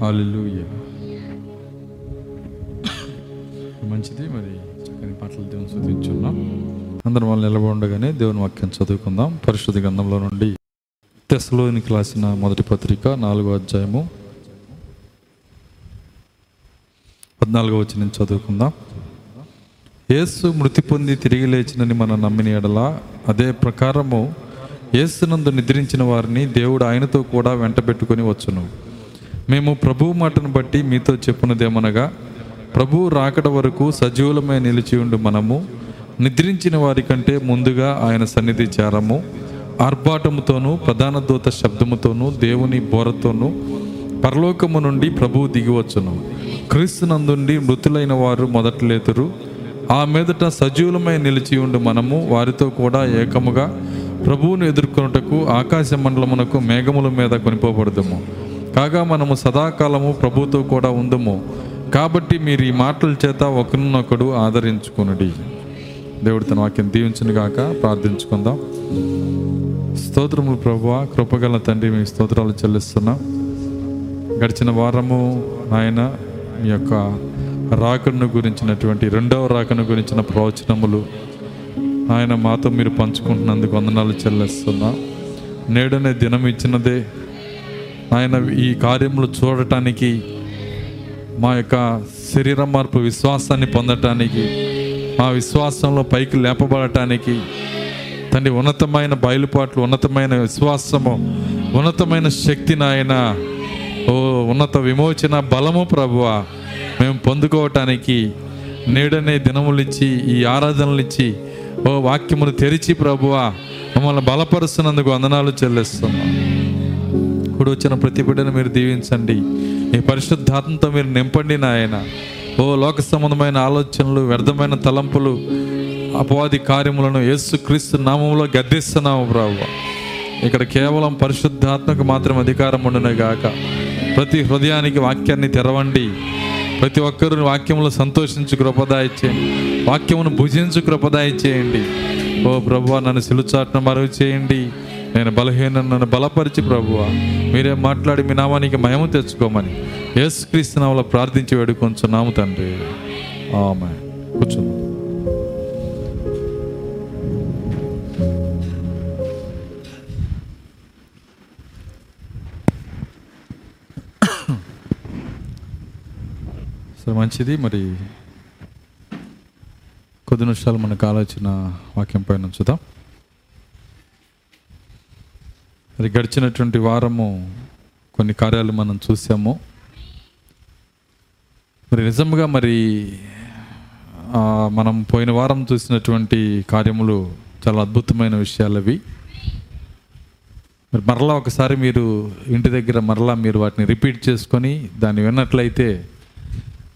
హల్లెలూయా మంచిది మరి చక్కని పాటలు దేవుని చదివించున్నాం అందరం వాళ్ళు నిలబడి ఉండగానే దేవుని వాక్యం చదువుకుందాం. పరిశుద్ధ గ్రంథంలో నుండి తెసలోనికి రాసిన మొదటి పత్రిక నాలుగో అధ్యాయము. పద్నాలుగో వచ్చి నేను చదువుకుందాం. యేసు మృతి పొంది తిరిగి లేచినని మనం నమ్మిన ఎడల అదే ప్రకారము యేసునందు నిద్రించిన వారిని దేవుడు ఆయనతో కూడా వెంటబెట్టుకొని వచ్చును. మేము ప్రభువు మాటను బట్టి మీతో చెప్పున్నదేమనగా ప్రభువు రాకడ వరకు సజీవులమై నిలిచి ఉండు మనము నిద్రించిన వారి కంటే ముందుగా ఆయన సన్నిధి చేరము ఆర్భాటముతోనూ ప్రధాన దూత శబ్దముతోనూ దేవుని బోరతోనూ పరలోకము నుండి ప్రభువు దిగివచ్చును క్రీస్తునందుండి మృతులైన వారు మొదట లేతురు. ఆ మీదట సజీవులమై నిలిచి ఉండు మనము వారితో కూడా ఏకముగా ప్రభువును ఎదుర్కొనుటకు ఆకాశ మండలమునకు మేఘముల మీద కొనిపోబడదము. కాగా మనము సదాకాలము ప్రభుతో కూడా ఉందము. కాబట్టి మీరు ఈ మాటల చేత ఒకరినొకడు ఆదరించుకునుడి. దేవుడు తన వాక్యం దీవించును గాక ప్రార్థించుకుందాం. స్తోత్రములు ప్రభు కృపగల తండ్రి మీ స్తోత్రాలు చెల్లిస్తున్నాం. గడిచిన వారము నాయన మీ యొక్క రాకను గురించినటువంటి రెండవ రాకను గురించిన ప్రవచనములు ఆయన మాతో మీరు పంచుకుంటున్నందుకు వందనాలు చెల్లిస్తున్నా. నేడనే దినం ఇచ్చినదే ఆయన ఈ కార్యములు చూడటానికి మా యొక్క శరీర మార్పు విశ్వాసాన్ని పొందటానికి మా విశ్వాసంలో పైకి లేపబడటానికి తండ్రి ఉన్నతమైన బయలుపాట్లు ఉన్నతమైన విశ్వాసము ఉన్నతమైన శక్తి నాయన ఓ ఉన్నత విమోచన బలము ప్రభువ మేము పొందుకోవటానికి నేడనే దినములిచ్చి ఈ ఆరాధనలు ఇచ్చి ఓ వాక్యమును తెరిచి ప్రభువ మమ్మల్ని బలపరుస్తున్నందుకు వందనాలు చెల్లిస్తున్నాం. ఇప్పుడు వచ్చిన ప్రతి బిడ్డను మీరు దీవించండి. మీ పరిశుద్ధాత్మతో మీరు నింపండి నాయన. ఓ లోక సంబంధమైన ఆలోచనలు వ్యర్థమైన తలంపులు అపవాది కార్యములను యేసు క్రీస్తు నామంలో గద్దిస్తున్నాము ప్రభు ఇక్కడ కేవలం పరిశుద్ధాత్మకు మాత్రం అధికారం ఉండునే గాక. ప్రతి హృదయానికి వాక్యాన్ని తెరవండి. ప్రతి ఒక్కరు వాక్యంలో సంతోషించు కృపదాయి చేయండి వాక్యమును భుజించు కృపదాయి చేయండి. ఓ ప్రభు నన్ను సిలుచాట్న మరుగు చేయండి. నేను బలహీన నన్ను బలపరిచి ప్రభువ. మీరే మాట్లాడి మీ నామానికి మయము తెచ్చుకోమని యేసుక్రీస్తు నామలో ప్రార్థించి వేడుకొంచున్నాము తండ్రి. ఆమె కూర్చుందాం. సరే మంచిది. మరి కొద్ది నిమిషాలు మనకు ఆలోచన వాక్యం పైన ఉంచుదాం. మరి గడిచినటువంటి వారము కొన్ని కార్యాలు మనం చూసాము. మరి నిజంగా మరి మనం పోయిన వారం చూసినటువంటి కార్యములు చాలా అద్భుతమైన విషయాలు అవి. మరి మరలా ఒకసారి మీరు ఇంటి దగ్గర మరలా మీరు వాటిని రిపీట్ చేసుకొని దాన్ని విన్నట్లయితే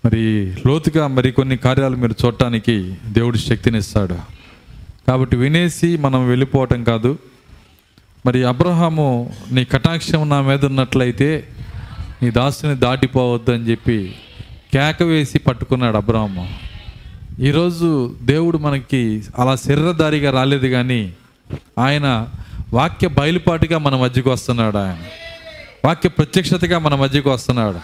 మరి లోతుగా మరి కొన్ని కార్యాలు మీరు చూడటానికి దేవుడి శక్తినిస్తాడు. కాబట్టి వినేసి మనం వెళ్ళిపోవటం కాదు. మరి అబ్రహాము నీ కటాక్షం నా మీద ఉన్నట్లయితే నీ దాసుని దాటిపోవద్దు అని చెప్పి కేక వేసి పట్టుకున్నాడు అబ్రహాము. ఈరోజు దేవుడు మనకి అలా శరీరదారిగా రాలేదు కానీ ఆయన వాక్య బయలుపాటుగా మన మధ్యకు వస్తున్నాడు ఆయన. వాక్య ప్రత్యక్షతగా మన మధ్యకు వస్తున్నాడు.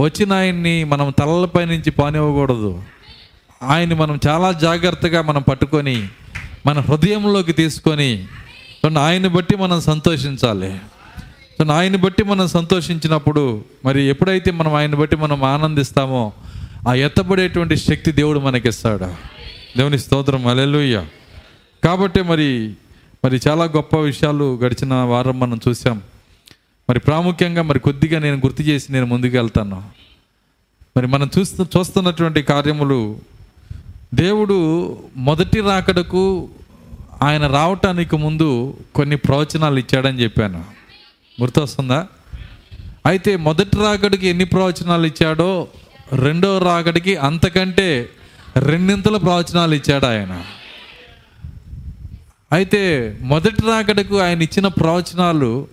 వచ్చిన ఆయన్ని మనం తలలపై నుంచి పానివ్వకూడదు. ఆయన్ని మనం చాలా జాగ్రత్తగా మనం పట్టుకొని మన హృదయంలోకి తీసుకొని చూడండి, ఆయన్ని బట్టి మనం సంతోషించాలి. చూడండి, ఆయన్ని బట్టి మనం సంతోషించినప్పుడు మరి ఎప్పుడైతే మనం ఆయన్ని బట్టి మనం ఆనందిస్తామో ఆ ఎత్తబడేటువంటి శక్తి దేవుడు మనకిస్తాడు. దేవుని స్తోత్రం. అలెలుయ్య కాబట్టి మరి మరి చాలా గొప్ప విషయాలు గడిచిన వారం మనం చూసాం మరి ప్రాముఖ్యంగా మరి కొద్దిగా నేను గుర్తు చేసి నేను ముందుకు వెళ్తాను. మరి మనం చూస్తూ చూస్తున్నటువంటి కార్యములు దేవుడు మొదటి రాకడకు ఆయన రావటానికి ముందు కొన్ని ప్రవచనాలు ఇచ్చాడని చెప్పాను. గుర్తొస్తుందా? అయితే మొదటి రాకడికి ఎన్ని ప్రవచనాలు ఇచ్చాడో రెండో రాకడికి అంతకంటే రెండింతల ప్రవచనాలు ఇచ్చాడు ఆయన. అయితే మొదటి రాకడకు ఆయన ఇచ్చిన ప్రవచనాలు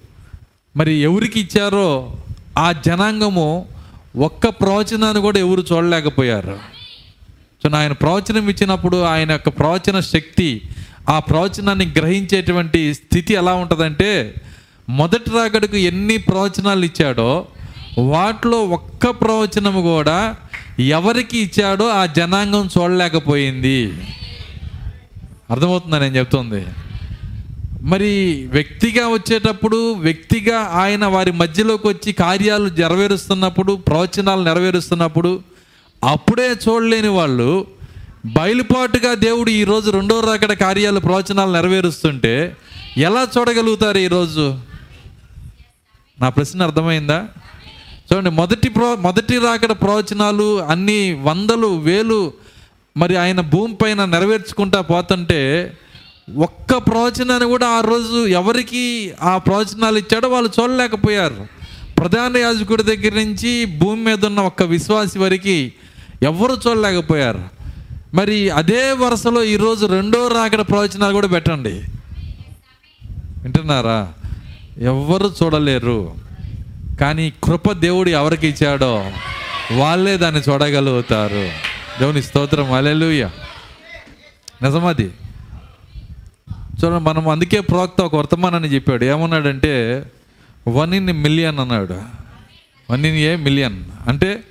మరి ఎవరికి ఇచ్చారో ఆ జనాంగము ఒక్క ప్రవచనాన్ని కూడా ఎవరు చూడలేకపోయారు. సో ఆయన ప్రవచనం ఇచ్చినప్పుడు ఆయన యొక్క ప్రవచన శక్తి ఆ ప్రవచనాన్ని గ్రహించేటువంటి స్థితి ఎలా ఉంటుందంటే మొదటి రాకడకు ఎన్ని ప్రవచనాలు ఇచ్చాడో వాటిలో ఒక్క ప్రవచనము కూడా ఎవరికి ఇచ్చాడో ఆ జనాంగం చూడలేకపోయింది. అర్థమవుతుందా నేను చెప్తుంది? మరి వ్యక్తిగా వచ్చేటప్పుడు వ్యక్తిగా ఆయన వారి మధ్యలోకి వచ్చి కార్యాలు నెరవేరుస్తున్నప్పుడు ప్రవచనాలు నెరవేరుస్తున్నప్పుడు అప్పుడే చూడలేని వాళ్ళు బయలుపాటుగా దేవుడు ఈరోజు రెండో రాకడ కార్యాలు ప్రవచనాలు నెరవేరుస్తుంటే ఎలా చూడగలుగుతారు ఈరోజు నా ప్రశ్న అర్థమైందా? చూడండి మొదటి ప్రో మొదటి రాకడ ప్రవచనాలు అన్ని వందలు వేలు మరి ఆయన భూమి పైన నెరవేర్చుకుంటా పోతుంటే ఒక్క ప్రవచనాన్ని కూడా ఆ రోజు ఎవరికి ఆ ప్రవచనాలు ఇచ్చాడో వాళ్ళు చూడలేకపోయారు. ప్రధాన యాజకుడి దగ్గర నుంచి భూమి మీద ఉన్న ఒక్క విశ్వాసి వరకు ఎవరు చూడలేకపోయారు. మరి అదే వరుసలో ఈరోజు రెండో రాకడ ప్రవచనాలు కూడా పెట్టండి. వింటున్నారా? ఎవ్వరు చూడలేరు. కానీ కృప దేవుడు ఎవరికి ఇచ్చాడో వాళ్ళే దాన్ని చూడగలుగుతారు. దేవుని స్తోత్రం. అలెలుయ్య నిజమది చూడండి మనం అందుకే ప్రోక్త ఒక వర్తమానాన్ని చెప్పాడు. ఏమన్నాడంటే వన్ ఇన్ మిలియన్ అన్నాడు. One in a million. అంటే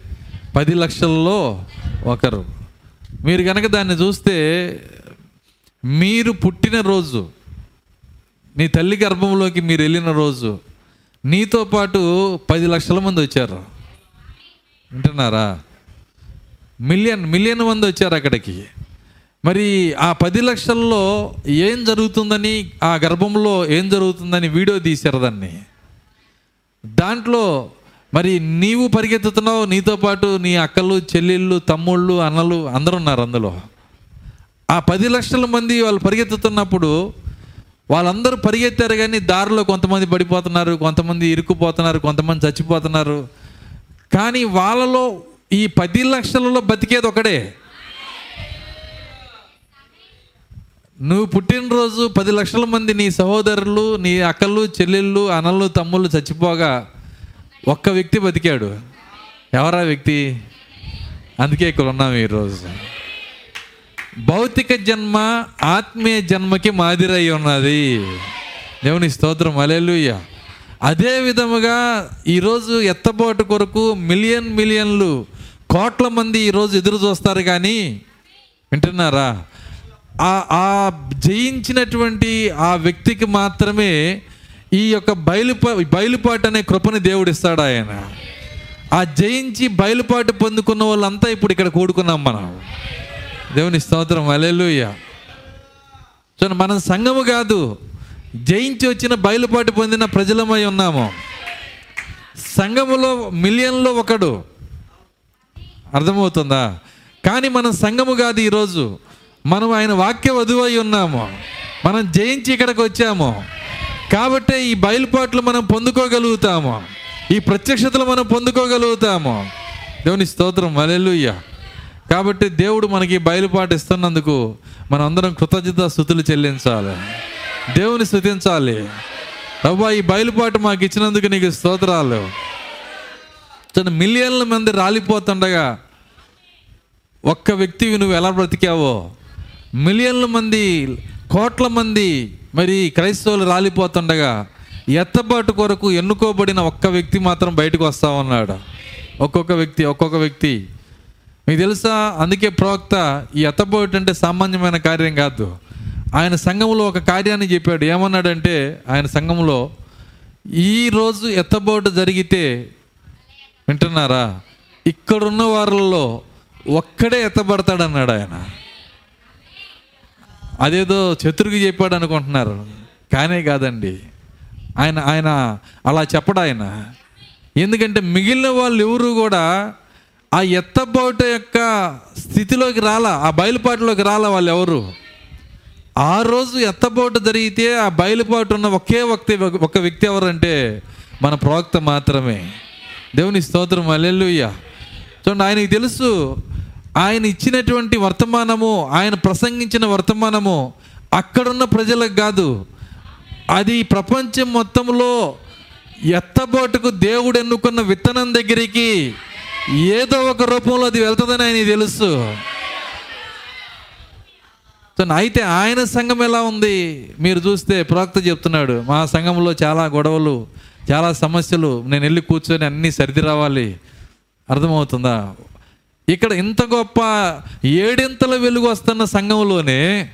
పది లక్షల్లో ఒకరు. మీరు కనుక దాన్ని చూస్తే మీరు పుట్టిన రోజు నీ తల్లి గర్భంలోకి మీరు వెళ్ళిన రోజు నీతో పాటు పది లక్షల మంది వచ్చారు. వింటున్నారా? మిలియన్ మిలియన్ మంది వచ్చారు అక్కడికి. మరి ఆ పది లక్షల్లో ఏం జరుగుతుందని ఆ గర్భంలో ఏం జరుగుతుందని వీడియో తీశారు దాన్ని. దాంట్లో మరి నీవు పరిగెత్తుతున్నావు నీతో పాటు నీ అక్కలు చెల్లెళ్ళు తమ్ముళ్ళు అన్నలు అందరూ ఉన్నారు అందులో. ఆ పది లక్షల మంది వాళ్ళు పరిగెత్తుతున్నప్పుడు వాళ్ళందరూ పరిగెత్తారు కానీ దారిలో కొంతమంది పడిపోతున్నారు కొంతమంది ఇరుక్కుపోతున్నారు కొంతమంది చచ్చిపోతున్నారు. కానీ వాళ్ళలో ఈ పది లక్షలలో బతికేది ఒకడే. నువ్వు పుట్టినరోజు పది లక్షల మంది నీ సహోదరులు నీ అక్కలు చెల్లెళ్ళు అనలు తమ్ముళ్ళు చచ్చిపోగా ఒక్క వ్యక్తి బతికాడు. ఎవరా వ్యక్తి? అందుకే ఇక్కడ ఉన్నాం ఈరోజు. భౌతిక జన్మ ఆత్మీయ జన్మకి మాదిరై ఉన్నది. దేవుని స్తోత్రం. అలెలుయ్య అదే విధముగా ఈరోజు ఎత్తబాటు కొరకు మిలియన్ మిలియన్లు కోట్ల మంది ఈరోజు ఎదురు చూస్తారు కానీ వింటున్నారా? ఆ ఆ జయించినటువంటి ఆ వ్యక్తికి మాత్రమే ఈ యొక్క బయలుపా బయలుపాటు అనే కృపని దేవుడు ఇస్తాడు ఆయన. ఆ జయించి బయలుపాటు పొందుకున్న వాళ్ళంతా ఇప్పుడు ఇక్కడ కూడుకున్నాం మనం. దేవుని స్తోత్రం. అలెలుయ్య చూడండి మనం సంఘము కాదు. జయించి వచ్చిన బయలుపాటు పొందిన ప్రజలమై ఉన్నాము. సంఘములో మిలియన్లో ఒకడు. అర్థమవుతుందా? కానీ మనం సంఘము కాదు ఈరోజు. మనం ఆయన వాక్య వధువై ఉన్నాము. మనం జయించి ఇక్కడికి వచ్చాము. కాబట్టే ఈ బయలుపాట్లు మనం పొందుకోగలుగుతాము. ఈ ప్రత్యక్షతలు మనం పొందుకోగలుగుతాము. దేవుని స్తోత్రం. అలెలుయ్య కాబట్టి దేవుడు మనకి బయలుపాటు ఇస్తున్నందుకు మనం అందరం కృతజ్ఞత స్థుతులు చెల్లించాలి. దేవుని స్థుతించాలి. అబ్బా ఈ బయలుపాటు మాకు ఇచ్చినందుకు నీకు స్తోత్రాలు. చిన్న మిలియన్ల మంది రాలిపోతుండగా ఒక్క వ్యక్తివి నువ్వు ఎలా బ్రతికావో? మిలియన్ల మంది కోట్ల మంది మరి క్రైస్తవులు రాలిపోతుండగా ఎత్తబాటు కొరకు ఎన్నుకోబడిన ఒక్క వ్యక్తి మాత్రం బయటకు వస్తా ఉన్నాడు. ఒక్కొక్క వ్యక్తి ఒక్కొక్క వ్యక్తి. మీకు తెలుసా? అందుకే ప్రవక్త ఈ ఎత్తబోటు అంటే సామాన్యమైన కార్యం కాదు. ఆయన సంఘంలో ఒక కార్యాన్ని చెప్పాడు. ఏమన్నాడంటే ఆయన సంఘంలో ఈ రోజు జరిగితే వింటున్నారా? ఇక్కడున్న వారిలో ఒక్కడే ఎత్తబడతాడన్నాడు ఆయన. అదేదో శత్రుకి చెప్పాడు అనుకుంటున్నారు. కానే కాదండి. ఆయన ఆయన అలా చెప్పడు ఆయన. ఎందుకంటే మిగిలిన వాళ్ళు ఎవరు కూడా ఆ ఎత్తబోట యొక్క స్థితిలోకి రాలా ఆ బయలుపాటులోకి రాలా వాళ్ళు ఎవరు? ఆ రోజు ఎత్తబాటు జరిగితే ఆ బయలుపాటు ఉన్న ఒకే వ్యక్తి ఒక వ్యక్తి ఎవరంటే మన ప్రవక్త మాత్రమే. దేవుని స్తోత్రం. అల్లెల్లుయ్య చూడండి ఆయనకి తెలుసు ఆయన ఇచ్చినటువంటి వర్తమానము ఆయన ప్రసంగించిన వర్తమానము అక్కడున్న ప్రజలకు కాదు. అది ప్రపంచం మొత్తంలో ఎత్తబాటుకు దేవుడు ఎన్నుకున్న విత్తనం దగ్గరికి ఏదో ఒక రూపంలో అది వెళ్తుందని ఆయన తెలుసు. సో అయితే ఆయన సంఘం ఎలా ఉంది? మీరు చూస్తే ప్రవక్త చెప్తున్నాడు మా సంఘంలో చాలా గొడవలు చాలా సమస్యలు నేను వెళ్ళి కూర్చొని అన్నీ సర్ది రావాలి. అర్థమవుతుందా? ఇక్కడ ఇంత గొప్ప ఏడింతల వెలుగు వస్తున్న సంఘంలోనే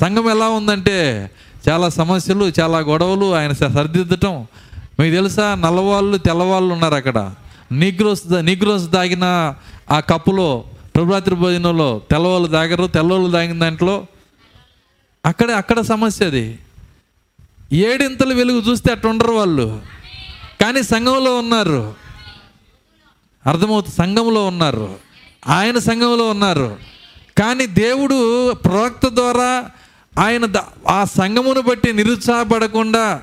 సంఘం ఎలా ఉందంటే చాలా సమస్యలు చాలా గొడవలు ఆయన సరిదిద్దటం. మీకు తెలుసా? నల్లవాళ్ళు తెల్లవాళ్ళు ఉన్నారు అక్కడ. నీగ్రోస్ నిగ్రోస్ నీగ్రోస్ దాగిన ఆ కప్పులో ప్రభురాత్రి భోజనంలో తెల్లవాళ్ళు దాగరు తెల్లవాళ్ళు దాగిన దాంట్లో. అక్కడే అక్కడ సమస్య అది. ఏడింతల వెలుగు చూస్తే అట్లా ఉండరు వాళ్ళు. కానీ సంఘంలో ఉన్నారు. అర్థమవుతుంది సంఘంలో ఉన్నారు. ఆయన సంఘంలో ఉన్నారు. కానీ దేవుడు ప్రవక్త ద్వారా ఆయన ఆ సంఘమును బట్టి నిరుత్సాహపడకుండా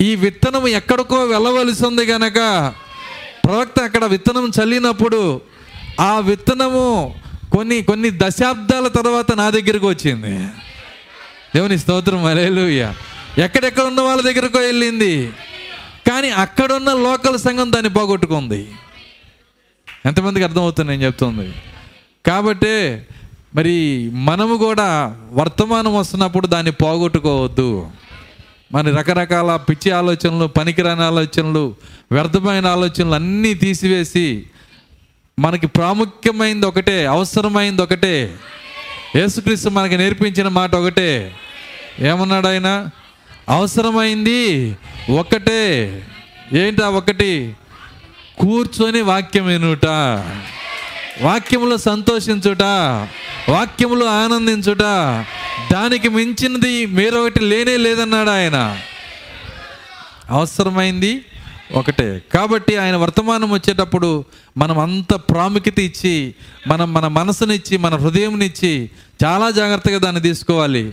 ఈ విత్తనం ఎక్కడికో వెళ్ళవలసి ఉంది గనక ప్రవక్త అక్కడ విత్తనం చల్లినప్పుడు ఆ విత్తనము కొన్ని కొన్ని దశాబ్దాల తర్వాత నా దగ్గరికి వచ్చింది. దేవుని స్తోత్రం అలేలుయ్య ఎక్కడెక్కడ ఉన్న వాళ్ళ దగ్గరకు వెళ్ళింది. కానీ అక్కడున్న లోకల్ సంఘం దాన్ని పోగొట్టుకుంది. ఎంతమందికి అర్థమవుతుంది నేను చెప్తుంది? కాబట్టి మరి మనము కూడా వర్తమానం వస్తున్నప్పుడు దాన్ని పోగొట్టుకోవద్దు. మన రకరకాల పిచ్చి ఆలోచనలు పనికిరాని ఆలోచనలు వ్యర్థమైన ఆలోచనలు అన్నీ తీసివేసి మనకి ప్రాముఖ్యమైనది ఒకటే అవసరమైంది ఒకటే. యేసుక్రీస్తు మనకి నేర్పించిన మాట ఒకటే. ఏమన్నాడు ఆయన? అవసరమైంది ఒకటే. ఏంటి ఆ ఒకటి? కూర్చొని వాక్యం వినుట వాక్యములో సంతోషించుట వాక్యములో ఆనందించుట దానికి మించినది మీరొకటి లేనే లేదన్నాడు ఆయన. అవసరమైంది ఒకటే. కాబట్టి ఆయన వర్తమానం వచ్చేటప్పుడు మనం అంత ప్రాముఖ్యత ఇచ్చి మనం మన మనసునిచ్చి మన హృదయంనిచ్చి చాలా జాగ్రత్తగా దాన్ని తీసుకోవాలి.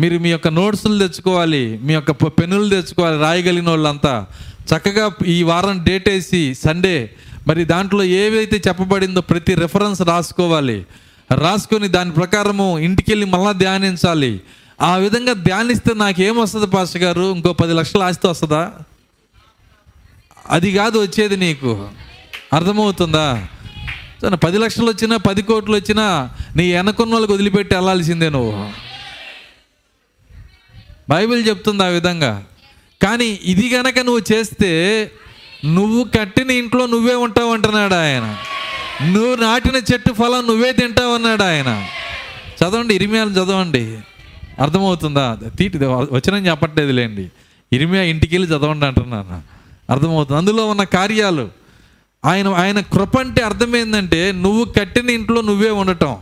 మీరు మీ యొక్క నోట్సులు తెచ్చుకోవాలి మీ యొక్క పెన్నులు తెచ్చుకోవాలి రాయగలిగిన వాళ్ళంతా. చక్కగా ఈ వారం డేట్ వేసి సండే మరి దాంట్లో ఏవైతే చెప్పబడిందో ప్రతి రెఫరెన్స్ రాసుకోవాలి. రాసుకొని దాని ప్రకారము ఇంటికి వెళ్ళి మళ్ళీ ధ్యానించాలి. ఆ విధంగా ధ్యానిస్తే నాకేం వస్తుంది పాస్టర్ గారు? ఇంకో పది లక్షల ఆస్తి వస్తుందా? అది కాదు వచ్చేది నీకు. అర్థమవుతుందా? సరే, పది లక్షలు వచ్చినా పది కోట్లు వచ్చినా నీ వెనకున్న వాళ్ళకి వదిలిపెట్టి వెళ్ళాల్సిందే నువ్వు. బైబిల్ చెప్తుంది ఆ విధంగా. కానీ ఇది గనక నువ్వు చేస్తే నువ్వు కట్టిన ఇంట్లో నువ్వే ఉంటావు అంటున్నాడు ఆయన. నువ్వు నాటిన చెట్టు ఫలం నువ్వే తింటావు అన్నాడు ఆయన. చదవండి ఇరిమియాలు చదవండి. అర్థమవుతుందా? తీటి వచ్చిన చెప్పట్లేదు లేండి ఇరిమియా ఇంటికి వెళ్ళి చదవండి అంటున్నాను. అర్థమవుతుంది. అందులో ఉన్న కార్యాలు. ఆయన ఆయన కృప అంటే అర్థం ఏంటంటే నువ్వు కట్టిన ఇంట్లో నువ్వే ఉండటం.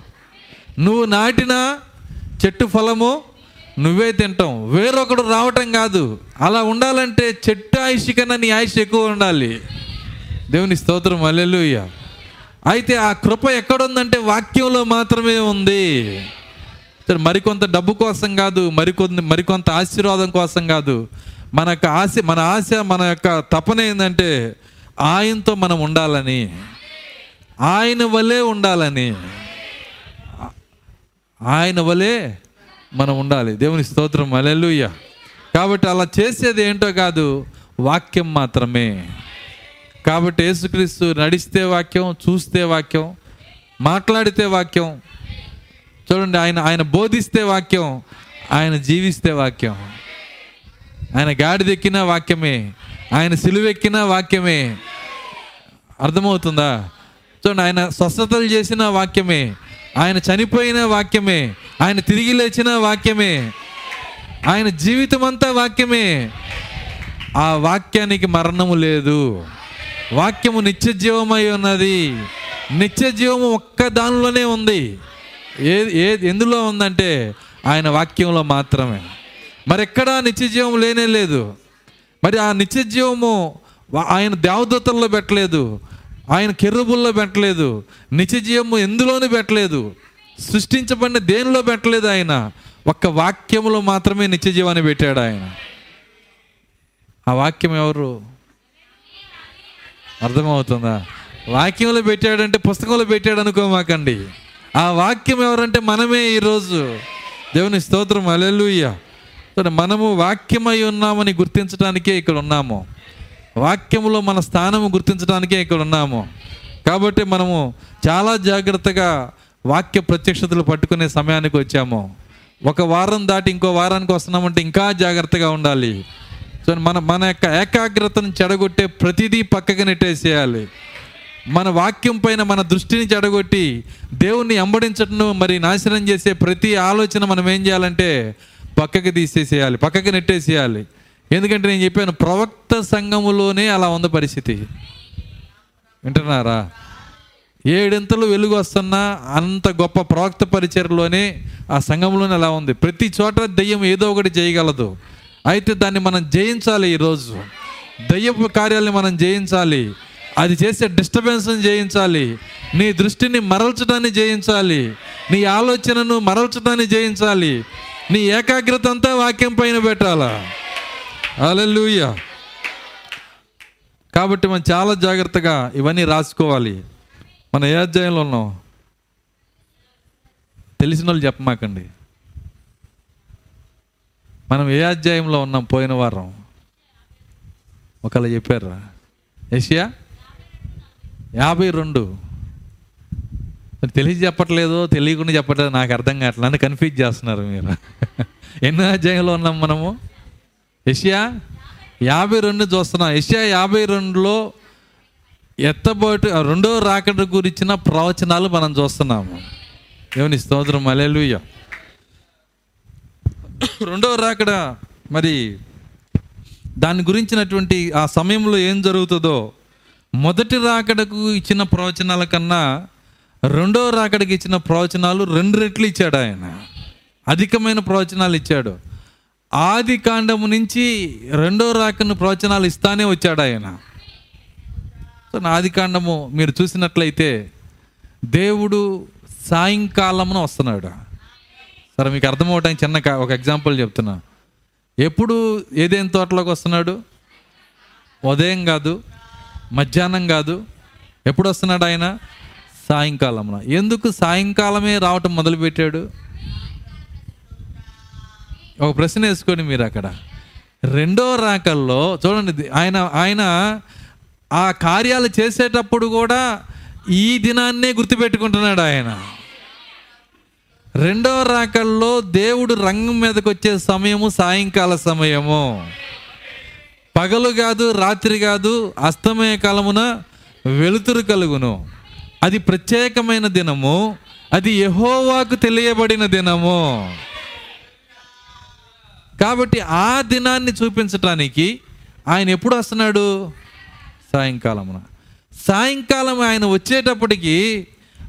నువ్వు నాటిన చెట్టు ఫలము నువ్వే తింటాం వేరొకడు రావటం కాదు. అలా ఉండాలంటే చెట్టు ఆయుష్ కన్నా నీ ఆయుష్ ఎక్కువ ఉండాలి. దేవుని స్తోత్రం. అల్లెలుయ్య అయితే ఆ కృప ఎక్కడుందంటే వాక్యంలో మాత్రమే ఉంది. మరికొంత డబ్బు కోసం కాదు మరికొంత మరికొంత ఆశీర్వాదం కోసం కాదు. మన యొక్క ఆశ మన ఆశ మన యొక్క తపన ఏంటంటే ఆయనతో మనం ఉండాలని. ఆయన వలే ఉండాలని. ఆయన వలే మనం ఉండాలి. దేవుని స్తోత్రం. అలెలుయ్య కాబట్టి అలా చేసేది ఏంటో కాదు వాక్యం మాత్రమే. కాబట్టి యేసుక్రీస్తు నడిస్తే వాక్యం చూస్తే వాక్యం మాట్లాడితే వాక్యం చూడండి ఆయన ఆయన బోధిస్తే వాక్యం ఆయన జీవిస్తే వాక్యం. ఆయన గాడిదెక్కిన వాక్యమే ఆయన సిలువెక్కిన వాక్యమే. అర్థమవుతుందా? చూడండి ఆయన స్వస్థతలు చేసిన వాక్యమే. ఆయన చనిపోయిన వాక్యమే ఆయన తిరిగి లేచిన వాక్యమే ఆయన జీవితం అంతా వాక్యమే. ఆ వాక్యానికి మరణము లేదు. వాక్యము నిత్య జీవమై ఉన్నది. నిత్య జీవము ఒక్క దానిలోనే ఉంది. ఏ ఏ ఎందులో ఉందంటే ఆయన వాక్యంలో మాత్రమే. మరి ఎక్కడా నిత్య జీవం లేనే లేదు. మరి ఆ నిత్య జీవము ఆయన దేవదూతల్లో పెట్టలేదు. ఆయన కెర్రుబుల్లో పెట్టలేదు నిత్య జీవము ఎందులోనూ పెట్టలేదు సృష్టించబడిన దేనిలో పెట్టలేదు ఆయన. ఒక్క వాక్యములో మాత్రమే నిత్య జీవాన్ని పెట్టాడు ఆయన. ఆ వాక్యం ఎవరు? అర్థమవుతుందా? వాక్యంలో పెట్టాడంటే పుస్తకంలో పెట్టాడు అనుకోమాకండి. ఆ వాక్యం ఎవరంటే మనమే ఈరోజు. దేవుని స్తోత్రం అలెలుయ్య మనము వాక్యమై ఉన్నామని గుర్తించడానికే ఇక్కడ ఉన్నాము. వాక్యంలో మన స్థానము గుర్తించడానికే ఇక్కడ ఉన్నాము. కాబట్టి మనము చాలా జాగ్రత్తగా వాక్య ప్రత్యక్షతలు పట్టుకునే సమయానికి వచ్చాము. ఒక వారం దాటి ఇంకో వారానికి వస్తున్నామంటే ఇంకా జాగ్రత్తగా ఉండాలి. సో మన మన యొక్క ఏకాగ్రతను చెడగొట్టే ప్రతిదీ పక్కకి నెట్టేసేయాలి. మన వాక్యం పైన మన దృష్టిని చెడగొట్టి దేవుణ్ణి అంబడించటం మరి నాశనం చేసే ప్రతి ఆలోచన మనం ఏం చేయాలంటే పక్కకి తీసేసేయాలి పక్కకి నెట్టేసేయాలి. ఎందుకంటే నేను చెప్పాను ప్రవక్త సంఘములోనే అలా ఉంది పరిస్థితి. వింటున్నారా? ఏడింతలు వెలుగు వస్తున్నా అంత గొప్ప ప్రవక్త పరిచయలోనే ఆ సంఘంలోనే అలా ఉంది. ప్రతి చోట దెయ్యం ఏదో ఒకటి చేయగలదు. అయితే దాన్ని మనం జయించాలి ఈరోజు. దయ్యపు కార్యాలని మనం జయించాలి. అది చేసే డిస్టర్బెన్స్ని జయించాలి. నీ దృష్టిని మరల్చడాన్ని జయించాలి. నీ ఆలోచనను మరల్చడాన్ని జయించాలి. నీ ఏకాగ్రత అంతా వాక్యం పైన పెట్టాలా? అలెలుయ్య కాబట్టి మనం చాలా జాగ్రత్తగా ఇవన్నీ రాసుకోవాలి. మనం ఏ అధ్యాయంలో ఉన్నాం? తెలిసిన వాళ్ళు చెప్పమాకండి. మనం ఏ అధ్యాయంలో ఉన్నాం పోయిన వారం? ఒకళ్ళు చెప్పారా ఏషియా? యాభై రెండు. మరి తెలిసి చెప్పట్లేదు తెలియకుండా చెప్పట్లేదు నాకు అర్థం కావట్లేదు. నన్ను కన్ఫ్యూజ్ చేస్తున్నారు మీరు. ఎన్నో అధ్యాయంలో ఉన్నాం మనము? ఏషియా? యాభై రెండు చూస్తున్నాం. ఏషియా యాభై రెండులో ఎత్తబోటు రెండో రాకడ గురించిన ప్రవచనాలు మనం చూస్తున్నాము. ఏమని స్తోత్రం. అలెలుయ్య రెండో రాకడ మరి దాని గురించినటువంటి ఆ సమయంలో ఏం జరుగుతుందో మొదటి రాకడకు ఇచ్చిన ప్రవచనాల కన్నా రెండో రాకడకి ఇచ్చిన ప్రవచనాలు రెండు రెట్లు ఇచ్చాడు ఆయన. అధికమైన ప్రవచనాలు ఇచ్చాడు. ఆది కాండము నుంచి రెండో రాకను ప్రవచనాలు ఇస్తానే వచ్చాడు ఆయన. సో నా ఆది కాండము మీరు చూసినట్లయితే దేవుడు సాయంకాలమున వస్తున్నాడు. సరే మీకు అర్థమవటానికి చిన్న ఒక ఎగ్జాంపుల్ చెప్తున్నా. ఎప్పుడు ఏదేం తోటలోకి వస్తున్నాడు? ఉదయం కాదు మధ్యాహ్నం కాదు ఎప్పుడు వస్తున్నాడు ఆయన? సాయంకాలమున. ఎందుకు సాయంకాలమే రావటం మొదలుపెట్టాడు? ఒక ప్రశ్న వేసుకోండి మీరు అక్కడ. రెండో రాకల్లో చూడండి ఆయన ఆయన ఆ కార్యాలు చేసేటప్పుడు కూడా ఈ దినాన్నే గుర్తుపెట్టుకుంటున్నాడు ఆయన. రెండో రాకల్లో దేవుడు రంగం మీదకి వచ్చే సమయము సాయంకాల సమయము. పగలు కాదు రాత్రి కాదు అస్తమయ కాలమున వెలుతురు కలుగును. అది ప్రత్యేకమైన దినము అది యహోవాకు తెలియబడిన దినము. కాబట్టి ఆ దినాన్ని చూపించటానికి ఆయన ఎప్పుడు వస్తున్నాడు? సాయంకాలమున. సాయంకాలం ఆయన వచ్చేటప్పటికి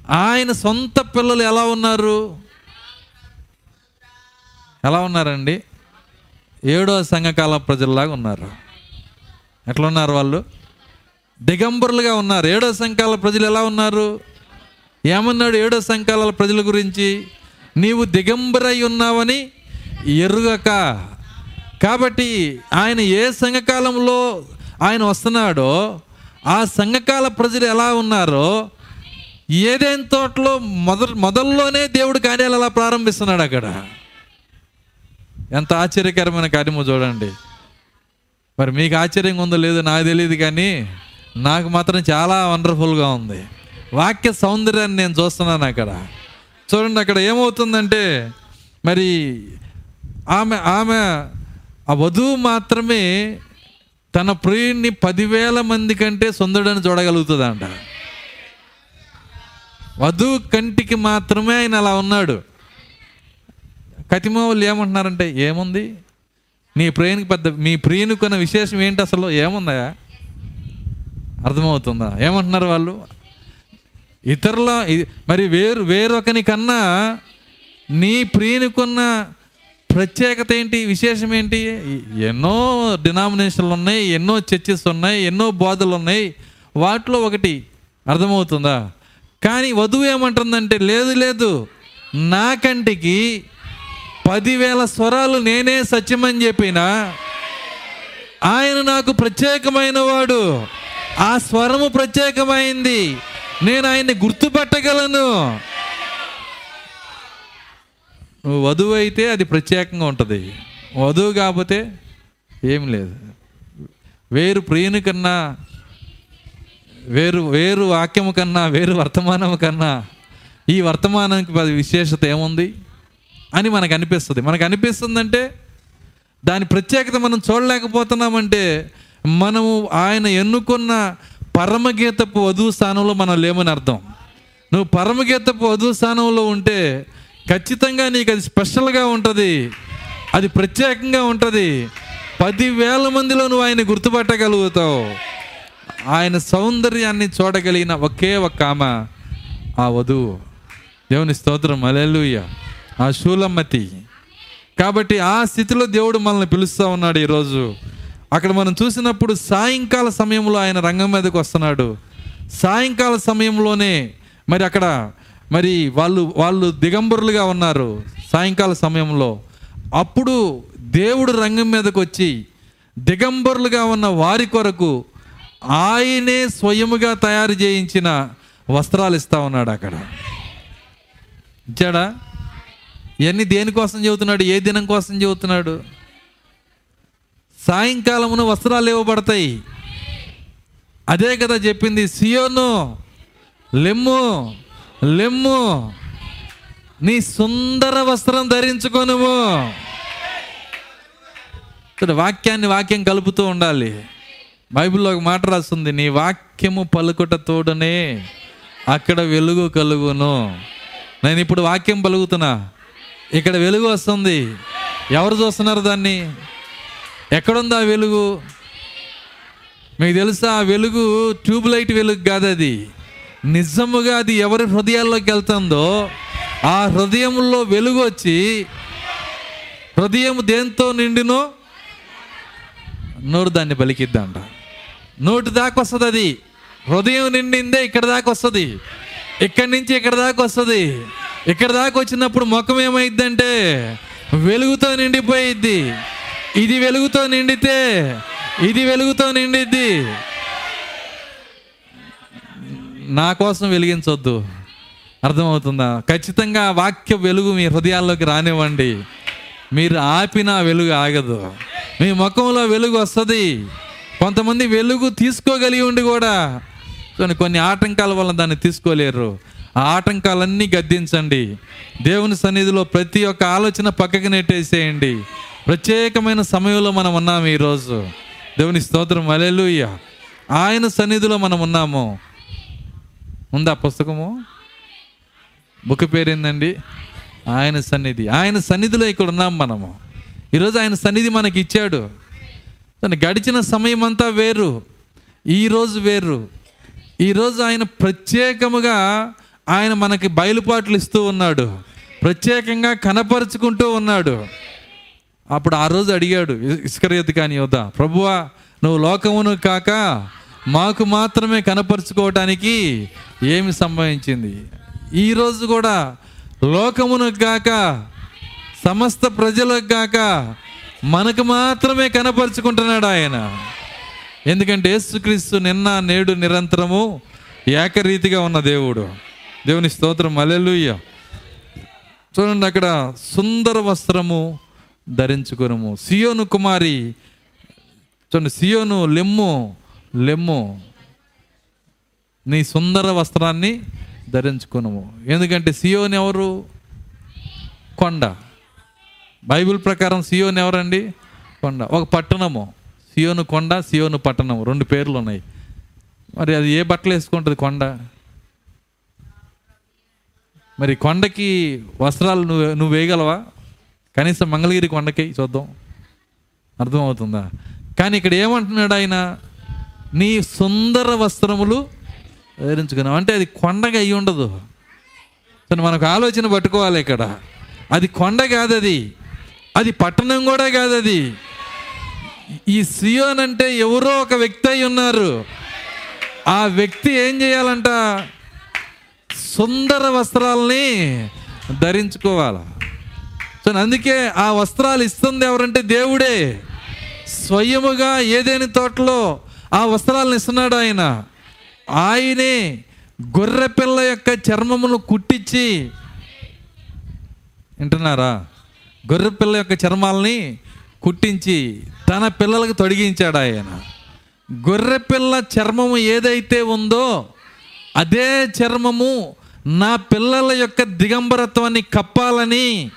ఆయన సొంత పిల్లలు ఎలా ఉన్నారు? ఎలా ఉన్నారండి? ఏడో సంఘకాల ప్రజల్లాగా ఉన్నారు. ఎట్లా ఉన్నారు వాళ్ళు? దిగంబరులుగా ఉన్నారు. ఏడో సంఘాల ప్రజలు ఎలా ఉన్నారు? ఏమన్నాడు ఏడో సంఘాల ప్రజల గురించి? నీవు దిగంబరై ఉన్నావని ఎరుగక. కాబట్టి ఆయన ఏ సంఘకాలంలో ఆయన వస్తున్నాడో ఆ సంఘకాల ప్రజలు ఎలా ఉన్నారో ఏదేం తోటలో మొదలు మొదల్లోనే దేవుడు కార్యాలు అలా ప్రారంభిస్తున్నాడు అక్కడ? ఎంత ఆశ్చర్యకరమైన కార్యము చూడండి. మరి మీకు ఆశ్చర్యంగా ఉందో లేదో నాకు తెలియదు కానీ నాకు మాత్రం చాలా వండర్ఫుల్గా ఉంది. వాక్య సౌందర్యాన్ని నేను చూస్తున్నాను అక్కడ. చూడండి అక్కడ ఏమవుతుందంటే మరి ఆమె ఆమె ఆ వధువు మాత్రమే తన ప్రియుణ్ణి పదివేల మంది కంటే సుందరుడని చూడగలుగుతుందంట. వధువు కంటికి మాత్రమే ఆయన అలా ఉన్నాడు. కతిమ వాళ్ళు ఏమంటున్నారంటే ఏముంది? నీ ప్రియునికి పెద్ద మీ ప్రియునికున్న విశేషం ఏంటి అసలు? ఏముందా? అర్థమవుతుందా? ఏమంటున్నారు వాళ్ళు? ఇతరుల మరి వేరు వేరొకని కన్నా నీ ప్రియునికున్న ప్రత్యేకత ఏంటి? విశేషం ఏంటి? ఎన్నో డినామినేషన్లు ఉన్నాయి ఎన్నో చర్చెస్ ఉన్నాయి ఎన్నో బోధలు ఉన్నాయి. వాటిలో ఒకటి అర్థమవుతుందా? కానీ వధువు ఏమంటుందంటే లేదు లేదు నా కంటికి పదివేల స్వరాలు నేనే సత్యమని చెప్పిన ఆయన నాకు ప్రత్యేకమైన వాడు. ఆ స్వరము ప్రత్యేకమైంది. నేను ఆయన్ని గుర్తుపట్టగలను. నువ్వు వధువు అయితే అది ప్రత్యేకంగా ఉంటుంది. వధువు కాకపోతే ఏం లేదు. వేరు ప్రియుని కన్నా వేరు వేరు వాక్యము కన్నా వేరు వర్తమానము కన్నా ఈ వర్తమానానికి విశేషత ఏముంది? అని మనకు అనిపిస్తుంది. మనకు అనిపిస్తుందంటే దాని ప్రత్యేకత మనం చూడలేకపోతున్నామంటే మనము ఆయన ఎన్నుకున్న పరమగీతపు వధువు స్థానంలో మనం లేమని అర్థం. నువ్వు పరమగీతపు వధువు స్థానంలో ఉంటే ఖచ్చితంగా నీకు అది స్పెషల్గా ఉంటుంది. అది ప్రత్యేకంగా ఉంటుంది. పదివేల మందిలో నువ్వు ఆయన గుర్తుపట్టగలుగుతావు. ఆయన సౌందర్యాన్ని చూడగలిగిన ఒకే ఒక్క ఆమె ఆ వధువు. దేవుని స్తోత్రం. అలెలుయ్య ఆ శూలమ్మతి కాబట్టి ఆ స్థితిలో దేవుడు మనల్ని పిలుస్తూ ఉన్నాడు ఈరోజు. అక్కడ మనం చూసినప్పుడు సాయంకాల సమయంలో ఆయన రంగం మీదకి వస్తున్నాడు. సాయంకాల సమయంలోనే మరి అక్కడ మరి వాళ్ళు వాళ్ళు దిగంబరులుగా ఉన్నారు సాయంకాల సమయంలో. అప్పుడు దేవుడు రంగం మీదకి వచ్చి దిగంబరులుగా ఉన్న వారి కొరకు ఆయనే స్వయముగా తయారు చేయించిన వస్త్రాలు ఇస్తా ఉన్నాడు అక్కడ. ఇచ్చాడా? ఇవన్నీ దేనికోసం చెబుతున్నాడు? ఏ దినం కోసం చెబుతున్నాడు? సాయంకాలమున వస్త్రాలు ఇవ్వబడతాయి. అదే కదా చెప్పింది సియోను లెమ్ము లెమ్ము. నీ సుందర వస్త్రం ధరించుకొనుము ఇక్కడ వాక్యాన్ని వాక్యం కలుపుతూ ఉండాలి. బైబిల్లో ఒక మాట రాస్తుంది నీ వాక్యము పలుకుట తోడనే అక్కడ వెలుగు కలుగును. నేను ఇప్పుడు వాక్యం పలుకుతున్నా. ఇక్కడ వెలుగు వస్తుంది. ఎవరు చూస్తున్నారు దాన్ని? ఎక్కడుంది ఆ వెలుగు? మీకు తెలుసా ఆ వెలుగు ట్యూబ్ లైట్ వెలుగు కాదు అది. నిజముగా అది ఎవరి హృదయాల్లోకి వెళ్తుందో ఆ హృదయంలో వెలుగు వచ్చి హృదయం దేంతో నిండినో నోరు దాన్ని పలికిద్దంట. నోటి దాకా వస్తుంది అది. హృదయం నిండిందే ఇక్కడ దాకా వస్తుంది. ఇక్కడి నుంచి ఇక్కడ దాకా వస్తుంది. ఇక్కడ దాకా వచ్చినప్పుడు ముఖం ఏమైద్దంటే వెలుగుతో నిండిపోయిద్ది. ఇది వెలుగుతో నిండితే ఇది వెలుగుతో నిండిద్ది. నా కోసం వెలిగించొద్దు. అర్థమవుతుందా? ఖచ్చితంగా వాక్య వెలుగు మీ హృదయాల్లోకి రానివ్వండి. మీరు ఆపిన వెలుగు ఆగదు. మీ ముఖంలో వెలుగు వస్తుంది. కొంతమంది వెలుగు తీసుకోగలిగి ఉండి కూడా కొన్ని కొన్ని ఆటంకాల వల్ల దాన్ని తీసుకోలేరు. ఆ ఆటంకాలన్నీ గద్దించండి. దేవుని సన్నిధిలో ప్రతి ఒక్క ఆలోచన పక్కకి నెట్టేసేయండి. ప్రత్యేకమైన సమయంలో మనం ఉన్నాము ఈరోజు. దేవుని స్తోత్రం. అలెలుయ్య ఆయన సన్నిధిలో మనం ఉన్నాము. ఉందా పుస్తకము? బుక్ పేరేందండి? ఆయన సన్నిధి. ఆయన సన్నిధిలో ఇక్కడ ఉన్నాం మనము. ఈరోజు ఆయన సన్నిధి మనకి ఇచ్చాడు. తను గడిచిన సమయం అంతా వేరు ఈరోజు వేరు. ఈరోజు ఆయన ప్రత్యేకముగా ఆయన మనకి బయలుపాట్లు ఇస్తూ ఉన్నాడు. ప్రత్యేకంగా కనపరుచుకుంటూ ఉన్నాడు. అప్పుడు ఆ రోజు అడిగాడు ఇస్కరేత్ కాని యోధ ప్రభువా నువ్వు లోకమును కాక మాకు మాత్రమే కనపరుచుకోవటానికి ఏమి సంభవించింది? ఈరోజు కూడా లోకమును కాక సమస్త ప్రజలకు కాక మనకు మాత్రమే కనపరుచుకుంటున్నాడు ఆయన. ఎందుకంటే యేసుక్రీస్తు నిన్న నేడు నిరంతరము ఏకరీతిగా ఉన్న దేవుడు. దేవుని స్తోత్రం. అలెలుయ్య చూడండి అక్కడ సుందర వస్త్రము ధరించుకునము. సియోను కుమారి చూడండి సియోను లెమ్ము లెమ్ము. నీ సుందర వస్త్రాన్ని ధరించుకునము. ఎందుకంటే సియోని ఎవరు? కొండ. బైబిల్ ప్రకారం సియోని ఎవరండి? కొండ. ఒక పట్టణము. సియోను కొండ సియోను పట్టణము. రెండు పేర్లు ఉన్నాయి. మరి అది ఏ బట్టలు వేసుకుంటుంది కొండ? మరి కొండకి వస్త్రాలు నువ్వు నువ్వు వేయగలవా? కనీసం మంగళగిరి కొండకి చూద్దాం. అర్థమవుతుందా? కానీ ఇక్కడ ఏమంటున్నాడు ఆయన? నీ సుందర వస్త్రములు ధరించుకున్నావు. అంటే అది కొండగా అయి ఉండదు. మనకు ఆలోచన పట్టుకోవాలి ఇక్కడ. అది కొండ కాదు అది అది పట్టణం కూడా కాదు అది ఈ సియోన్ అంటే ఎవరో ఒక వ్యక్తి అయి ఉన్నారు. ఆ వ్యక్తి ఏం చేయాలంట? సుందర వస్త్రాలని ధరించుకోవాలి. సో అందుకే ఆ వస్త్రాలు ఇస్తుంది ఎవరంటే దేవుడే. స్వయముగా ఏదేని తోటలో ఆ వస్త్రాలను ఇస్తున్నాడు ఆయన. ఆయనే గొర్రె పిల్ల యొక్క చర్మమును కుట్టించి వింటున్నారా? గొర్రె పిల్ల యొక్క చర్మాలని కుట్టించి తన పిల్లలకు తొడిగించాడు ఆయన. గొర్రె పిల్ల చర్మము ఏదైతే ఉందో అదే చర్మము నా పిల్లల యొక్క దిగంబరత్వాన్ని కప్పాలని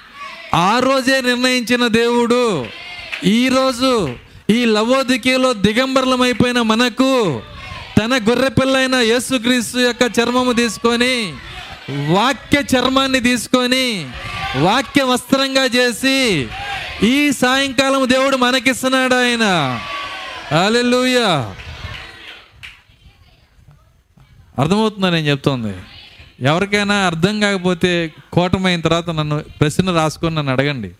ఆ రోజే నిర్ణయించిన దేవుడు. ఈరోజు ఈ లవోదికీలో దిగంబరలమైపోయిన మనకు తన గొర్రెపిల్లైన యేసుక్రీస్తు యొక్క చర్మము తీసుకొని వాక్య చర్మాన్ని తీసుకొని వాక్య వస్త్రంగా చేసి ఈ సాయంకాలం దేవుడు మనకిస్తున్నాడు ఆయన. అలెలుయ అర్థమవుతుందా నేను చెప్తోంది? ఎవరికైనా అర్థం కాకపోతే కోటమైన తర్వాత నన్ను ప్రశ్న రాసుకొని నన్ను అడగండి.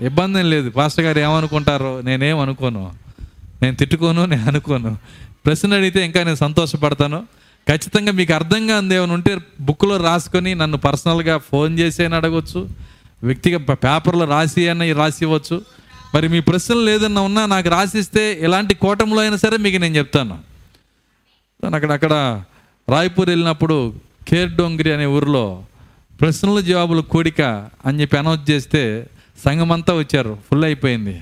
ఇబ్బంది ఏం లేదు. పాస్టర్ గారు ఏమనుకుంటారో నేనేం అనుకోను. నేను తిట్టుకోను నేను అనుకోను. ప్రశ్న అడిగితే ఇంకా నేను సంతోషపడతాను. ఖచ్చితంగా మీకు అర్థంగా ఉంది. ఏమైనా ఉంటే బుక్లో రాసుకొని నన్ను పర్సనల్గా ఫోన్ చేసి అని అడగవచ్చు వ్యక్తిగా పేపర్లో రాసి అని రాసి ఇవ్వచ్చు. మరి మీ ప్రశ్నలు ఏదన్నా ఉన్నా నాకు రాసిస్తే ఎలాంటి కోటంలో అయినా సరే మీకు నేను చెప్తాను. అక్కడ అక్కడ రాయ్పూర్ వెళ్ళినప్పుడు కేర్ డోంగ్రి అనే ఊరిలో ప్రశ్నల జవాబులు కూడిక అని చెప్పి అనౌన్స్ చేస్తే సంఘం అంతా వచ్చారు ఫుల్ అయిపోయింది.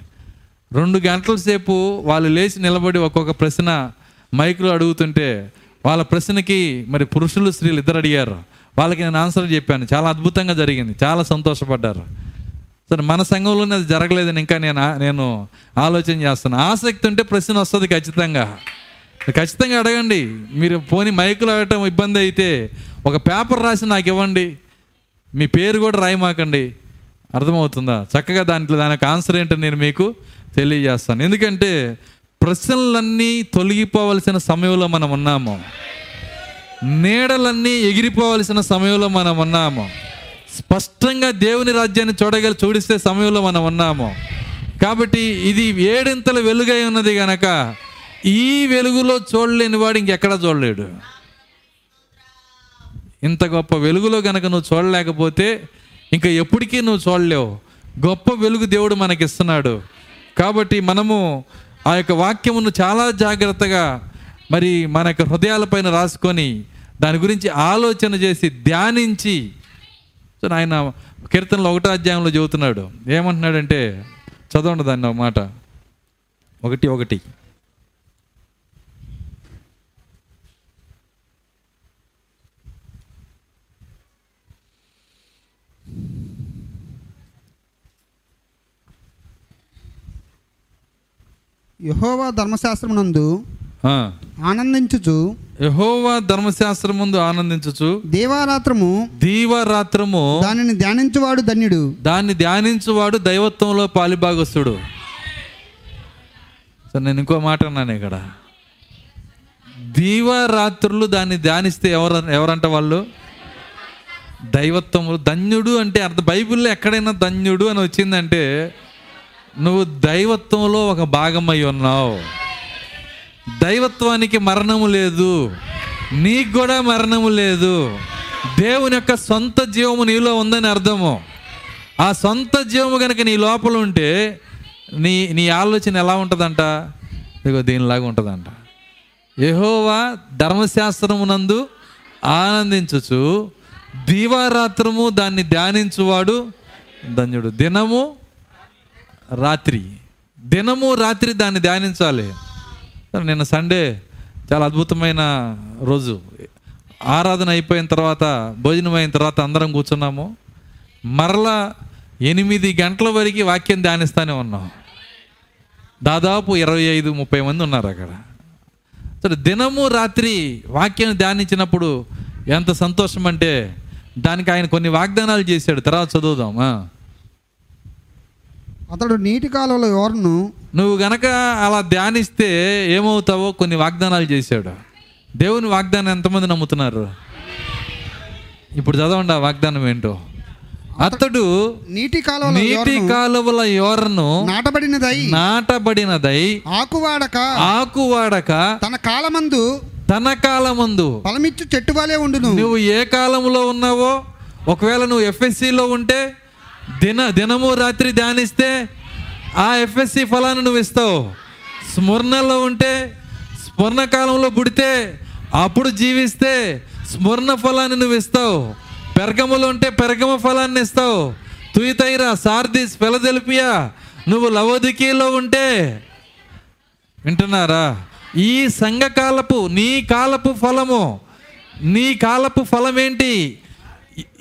రెండు గంటల సేపు వాళ్ళు లేచి నిలబడి ఒక్కొక్క ప్రశ్న మైకులు అడుగుతుంటే వాళ్ళ ప్రశ్నకి మరి పురుషులు స్త్రీలు ఇద్దరు అడిగారు. వాళ్ళకి నేను ఆన్సర్ చెప్పాను. చాలా అద్భుతంగా జరిగింది. చాలా సంతోషపడ్డారు. సరే మన సంఘంలోనే అది జరగలేదని ఇంకా నేను నేను ఆలోచన చేస్తాను. ఆసక్తి ఉంటే ప్రశ్న వస్తుంది ఖచ్చితంగా. ఖచ్చితంగా అడగండి. మీరు పోనీ మైకులు అడగటం ఇబ్బంది అయితే ఒక పేపర్ రాసి నాకు ఇవ్వండి. మీ పేరు కూడా రాయమాకండి. అర్థమవుతుందా? చక్కగా దాంట్లో దానికి ఆన్సర్ ఏంటో నేను మీకు తెలియజేస్తాను. ఎందుకంటే ప్రశ్నలన్నీ తొలగిపోవలసిన సమయంలో మనం ఉన్నాము. నీడలన్నీ ఎగిరిపోవలసిన సమయంలో మనం ఉన్నాము. స్పష్టంగా దేవుని రాజ్యాన్ని చూడగల చూడిస్తే సమయంలో మనం ఉన్నాము. కాబట్టి ఇది ఏడింతల వెలుగై ఉన్నది గనక ఈ వెలుగులో చూడలేని వాడు ఇంకెక్కడా చూడలేడు. ఇంత గొప్ప వెలుగులో గనక నువ్వు చూడలేకపోతే ఇంకా ఎప్పటికీ నువ్వు చూడలేవు. గొప్ప వెలుగు దేవుడు మనకిస్తున్నాడు. కాబట్టి మనము ఆ యొక్క వాక్యమును చాలా జాగ్రత్తగా మరి మన యొక్క హృదయాలపైన రాసుకొని దాని గురించి ఆలోచన చేసి ధ్యానించి. సో ఆయన కీర్తనలో ఒకటో అధ్యాయంలో చెబుతున్నాడు. ఏమంటున్నాడంటే చదవండి దాన్ని ఒక మాట. ఒకటి ఒకటి. యహోవా ధర్మశాస్త్రమునందు ఆ. ఆనందించుచు యెహోవా ధర్మశాస్త్రం ముందు ఆనందించుచు దేవారాత్రము దీవరాత్రము దానిని ధ్యానించువాడు ధన్యుడు. దాన్ని ధ్యానించువాడు దైవత్వంలో పాలిభాగస్తుడు. సో నేను ఇంకో మాట అన్నాను ఇక్కడ. దీవారాత్రులు దాన్ని ధ్యానిస్తే ఎవరు ఎవరంట వాళ్ళు? దైవత్వము. ధన్యుడు అంటే అర్థ. బైబిల్లో ఎక్కడైనా ధన్యుడు అని వచ్చిందంటే నువ్వు దైవత్వంలో ఒక భాగమై ఉన్నావు. దైవత్వానికి మరణము లేదు. నీకు కూడా మరణము లేదు. దేవుని యొక్క సొంత జీవము నీలో ఉందని అర్థము. ఆ సొంత జీవము కనుక నీ లోపల ఉంటే నీ నీ ఆలోచన ఎలా ఉంటుందంట? ఇదిగో దీనిలాగా ఉంటుందంట. యహోవా ధర్మశాస్త్రమునందు ఆనందించుచు దీవారాత్రము దాన్ని ధ్యానించువాడు ధన్యుడు. దినము రాత్రి. దినము రాత్రి దాన్ని ధ్యానించాలి. నిన్న సండే చాలా అద్భుతమైన రోజు. ఆరాధన అయిపోయిన తర్వాత భోజనం అయిన తర్వాత అందరం కూర్చున్నాము. మరలా ఎనిమిది గంటల వరకు వాక్యం ధ్యానిస్తూనే ఉన్నాం. దాదాపు ఇరవై ఐదు ముప్పై మంది ఉన్నారు అక్కడ. సరే దినము రాత్రి వాక్యం ధ్యానించినప్పుడు ఎంత సంతోషం అంటే దానికి ఆయన కొన్ని వాగ్దానాలు చేశాడు. తర్వాత చదువుదాం. అతడు నీటి కాలువల యోరను నువ్వు గనక అలా ధ్యానిస్తే ఏమవుతావో కొన్ని వాగ్దానాలు చేశాడు. దేవుని వాగ్దానం ఎంతమంది నమ్ముతున్నారు? ఇప్పుడు చదవండి ఆ వాగ్దానం ఏంటో. అతడు నీటి కాలువల నీటి కాలువల యోరను నాటబడినదై నాటబడినదై ఆకువాడక ఆకువాడక తన కాలమందు తన కాలమందు ఫలమిచ్చు చెట్టు వలె ఉండును. నువ్వు ఏ కాలంలో ఉన్నావో ఒకవేళ నువ్వు ఎఫ్ఎస్సిలో ఉంటే దిన దినము రాత్రి ధ్యానిస్తే ఆ ఎఫ్ఎస్సి ఫలాన్ని నువ్వు ఇస్తావు. స్మరణలో ఉంటే స్మరణ కాలంలో పుడితే అప్పుడు జీవిస్తే స్మరణ ఫలాన్ని నువ్వు ఇస్తావు. పెరగములు ఉంటే పెరగమ ఫలాన్ని ఇస్తావు. తుయితైరా సార్దిస్ ఫెలదెలిపియా నువ్వు లవోదికీలో ఉంటే వింటున్నారా? ఈ సంఘకాలపు నీ కాలపు ఫలము నీ కాలపు ఫలం ఏంటి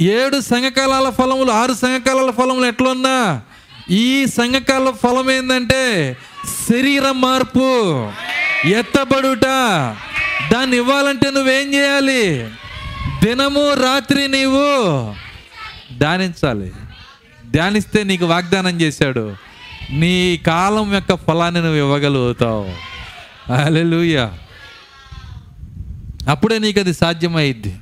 ఏడు సంఘకాలాల ఫలములు ఆరు సంఘకాలాల ఫలములు ఎట్లున్నా? ఈ సంఘకాల ఫలం ఏంటంటే శరీర మార్పు. ఎత్తబడుట. దాన్ని ఇవ్వాలంటే నువ్వేం చేయాలి? దినము రాత్రి నీవు ధ్యానించాలి. ధ్యానిస్తే నీకు వాగ్దానం చేశాడు. నీ కాలం యొక్క ఫలాన్ని నువ్వు ఇవ్వగలుగుతావు. అలెలుయ అప్పుడే నీకు అది సాధ్యమైద్ది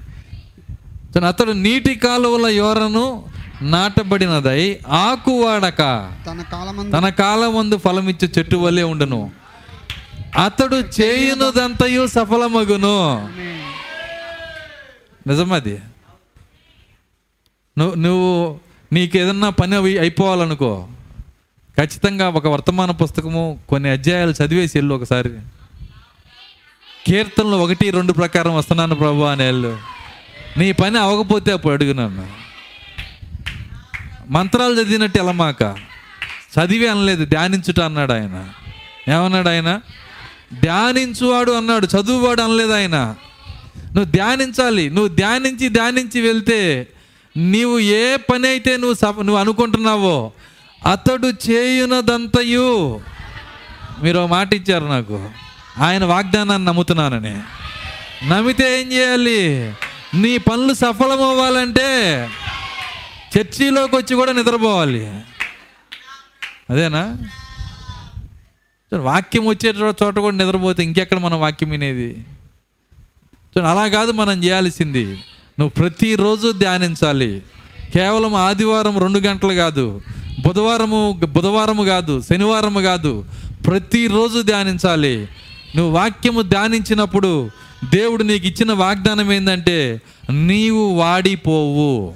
అతడు నీటి కాలువల యోరను నాటబడినదై ఆకు వాడక తన కాలమందు తన కాలం ముందు ఫలమిచ్చే చెట్టు వలె ఉండును. అతడు చేయునదంతయు సఫలమగును. నిజమది నువ్వు నువ్వు నీకు ఏదన్నా పని అవి- అయిపోవాలనుకో ఖచ్చితంగా ఒక వర్తమాన పుస్తకము కొన్ని అధ్యాయాలు చదివేసి వెళ్ళు ఒకసారి. కీర్తనలు ఒకటి రెండు ప్రకారం వస్తున్నాను ప్రభు అని వెళ్ళు నీ పని అవ్వకపోతే అప్పుడు అడుగు నన్ను. మంత్రాలు చదివినట్టు ఎలమాక. చదివి అనలేదు ధ్యానించుట అన్నాడు ఆయన. ఏమన్నాడు ఆయన? ధ్యానించువాడు అన్నాడు చదువువాడు అనలేదు ఆయన. నువ్వు ధ్యానించాలి నువ్వు ధ్యానించి ధ్యానించి వెళ్తే నీవు ఏ పని అయితే నువ్వు సఫ నువ్వు అనుకుంటున్నావో అతడు చేయునదంతయు. మీరు మాట ఇచ్చారు నాకు. ఆయన వాగ్దానాన్ని నమ్ముతున్నానని. నమ్మితే ఏం చేయాలి? నీ పనులు సఫలం అవ్వాలంటే చర్చిలోకి వచ్చి కూడా నిద్రపోవాలి. అదేనా? వాక్యం వచ్చే చోట కూడా నిద్రపోతే ఇంకెక్కడ మనం వాక్యం వినేది? అలా కాదు మనం చేయాల్సింది. నువ్వు ప్రతిరోజు ధ్యానించాలి. కేవలం ఆదివారం రెండు గంటలు కాదు. బుధవారము బుధవారము కాదు శనివారము కాదు. ప్రతిరోజు ధ్యానించాలి. నువ్వు వాక్యము ధ్యానించినప్పుడు దేవుడు నీకు ఇచ్చిన వాగ్దానం ఏంటంటే నీవు వాడిపోవు.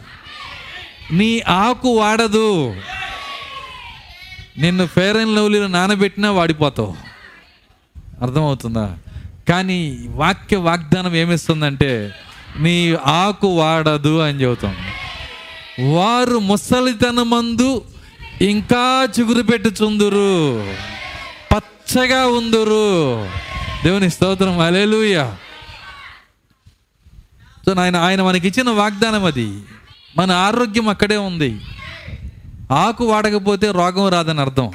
నీ ఆకు వాడదు. నిన్ను ఫేర్ అండ్ లవ్లీలో నానబెట్టినా వాడిపోతావు. అర్థమవుతుందా? కానీ వాక్య వాగ్దానం ఏమిస్తుందంటే నీ ఆకు వాడదు అని చెబుతాం. వారు ముసలితనమందు ఇంకా చిగురు పెట్టుచుందురు. పచ్చగా ఉందురు. దేవుని స్తోత్రం. అలేలుయ్యా సో ఆయన ఆయన మనకి ఇచ్చిన వాగ్దానం అది. మన ఆరోగ్యం అక్కడే ఉంది. ఆకు వాడకపోతే రోగం రాదని అర్థం.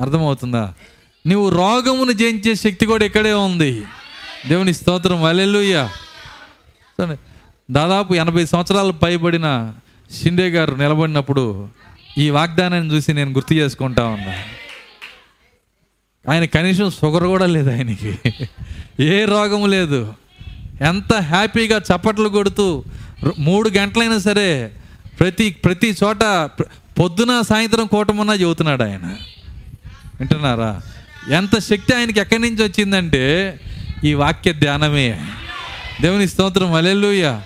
అర్థమవుతుందా? నువ్వు రోగమును జయించే శక్తి కూడా ఇక్కడే ఉంది. దేవుని స్తోత్రం. అలెలుయ్య దాదాపు ఎనభై సంవత్సరాలు పైబడిన షిండే గారు నిలబడినప్పుడు ఈ వాగ్దానాన్ని చూసి నేను గుర్తు చేసుకుంటా ఉన్నా. ఆయన కనీసం షుగర్ కూడా లేదు ఆయనకి. ఏ రోగము లేదు. ఎంత హ్యాపీగా చప్పట్లు కొడుతూ మూడు గంటలైనా సరే ప్రతి ప్రతి చోట పొద్దున సాయంత్రం కూటమన్నా చెబుతున్నాడు ఆయన. వింటున్నారా? ఎంత శక్తి ఆయనకి ఎక్కడి నుంచి వచ్చిందంటే ఈ వాక్య ధ్యానమే. దేవుని స్తోత్రం అలెలుయ్య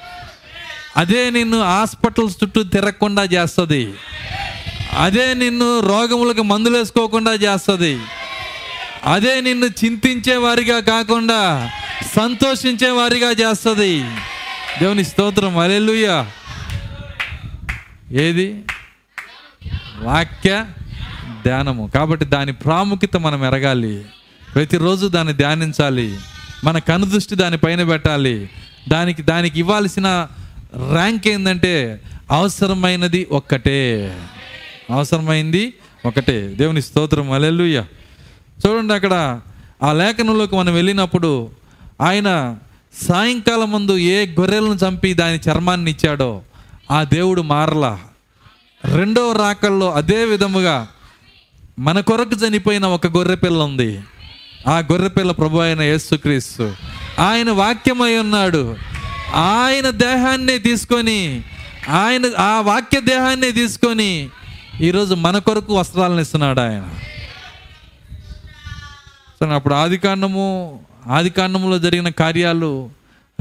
అదే నిన్ను హాస్పిటల్స్ చుట్టూ తిరగకుండా చేస్తుంది. అదే నిన్ను రోగములకు మందులు వేసుకోకుండా చేస్తుంది. అదే నిన్ను చింతించే వారిగా కాకుండా సంతోషించే వారిగా చేస్తుంది. దేవుని స్తోత్రం. అలెలుయ్య ఏది? వాక్య ధ్యానము. కాబట్టి దాని ప్రాముఖ్యత మనం ఎరగాలి. ప్రతిరోజు దాన్ని ధ్యానించాలి. మన కనుదృష్టి దాని పైన పెట్టాలి. దానికి దానికి ఇవ్వాల్సిన ర్యాంక్ ఏంటంటే అవసరమైనది ఒక్కటే. అవసరమైంది ఒకటే దేవుని స్తోత్రం. అలెలుయ్య చూడండి అక్కడ ఆ లేఖనంలోకి మనం వెళ్ళినప్పుడు ఆయన సాయంకాలం ముందు ఏ గొర్రెలను చంపి దాని చర్మాన్ని ఇచ్చాడో ఆ దేవుడు మారలా. రెండవ రాకల్లో అదే విధముగా మన కొరకు చనిపోయిన ఒక గొర్రెపిల్ల ఉంది. ఆ గొర్రె పిల్ల ప్రభు అయిన యేసుక్రీస్తు. ఆయన వాక్యమై ఉన్నాడు. ఆయన దేహాన్నే తీసుకొని ఆయన ఆ వాక్య దేహాన్నే తీసుకొని ఈరోజు మన కొరకు వస్త్రాలను ఇస్తున్నాడు ఆయన. సో అప్పుడు ఆది కాండము ఆది కాండములో జరిగిన కార్యాలు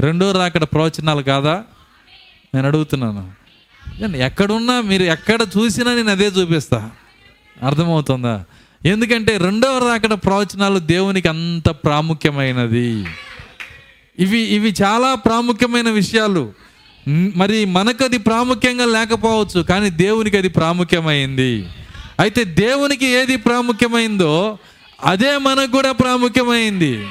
రెండో రాకడ ప్రవచనాలు కాదా? నేను అడుగుతున్నాను. ఎక్కడున్నా మీరు ఎక్కడ చూసినా నేను అదే చూపిస్తా. అర్థమవుతుందా? ఎందుకంటే రెండవ రాకడ ప్రవచనాలు దేవునికి అంత ప్రాముఖ్యమైనది. ఇవి ఇవి చాలా ప్రాముఖ్యమైన విషయాలు. మరి మనకు అది ప్రాముఖ్యంగా లేకపోవచ్చు కానీ దేవునికి అది ప్రాముఖ్యమైంది. అయితే దేవునికి ఏది ప్రాముఖ్యమైందో అదే మనకు కూడా ప్రాముఖ్యమైంది.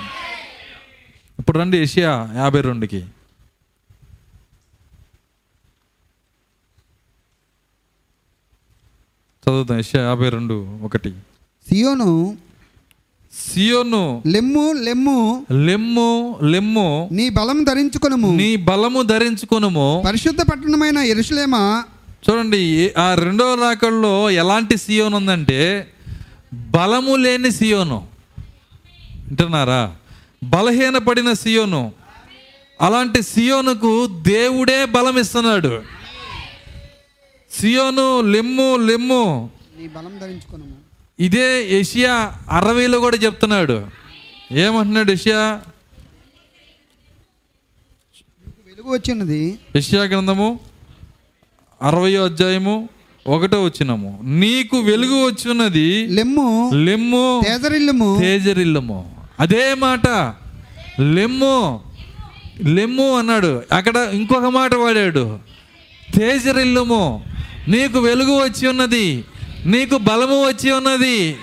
ఇప్పుడు రండి ఏషియా యాభై రెండుకి. చదువుతాం యెషయా యాభై రెండు ఒకటి. సియోను సియోను లెమ్ము లెమ్ము లెమ్ము లెమ్ము నీ బలం ధరించుకొనుము. నీ బలము ధరించుకొనుము. పరిశుద్ధ పట్టణమైన ఎరుషలేమా చూడండి ఆ రెండవ రాకల్లో ఎలాంటి సియోన్ ఉందంటే బలము లేని సియోను. వింటున్నారా? బలహీనపడిన సియోను. అలాంటి సియోనుకు దేవుడే బలం ఇస్తున్నాడు సియోను లెమ్ము లెమ్ము. ఇదే ఏషియా అరవైలో కూడా చెప్తున్నాడు. ఏమంటున్నాడు ఏషియా? వెలుగు వచ్చినది. యెషయా గ్రంథము అరవయో అధ్యాయము ఒకటో వచ్చినము నీకు వెలుగు వచ్చున్నది లెమ్ము లెమ్ము తేజరిల్లుము. తేజరిల్లము. అదే మాట. లెమ్ము లెమ్ము అన్నాడు. అక్కడ ఇంకొక మాట వాడాడు. తేజరిల్లుము. నీకు వెలుగు వచ్చి ఉన్నది నీకు బలము వచ్చి ఉన్నది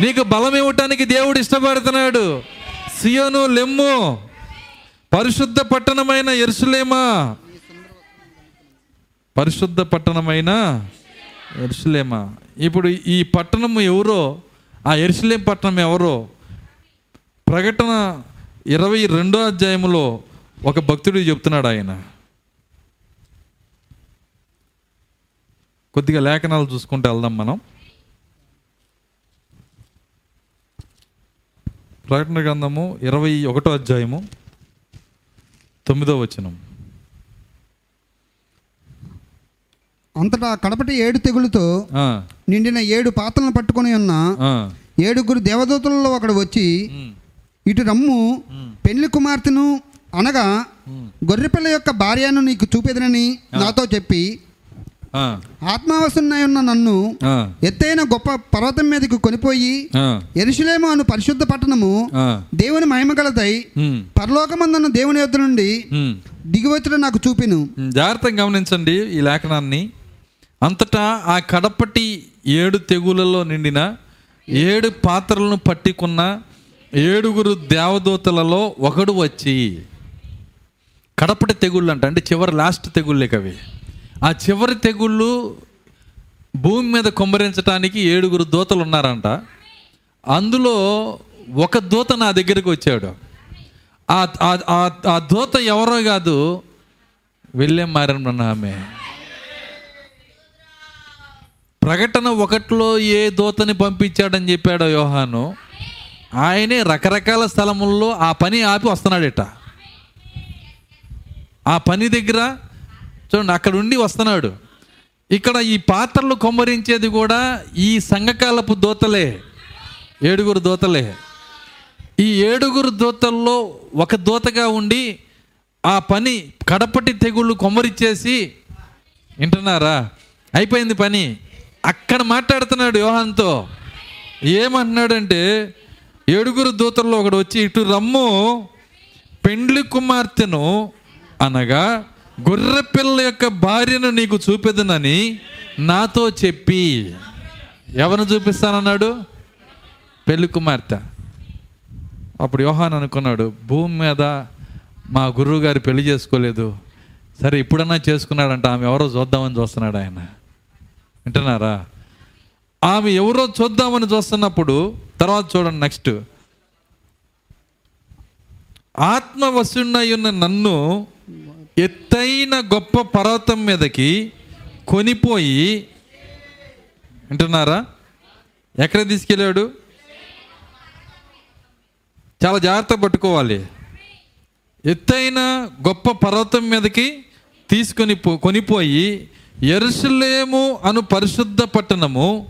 నీకు బలం ఇవ్వటానికి దేవుడు ఇష్టపడుతున్నాడు. సియోను లెమ్ము. పరిశుద్ధ పట్టణమైన ఎరుసలేమా పరిశుద్ధ పట్టణమైన ఎరుసలేమా ఇప్పుడు ఈ పట్టణం ఎవరో ఆ ఎరుసలేం పట్టణం ఎవరో ప్రకటన ఇరవై రెండో అధ్యాయములో ఒక భక్తుడు చెప్తున్నాడు ఆయన. కొద్దిగా లేఖనాలు చూసుకుంటూ వెళ్దాం మనం. ప్రకటన గ్రంథము ఇరవై ఒకటో అధ్యాయము తొమ్మిదో వచనం. అంతటా కడపటి ఏడు తెగులతో నిండిన ఏడు పాత్రలను పట్టుకొని ఉన్న ఏడుగురు దేవదూతలలో ఒకడు వచ్చి ఇటు రమ్ము పెళ్ళి కుమార్తెను అనగా గొర్రెపిల్ల యొక్క భార్యను నీకు చూపెదనని నాతో చెప్పి ఆత్మావసున్నై ఉన్న నన్ను ఎత్తైన గొప్ప పర్వతం మీదకు కొనిపోయి ఎరుషులేము అను పరిశుద్ధ పట్టణము దేవుని మహిమగలదై పరలోకమందున్న దేవుని యొద్ద నుండి ఉమ్. దిగివచ్చుట నాకు చూపిను. జాగ్రత్తగా గమనించండి ఈ లేఖనాన్ని. అంతటా ఆ కడపటి ఏడు తెగులలో నిండిన ఏడు పాత్రలను పట్టుకున్న ఏడుగురు దేవదూతలలో ఒకడు వచ్చి కడపటి తెగుళ్ళు అంట అంటే చివరి లాస్ట్ తెగుళ్ళే కవి. ఆ చివరి తెగుళ్ళు భూమి మీద కొమ్మరించడానికి ఏడుగురు దూతలు ఉన్నారంట. అందులో ఒక దూత నా దగ్గరికి వచ్చాడు. ఆ ఆ- ఆ దూత ఎవరో కాదు వెళ్ళే మారన్న ఆమె. ప్రకటన ఒకటిలో ఏ దూతని పంపించాడని చెప్పాడో యోహాను? ఆయనే రకరకాల స్థలముల్లో ఆ పని ఆపి వస్తున్నాడట. ఆ పని దగ్గర చూడండి అక్కడ ఉండి వస్తున్నాడు. ఇక్కడ ఈ పాత్రలు కొమ్మరించేది కూడా ఈ సంఘకాలపు దూతలే ఏడుగురు దూతలే. ఈ ఏడుగురు దూతల్లో ఒక దూతగా ఉండి ఆ పని కడపటి తెగుళ్ళు కొమ్మరిచ్చేసి వింటున్నారా? అయిపోయింది పని. అక్కడ మాట్లాడుతున్నాడు యోహాన్తో. ఏమంటున్నాడంటే ఏడుగురు దూతల్లో ఒకడు వచ్చి ఇటు రమ్ము పెండ్లి కుమార్తెను అనగా గొర్రెపిల్ల యొక్క భార్యను నీకు చూపెదనని నాతో చెప్పి. ఎవరిని చూపిస్తానన్నాడు? పెళ్ళి కుమార్తె. అప్పుడు యోహాన్ అనుకున్నాడు భూమి మీద మా గురువు గారు పెళ్ళి చేసుకోలేదు. సరే ఇప్పుడన్నా చేసుకున్నాడంట ఆమె ఎవరో చూద్దామని చూస్తున్నాడు ఆయన. వింటున్నారా? ఆమె ఎవరో చూద్దామని చూస్తున్నప్పుడు తర్వాత చూడండి నెక్స్ట్. ఆత్మవశున్నై ఉన్న నన్ను ఎత్తైన గొప్ప పర్వతం మీదకి కొనిపోయి వింటున్నారా? ఎక్కడ తీసుకెళ్ళాడు? చాలా జాగ్రత్త పట్టుకోవాలి. ఎత్తైన గొప్ప పర్వతం మీదకి తీసుకొని పో కొనిపోయి ఎరుసలేము అను పరిశుద్ధ పట్టణము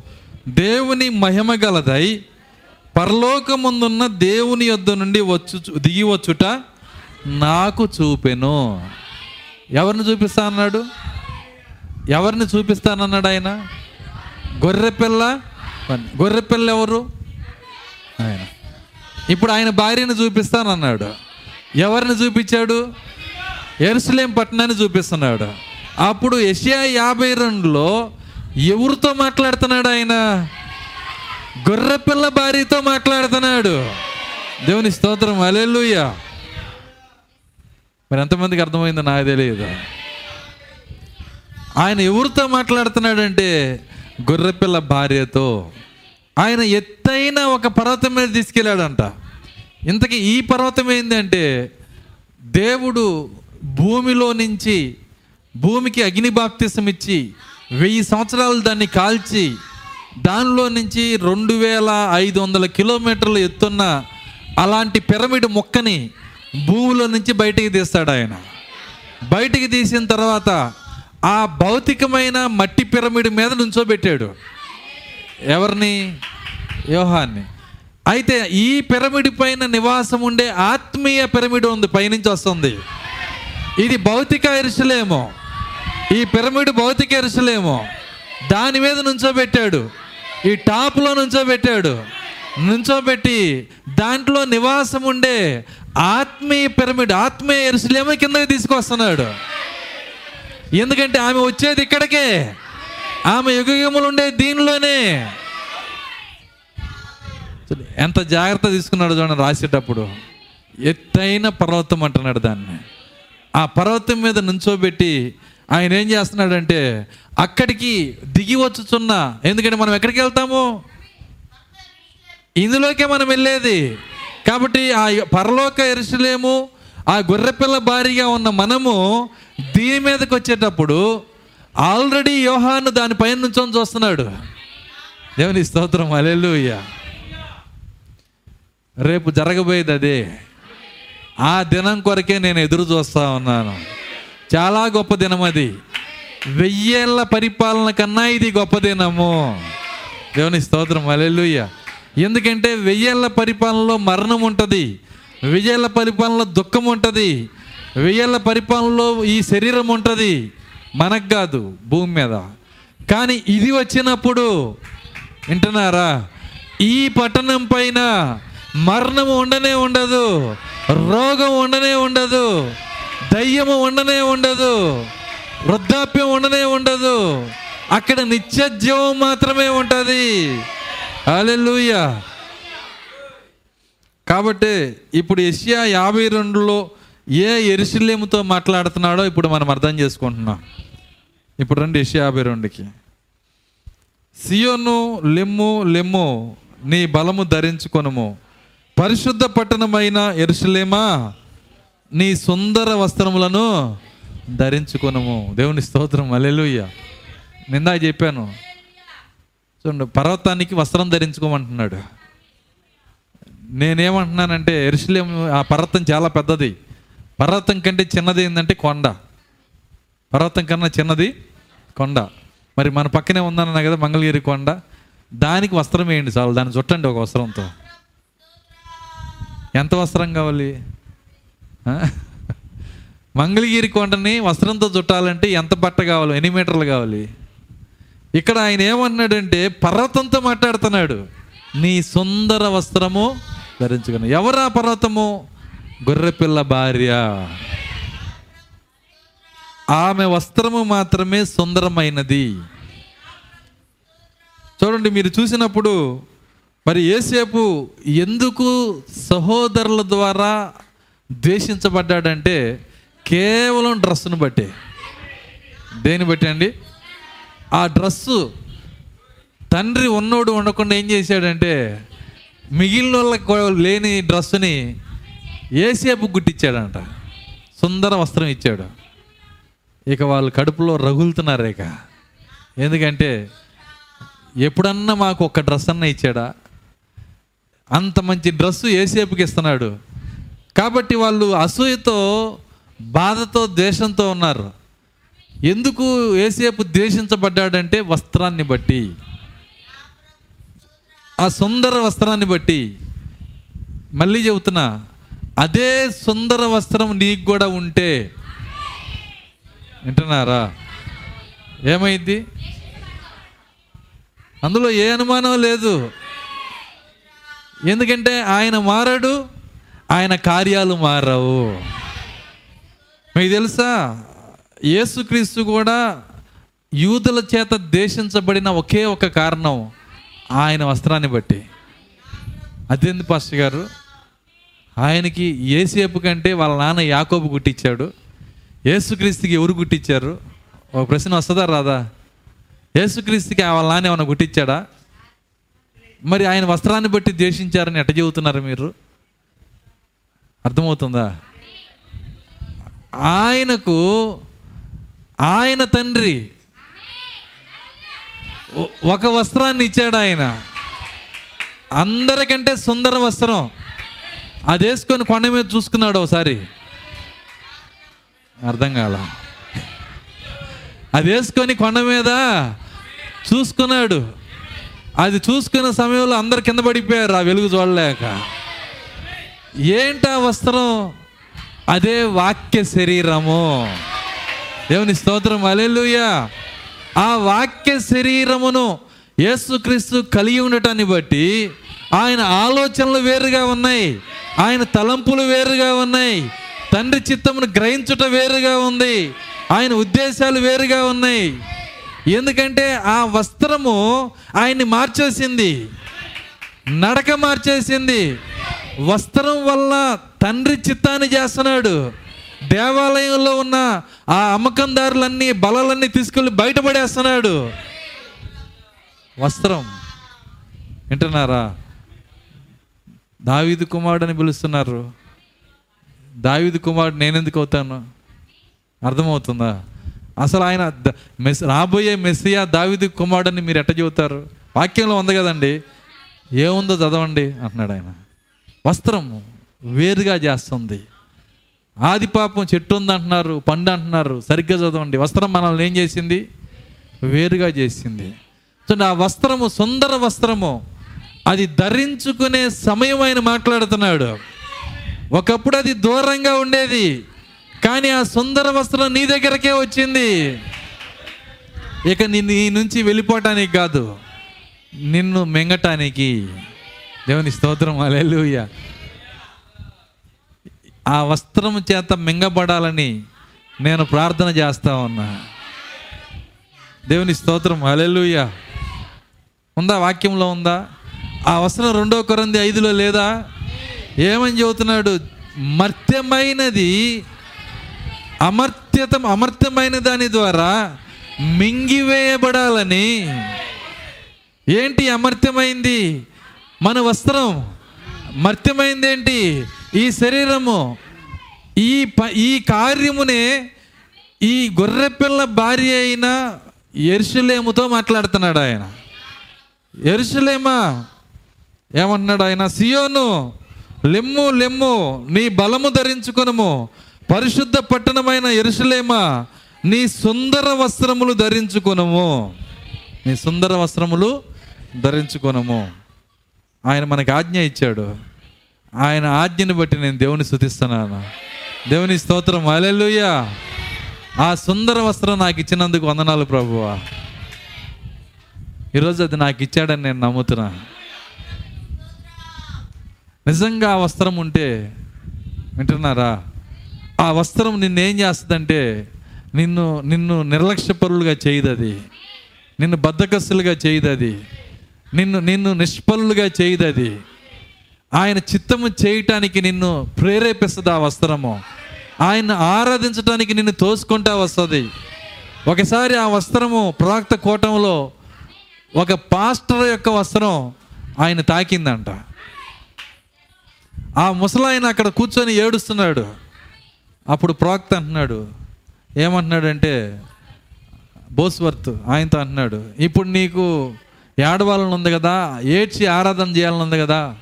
దేవుని మహిమ గలదై పరలోకముందున్న దేవుని యొద్ద నుండి వచ్చు దిగి వచ్చుట నాకు చూపెను. ఎవరిని చూపిస్తా అన్నాడు? ఎవరిని చూపిస్తానన్నాడు ఆయన? గొర్రెపిల్ల? గొర్రెపిల్ల ఎవరు? ఆయన. ఇప్పుడు ఆయన భార్యను చూపిస్తానన్నాడు. ఎవరిని చూపించాడు? ఎరుసలేం పట్టణాన్ని చూపిస్తున్నాడు. అప్పుడు ఎషియా యాభై రెండులో ఎవరితో మాట్లాడుతున్నాడు ఆయన? గొర్రెపిల్ల భార్యతో మాట్లాడుతున్నాడు. దేవుని స్తోత్రం. అలెలుయ్య మరి ఎంతమందికి అర్థమైందో నాకు తెలియదు. ఆయన ఎవరితో మాట్లాడుతున్నాడంటే గొర్రెపిల్ల భార్యతో. ఆయన ఎత్తైన ఒక పర్వతం మీద తీసుకెళ్ళాడంట. ఇంతకీ ఈ పర్వతం ఏంటంటే దేవుడు భూమిలో నుంచి భూమికి అగ్ని బాప్తిసం ఇచ్చి వెయ్యి సంవత్సరాలు దాన్ని కాల్చి దానిలో నుంచి రెండు వేల ఐదు వందల కిలోమీటర్లు ఎత్తున్న అలాంటి పిరమిడ్ మొక్కని భూమిలో నుంచి బయటికి తీస్తాడు ఆయన. బయటికి తీసిన తర్వాత ఆ భౌతికమైన మట్టి పిరమిడ్ మీద నుంచోబెట్టాడు. ఎవరిని? వ్యూహాన్ని అయితే ఈ పిరమిడ్ పైన నివాసం ఉండే ఆత్మీయ పిరమిడ్ ఉంది పైనుంచి వస్తుంది. ఇది భౌతిక ఇరుషులేమో ఈ పిరమిడ్ భౌతిక ఎరుసలేమో. దాని మీద నుంచోబెట్టాడు. ఈ టాప్లో నుంచోబెట్టాడు. నుంచోబెట్టి దాంట్లో నివాసం ఉండే ఆత్మీయ పిరమిడ్ ఆత్మీయ ఎరుసలేమో కిందకి తీసుకొస్తున్నాడు. ఎందుకంటే ఆమె వచ్చేది ఇక్కడికే. ఆమె యుగయుగములు ఉండే దీనిలోనే. ఎంత జాగ్రత్త తీసుకున్నాడు చూడండి రాసేటప్పుడు. ఎత్తైన పర్వతం అంటున్నాడు దాన్ని. ఆ పర్వతం మీద నుంచోబెట్టి ఆయన ఏం చేస్తున్నాడంటే అక్కడికి దిగి వచ్చుచున్న. ఎందుకంటే మనం ఎక్కడికి వెళ్తాము? ఇందులోకే మనం వెళ్ళేది. కాబట్టి ఆ పరలోక ఎరుసలేము ఆ గొర్రెపిల్ల భారీగా ఉన్న మనము దీని మీదకి వచ్చేటప్పుడు ఆల్రెడీ యోహాను దానిపైన నుంచొని చూస్తున్నాడు. దేవుని స్తోత్రం అలెలుయ్య రేపు జరగబోయేది అదే. ఆ దినం కొరకే నేను ఎదురు చూస్తా ఉన్నాను. చాలా గొప్ప దినం అది. వెయ్యేళ్ళ పరిపాలన కన్నా ఇది గొప్ప దినము. దేవుని స్తోత్రం అలెలుయ్య ఎందుకంటే వెయ్యేళ్ళ పరిపాలనలో మరణం ఉంటుంది. వెయ్యేళ్ళ పరిపాలనలో దుఃఖం ఉంటుంది. వెయ్యేళ్ళ పరిపాలనలో ఈ శరీరం ఉంటుంది. మనకు కాదు భూమి మీద. కానీ ఇది వచ్చినప్పుడు వింటున్నారా? ఈ పట్టణం పైన మరణం ఉండనే ఉండదు రోగం ఉండనే ఉండదు. దయ్యము ఉండనే ఉండదు వృద్ధాప్యం ఉండనే ఉండదు అక్కడ నిత్య జీవం మాత్రమే ఉంటుంది. అలెలుయ కాబట్టి ఇప్పుడు ఎషియా యాభై రెండులో ఏ ఎరుసలేముతో మాట్లాడుతున్నాడో ఇప్పుడు మనం అర్థం చేసుకుంటున్నాం. ఇప్పుడు రండి ఎషియా యాభై రెండుకి. సియోను లెమ్ము లెమ్ము నీ బలము ధరించుకొనుము. పరిశుద్ధ పట్టణమైన ఎరుసలేమా నీ సుందర వస్త్రములను ధరించుకునము. దేవుని స్తోత్రం. అలెలుయ్య నిందా చెప్పాను. చూడండి పర్వతానికి వస్త్రం ధరించుకోమంటున్నాడు. నేనేమంటున్నానంటే ఎరుసలేం ఆ పర్వతం చాలా పెద్దది. పర్వతం కంటే చిన్నది ఏంటంటే కొండ. పర్వతం కన్నా చిన్నది కొండ. మరి మన పక్కనే ఉందన్న కదా మంగళగిరి కొండ. దానికి వస్త్రం వేయండి చాలు. దాన్ని చుట్టండి ఒక వస్త్రంతో. ఎంత వస్త్రం కావాలి? మంగళగిరి కొండని వస్త్రంతో చుట్టాలంటే ఎంత బట్ట కావాలి? ఎన్ని మీటర్లు కావాలి? ఇక్కడ ఆయన ఏమన్నాడంటే పర్వతంతో మాట్లాడుతున్నాడు. నీ సుందర వస్త్రము ధరించుకుని. ఎవరా పర్వతము? గొర్రెపిల్ల భార్య. ఆమె వస్త్రము మాత్రమే సుందరమైనది. చూడండి మీరు చూసినప్పుడు మరి ఏసేపు ఎందుకు సహోదరుల ద్వారా ద్వేషించబడ్డాడంటే కేవలం డ్రెస్సును బట్టే. దేని బట్టి అండి? ఆ డ్రస్సు తండ్రి ఉన్నోడు ఉండకుండా ఏం చేశాడంటే మిగిలిన వాళ్ళకి లేని డ్రస్సుని ఏసేపు గుట్టించాడంట సుందర వస్త్రం ఇచ్చాడు. ఇక వాళ్ళు కడుపులో రగులుతున్నారు ఇక. ఎందుకంటే ఎప్పుడన్నా మాకు ఒక డ్రెస్ అన్న ఇచ్చాడా? అంత మంచి డ్రెస్సు ఏసేపుకి ఇస్తున్నాడు. కాబట్టి వాళ్ళు అసూయతో బాధతో ద్వేషంతో ఉన్నారు. ఎందుకు ఏసేపు ద్వేషించబడ్డాడంటే వస్త్రాన్ని బట్టి. ఆ సుందర వస్త్రాన్ని బట్టి. మళ్ళీ చెబుతున్నా అదే సుందర వస్త్రం నీకు కూడా ఉంటే. వింటున్నారా? ఏమైంది? అందులో ఏ అనుమానం లేదు. ఎందుకంటే ఆయన మారాడు. ఆయన కార్యాలు మారవు. మీకు తెలుసా? యేసుక్రీస్తు కూడా యూదుల చేత దేశించబడిన ఒకే ఒక కారణం ఆయన వస్త్రాన్ని బట్టి. అదేంది పాస్టర్ గారు? ఆయనకి ఏసేపు కంటే వాళ్ళ నాన్న యాకోబు గుట్టించాడు యేసుక్రీస్తుకి ఎవరు గుట్టించారు ఒక ప్రశ్న వస్తుందా రాదా? యేసుక్రీస్తుకి వాళ్ళ నాన్న ఏమైనా గుట్టించాడా మరి ఆయన వస్త్రాన్ని బట్టి ద్వేషించారని ఎట్ట చెబుతున్నారు మీరు? అర్థమవుతుందా? ఆయనకు ఆయన తండ్రి ఒక వస్త్రాన్ని ఇచ్చాడు ఆయన. అందరికంటే సుందర వస్త్రం. అది వేసుకొని కొండ మీద చూసుకున్నాడు ఒకసారి. అర్థం కాల. అది వేసుకొని కొండ మీద చూసుకున్నాడు. అది చూసుకున్న సమయంలో అందరు కింద పడిపోయారు ఆ వెలుగు చూడలేక. ఏంటా వస్త్రం? అదే వాక్య శరీరము. దేవుని స్తోత్రం అలెలుయ్యా ఆ వాక్య శరీరమును యేసుక్రీస్తు కలిగి ఉండటాన్ని బట్టి ఆయన ఆలోచనలు వేరుగా ఉన్నాయి. ఆయన తలంపులు వేరుగా ఉన్నాయి. తండ్రి చిత్తమును గ్రహించుట వేరుగా ఉంది. ఆయన ఉద్దేశాలు వేరుగా ఉన్నాయి. ఎందుకంటే ఆ వస్త్రము ఆయన్ని మార్చేసింది. నడక మార్చేసింది. వస్త్రం వల్ల తండ్రి చిత్తాన్ని చేస్తున్నాడు. దేవాలయంలో ఉన్న ఆ అమ్మకందారులన్నీ బలాలన్నీ తీసుకెళ్ళి బయటపడేస్తున్నాడు. వస్త్రం. వింటున్నారా? దావీదు కుమారుడు అని పిలుస్తున్నారు. దావీదు కుమారుడు నేనెందుకు అవుతాను? అర్థమవుతుందా? అసలు ఆయన మెస్ రాబోయే మెస్సియా దావీదు కుమారుడని మీరు ఎట్ట చెబుతారు? వాక్యంలో ఉంది కదండి. ఏముందో చదవండి అంటున్నాడు ఆయన. వస్త్రము వేరుగా చేస్తుంది. ఆది పాపం చెట్టు ఉంది అంటున్నారు పండు అంటున్నారు సరిగ్గా చదవండి. వస్త్రం మనల్ని ఏం చేసింది? వేరుగా చేసింది. సో ఆ వస్త్రము సుందర వస్త్రము అది ధరించుకునే సమయం ఆయన మాట్లాడుతున్నాడు. ఒకప్పుడు అది దూరంగా ఉండేది కానీ ఆ సుందర వస్త్రం నీ దగ్గరకే వచ్చింది. ఇక నీ నుంచి వెళ్ళిపోవటానికి కాదు నిన్ను మింగటానికి. దేవుని స్తోత్రం అలెలుయ్య ఆ వస్త్రం చేత మింగబడాలని నేను ప్రార్థన చేస్తా ఉన్నా. దేవుని స్తోత్రం అలెలుయ్య ఉందా? వాక్యంలో ఉందా? ఆ వస్త్రం రెండో కొరంది ఐదులో లేదా? ఏమని చెబుతున్నాడు? మర్త్యమైనది అమర్త్యత అమర్త్యమైన దాని ద్వారా మింగివేయబడాలని. ఏంటి అమర్త్యమైంది? మన వస్త్రం మర్త్యమైంది ఏంటి ఈ శరీరము ఈ ప ఈ కార్యమునే ఈ గొర్రెపిల్ల భార్య అయిన ఎరుషులేముతో మాట్లాడుతున్నాడు ఆయన. ఎరుసలేమా ఏమంటున్నాడు ఆయన? సియోను లెమ్ము లెమ్ము నీ బలము ధరించుకునము. పరిశుద్ధ పట్టణమైన ఎరుసలేమా నీ సుందర వస్త్రములు ధరించుకునము. నీ సుందర వస్త్రములు ధరించుకునము. ఆయన మనకు ఆజ్ఞ ఇచ్చాడు. ఆయన ఆజ్ఞని బట్టి నేను దేవుని స్థుతిస్తున్నాను దేవుని స్తోత్రం. అలెలుయ్యా ఆ సుందర వస్త్రం నాకు ఇచ్చినందుకు వందనాలు ప్రభువా. ఈరోజు అది నాకు ఇచ్చాడని నేను నమ్ముతున్నా. నిజంగా ఆ వస్త్రం ఉంటే వింటున్నారా? ఆ వస్త్రం నిన్నేం చేస్తుందంటే నిన్ను నిన్ను నిర్లక్ష్యపరులుగా చేయదు అది నిన్ను బద్దకస్తులుగా చేయదు అది నిన్ను నిన్ను నిష్ఫలులుగా చేయదు అది ఆయన చిత్తము చేయటానికి నిన్ను ప్రేరేపిస్తుంది ఆ వస్త్రము? ఆయన ఆరాధించడానికి నిన్ను తోసుకుంటా వస్తుంది. ఒకసారి ఆ వస్త్రము ప్రవక్త కోటంలో ఒక పాస్టర్ యొక్క వస్త్రం ఆయన తాకిందంట. ఆ ముసలాయన అక్కడ కూర్చొని ఏడుస్తున్నాడు. అప్పుడు ప్రవక్త అంటున్నాడు ఏమంటున్నాడంటే బోస్వర్త్ ఆయనతో అంటున్నాడు ఇప్పుడు నీకు ఏడవాలని ఉంది కదా ఏడ్చి ఆరాధన చేయాలని ఉంది కదా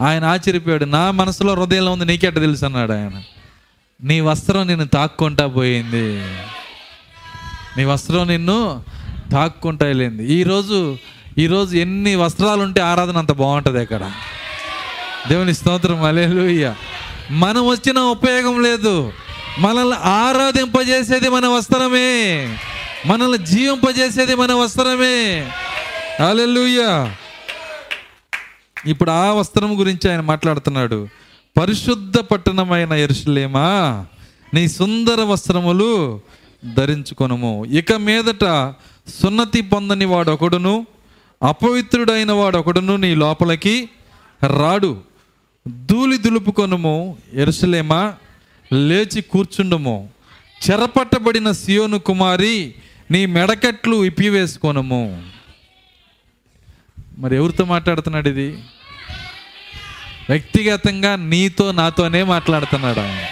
ఆయన ఆశ్చర్యపోయాడు. నా మనసులో హృదయంలో ఉంది నీకెట్ట తెలుసు అన్నాడు ఆయన. నీ వస్త్రం నిన్ను తాక్కుంటా పోయింది. నీ వస్త్రం నిన్ను తాక్కుంటా వెళ్ళింది. ఈరోజు ఈరోజు ఎన్ని వస్త్రాలు ఉంటే ఆరాధన అంత బాగుంటుంది అక్కడ. దేవుని స్తోత్రం అలేలుయ్య మనం వచ్చిన ఉపయోగం లేదు. మనల్ని ఆరాధింపజేసేది మన వస్త్రమే. మనల్ని జీవింపజేసేది మన వస్త్రమే. అలెలుయ్యా ఇప్పుడు ఆ వస్త్రం గురించి ఆయన మాట్లాడుతున్నాడు. పరిశుద్ధ పట్టణమైన ఎరుసలేమా నీ సుందర వస్త్రములు ధరించుకొనుము. ఇక మీదట సున్నతి పొందని వాడొకడును అపవిత్రుడైన వాడొకడును నీ లోపలికి రాడు. ధూళి దులుపుకొనుము ఎరుసలేమా లేచి కూర్చుండుము. చెరపట్టబడిన సియోను కుమారి నీ మెడకట్లు ఇప్పివేసుకొనము. మరి ఎవరితో మాట్లాడుతున్నాడు ఇది? వ్యక్తిగతంగా నీతో నాతోనే మాట్లాడుతున్నాడు ఆయన.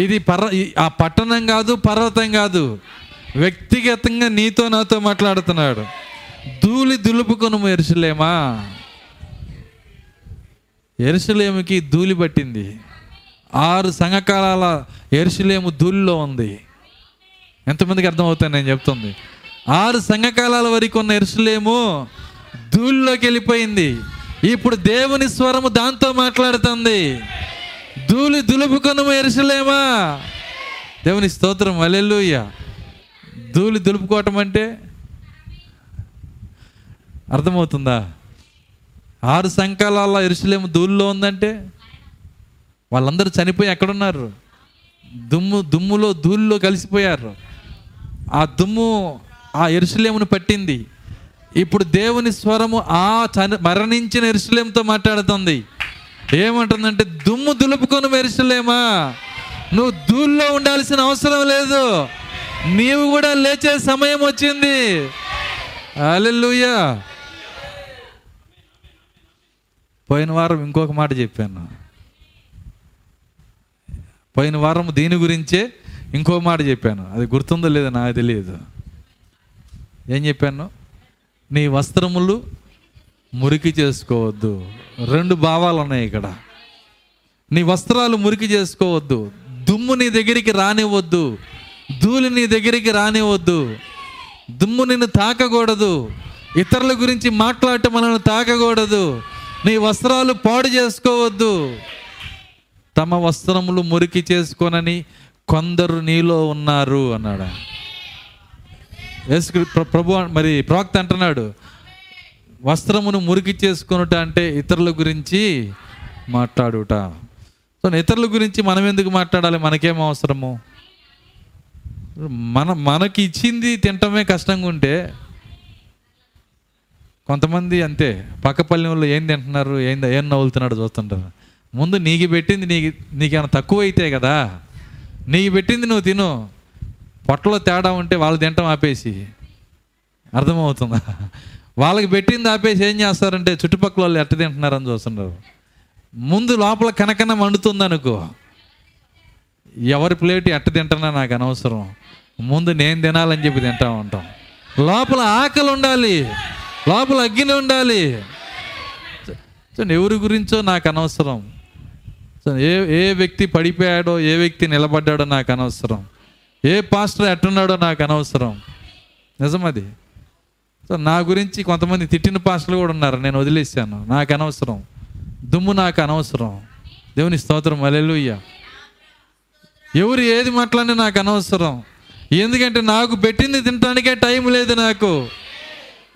ఇది పర్వ ఈ- ఆ పట్టణం కాదు పర్వతం కాదు. వ్యక్తిగతంగా నీతో నాతో మాట్లాడుతున్నాడు. ధూళి దులుపుకొను ఎరుసలేమా? ఎరుసలేముకి ధూళి పట్టింది. ఆరు సంఘకాలాల ఎరుసలేము ధూళిలో ఉంది. ఎంతమందికి అర్థమవుతుంది నేను చెప్తుంది? ఆరు సంఘకాలాల వరకు ఉన్న ఎరుసలేము ధూళిలోకి వెళ్ళిపోయింది ఇప్పుడు దేవుని స్వరము దాంతో మాట్లాడుతుంది. ధూళి దులుపుకొను ఎరుసలేమా? దేవుని స్తోత్రం. అలెలుయ్య ధూళి దులుపుకోవటం అంటే అర్థమవుతుందా? ఆరు సంకాలాల ఎరుసలేము ధూళిలో ఉందంటే వాళ్ళందరూ చనిపోయి ఎక్కడున్నారు? దుమ్ము దుమ్ములో ధూళిలో కలిసిపోయారు. ఆ దుమ్ము ఆ ఎరుసలేమును పట్టింది. ఇప్పుడు దేవుని స్వరము ఆ చని మరణించిన ఎరుసలేంతో మాట్లాడుతుంది. ఏమంటుందంటే దుమ్ము దులుపుకొని ఎరుసలేమా? నువ్వు దూళ్ళో ఉండాల్సిన అవసరం లేదు. నీవు కూడా లేచే సమయం వచ్చింది. అలెలుయ్యా పోయిన వారం ఇంకొక మాట చెప్పాను. పోయిన వారం దీని గురించే ఇంకో మాట చెప్పాను. అది గుర్తుందో లేదో నాకు తెలియదు. ఏం చెప్పాను? నీ వస్త్రములు మురికి చేసుకోవద్దు. రెండు భావాలు ఉన్నాయి ఇక్కడ. నీ వస్త్రాలు మురికి చేసుకోవద్దు. దుమ్ము నీ దగ్గరికి రానివ్వద్దు. ధూళి నీ దగ్గరికి రానివ్వద్దు. దుమ్ము నిన్ను తాకకూడదు. ఇతరుల గురించి మాట్లాడటం మనల్ని తాకకూడదు. నీ వస్త్రాలు పాడు చేసుకోవద్దు. తమ వస్త్రములు మురికి చేసుకోనని కొందరు నీలో ఉన్నారు అన్నాడు? యేసు ప్రభు మరి ప్రవక్త అంటున్నాడు వస్త్రమును మురికి చేసుకొనుట అంటే ఇతరుల గురించి మాట్లాడుట. సో ఇతరుల గురించి మనం ఎందుకు మాట్లాడాలి? మనకేం అవసరము? మన మనకి ఇచ్చింది తినటమే కష్టంగా ఉంటే కొంతమంది అంతే పక్క వాళ్ళు ఏం తింటున్నారు ఏం ఏం నవ్వులుతున్నాడు చూస్తుంటారు. ముందు నీకు పెట్టింది నీకు నీకేమైనా తక్కువ అయితే కదా నీకు పెట్టింది నువ్వు తిను. పొట్టలో తేడా ఉంటే వాళ్ళు తింటాం ఆపేసి. అర్థమవుతుందా? వాళ్ళకి పెట్టింది ఆపేసి ఏం చేస్తారంటే చుట్టుపక్కల వాళ్ళు ఎట్ట తింటున్నారని చూస్తున్నారు. ముందు లోపల కనకన మండుతుంది అనుకో ఎవరి ప్లేట్ ఎట్ట తింటున్నా నాకు అనవసరం. ముందు నేను తినాలని చెప్పి తింటా ఉంటాం. లోపల ఆకలి ఉండాలి. లోపల అగ్గిని ఉండాలి. సో ఎవరి గురించో నాకు అనవసరం. సో ఏ ఏ వ్యక్తి పడిపోయాడో ఏ వ్యక్తి నిలబడ్డాడో నాకు అనవసరం. ఏ పాస్టర్ ఎట్టున్నాడో నాకు అనవసరం. నిజమది. సో నా గురించి కొంతమంది తిట్టిన పాస్టర్లు కూడా ఉన్నారు. నేను వదిలేసాను నాకు అనవసరం. దుమ్ము నాకు అనవసరం. దేవుని స్తోత్రం. అలెలుయ్య ఎవరు ఏది మాట్లాడినా నాకు అనవసరం. ఎందుకంటే నాకు పెట్టింది తినటానికే టైం లేదు నాకు.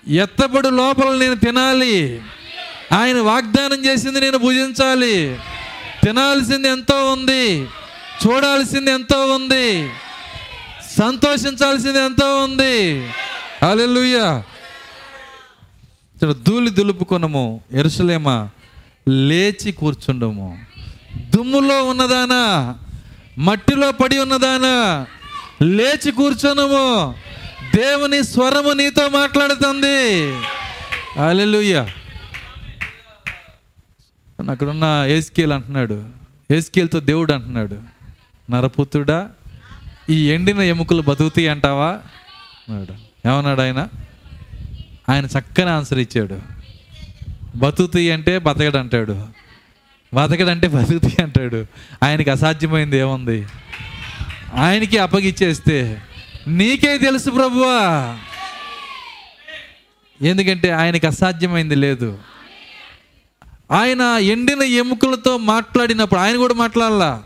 ఎత్తబడు లోపల నేను తినాలి. ఆయన వాగ్దానం చేసింది నేను భుజించాలి. తినాల్సింది ఎంతో ఉంది. చూడాల్సింది ఎంతో ఉంది. సంతోషించాల్సింది ఎంతో ఉంది. అలెలుయ్యా ఇక్కడ ధూళి దులుపుకునము ఎరుసలేమా లేచి కూర్చుండము. దుమ్ములో ఉన్నదానా మట్టిలో పడి ఉన్నదానా లేచి కూర్చునము. దేవుని స్వరము నీతో మాట్లాడుతుంది. అలెలుయ్యా అక్కడున్న ఏస్కేల్ అంటున్నాడు. ఏస్కేల్తో దేవుడు అంటున్నాడు. నరపుత్రుడా ఈ ఎండిన ఎముకలు బతుకుతాయి అంటావా? అన్నాడు ఏమన్నాడు ఆయన? ఆయన చక్కని ఆన్సర్ ఇచ్చాడు. బతుకుతాయి అంటే బతకడు అంటాడు. బతకడంటే బతుకుతాయి అంటాడు. ఆయనకి అసాధ్యమైంది ఏముంది? ఆయనకి అప్పగిచ్చేస్తే. నీకే తెలుసు ప్రభువా. ఎందుకంటే ఆయనకి అసాధ్యమైంది లేదు. ఆయన ఎండిన ఎముకలతో మాట్లాడినప్పుడు ఆయన కూడా మాట్లాడాల?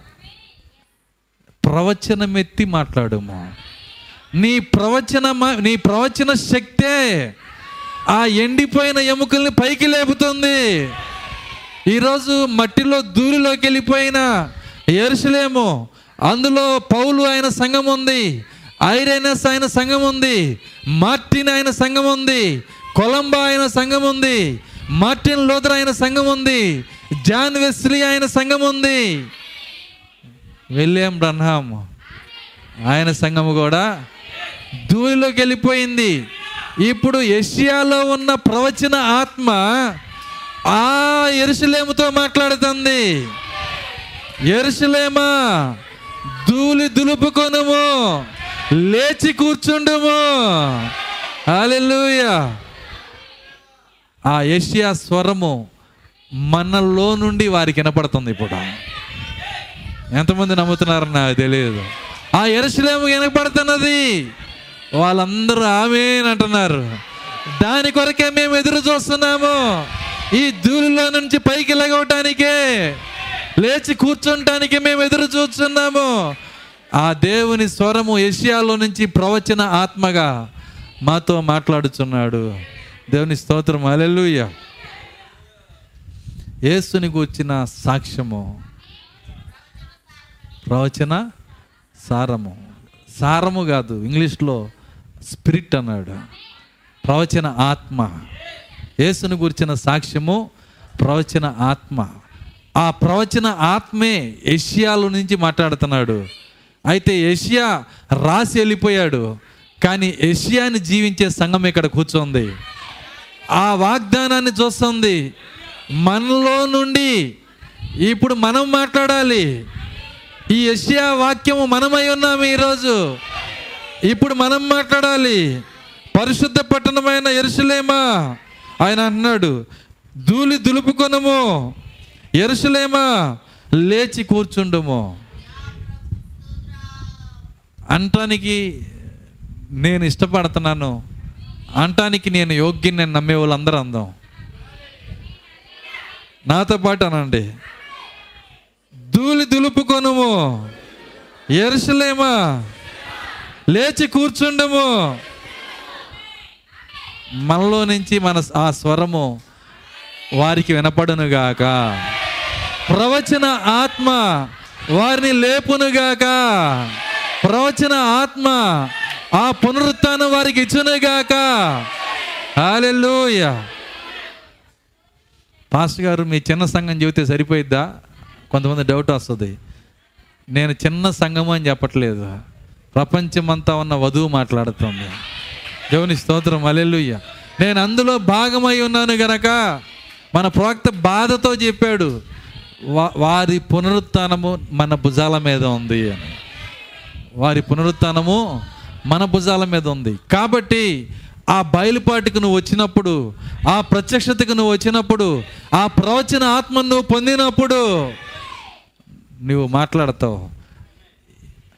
ప్రవచనం ఎత్తి మాట్లాడము. నీ ప్రవచన నీ ప్రవచన శక్తే ఆ ఎండిపోయిన ఎముకల్ని పైకి లేపుతుంది. ఈరోజు మట్టిలో దూరిలోకి వెళ్ళిపోయిన ఎరుసలేము అందులో పౌలు ఆయన సంఘం ఉంది ఐరైనస్ ఆయన సంఘం ఉంది మార్టిన్ ఆయన సంఘం ఉంది కొలంబా ఆయన సంఘం ఉంది మార్టిన్ లోదర్ ఆయన సంఘం ఉంది జాన్ వెస్లీ ఆయన సంఘం ఉంది విలియం బ్రన్హామ్. ఆయన సంఘము కూడా ధూళిలోకి వెళ్ళిపోయింది. ఇప్పుడు ఏషియాలో ఉన్న ప్రవచన ఆత్మ ఆ ఎరుసలేముతో మాట్లాడుతుంది. ఎరుసలేమా ధూళి దులుపుకొనుము లేచి కూర్చుండుము. హల్లెలూయా. ఆ ఏషియా స్వరము మనలో నుండి వారికి వినపడుతుంది ఇప్పుడు. ఎంతమంది నమ్ముతున్నారని నాకు తెలియదు. ఆ ఎరుసలేము వినపడుతున్నది వాళ్ళందరూ ఆమె అంటున్నారు. దాని కొరకే మేము ఎదురు చూస్తున్నాము. ఈ ధూళిలో నుంచి పైకి లెగవటానికే లేచి కూర్చుంటానికి మేము ఎదురు చూస్తున్నాము. ఆ దేవుని స్వరము ఏషియాలో నుంచి ప్రవచన ఆత్మగా మాతో మాట్లాడుచున్నాడు. దేవుని స్తోత్రం. అలెలుయ్య యేసుని కూర్చిన సాక్ష్యము. ప్రవచన సారము. సారము కాదు ఇంగ్లీష్లో స్పిరిట్ అన్నాడు. ప్రవచన ఆత్మ. యేసును గురించిన సాక్ష్యము ప్రవచన ఆత్మ. ఆ ప్రవచన ఆత్మే ఏషియాలో నుంచి మాట్లాడుతున్నాడు. అయితే ఏషియా రాసి వెళ్ళిపోయాడు. కానీ ఏషియాని జీవించే సంఘం ఇక్కడ కూర్చోంది. ఆ వాగ్దానాన్ని చూస్తుంది. మనలో నుండి ఇప్పుడు మనం మాట్లాడాలి. ఈ యశ్యా వాక్యము మనమై ఉన్నాము ఈరోజు. ఇప్పుడు మనం మాట్లాడాలి. పరిశుద్ధ పట్టణమైన ఎరుసలేమా ఆయన అన్నాడు ధూళి దులుపుకొనము. ఎరుసలేమా లేచి కూర్చుండము. అంటానికి నేను ఇష్టపడుతున్నాను. అంటానికి నేను యోగ్యం నేను నమ్మే వాళ్ళందరూ అందాం. నాతో పాటు అనండి. ధూళి దులుపుకొనుము. ఎరుసలేమా? లేచి కూర్చుండము. మనలో నుంచి మన ఆ స్వరము వారికి వినపడునుగాక. ప్రవచన ఆత్మ వారిని లేపునుగాక. ప్రవచన ఆత్మ ఆ పునరుత్నం వారికి ఇచ్చునుగాక. హాలెలూయా పాస్టర్ గారు మీ చిన్న సంఘం చెబితే సరిపోయిద్దా? కొంతమంది డౌట్ వస్తుంది. నేను చిన్న సంఘం అని చెప్పట్లేదు. ప్రపంచమంతా ఉన్న వధువు మాట్లాడుతుంది. దేవుని స్తోత్రం అలెలుయ్య నేను అందులో భాగమై ఉన్నాను గనక మన ప్రవక్త బాధతో చెప్పాడు వారి పునరుత్థానము మన భుజాల మీద ఉంది అని. వారి పునరుత్నము మన భుజాల మీద ఉంది. కాబట్టి ఆ బయలుపాటికి నువ్వు వచ్చినప్పుడు ఆ ప్రత్యక్షతకు నువ్వు వచ్చినప్పుడు ఆ ప్రవచన ఆత్మను నువ్వు పొందినప్పుడు నువ్వు మాట్లాడతావు.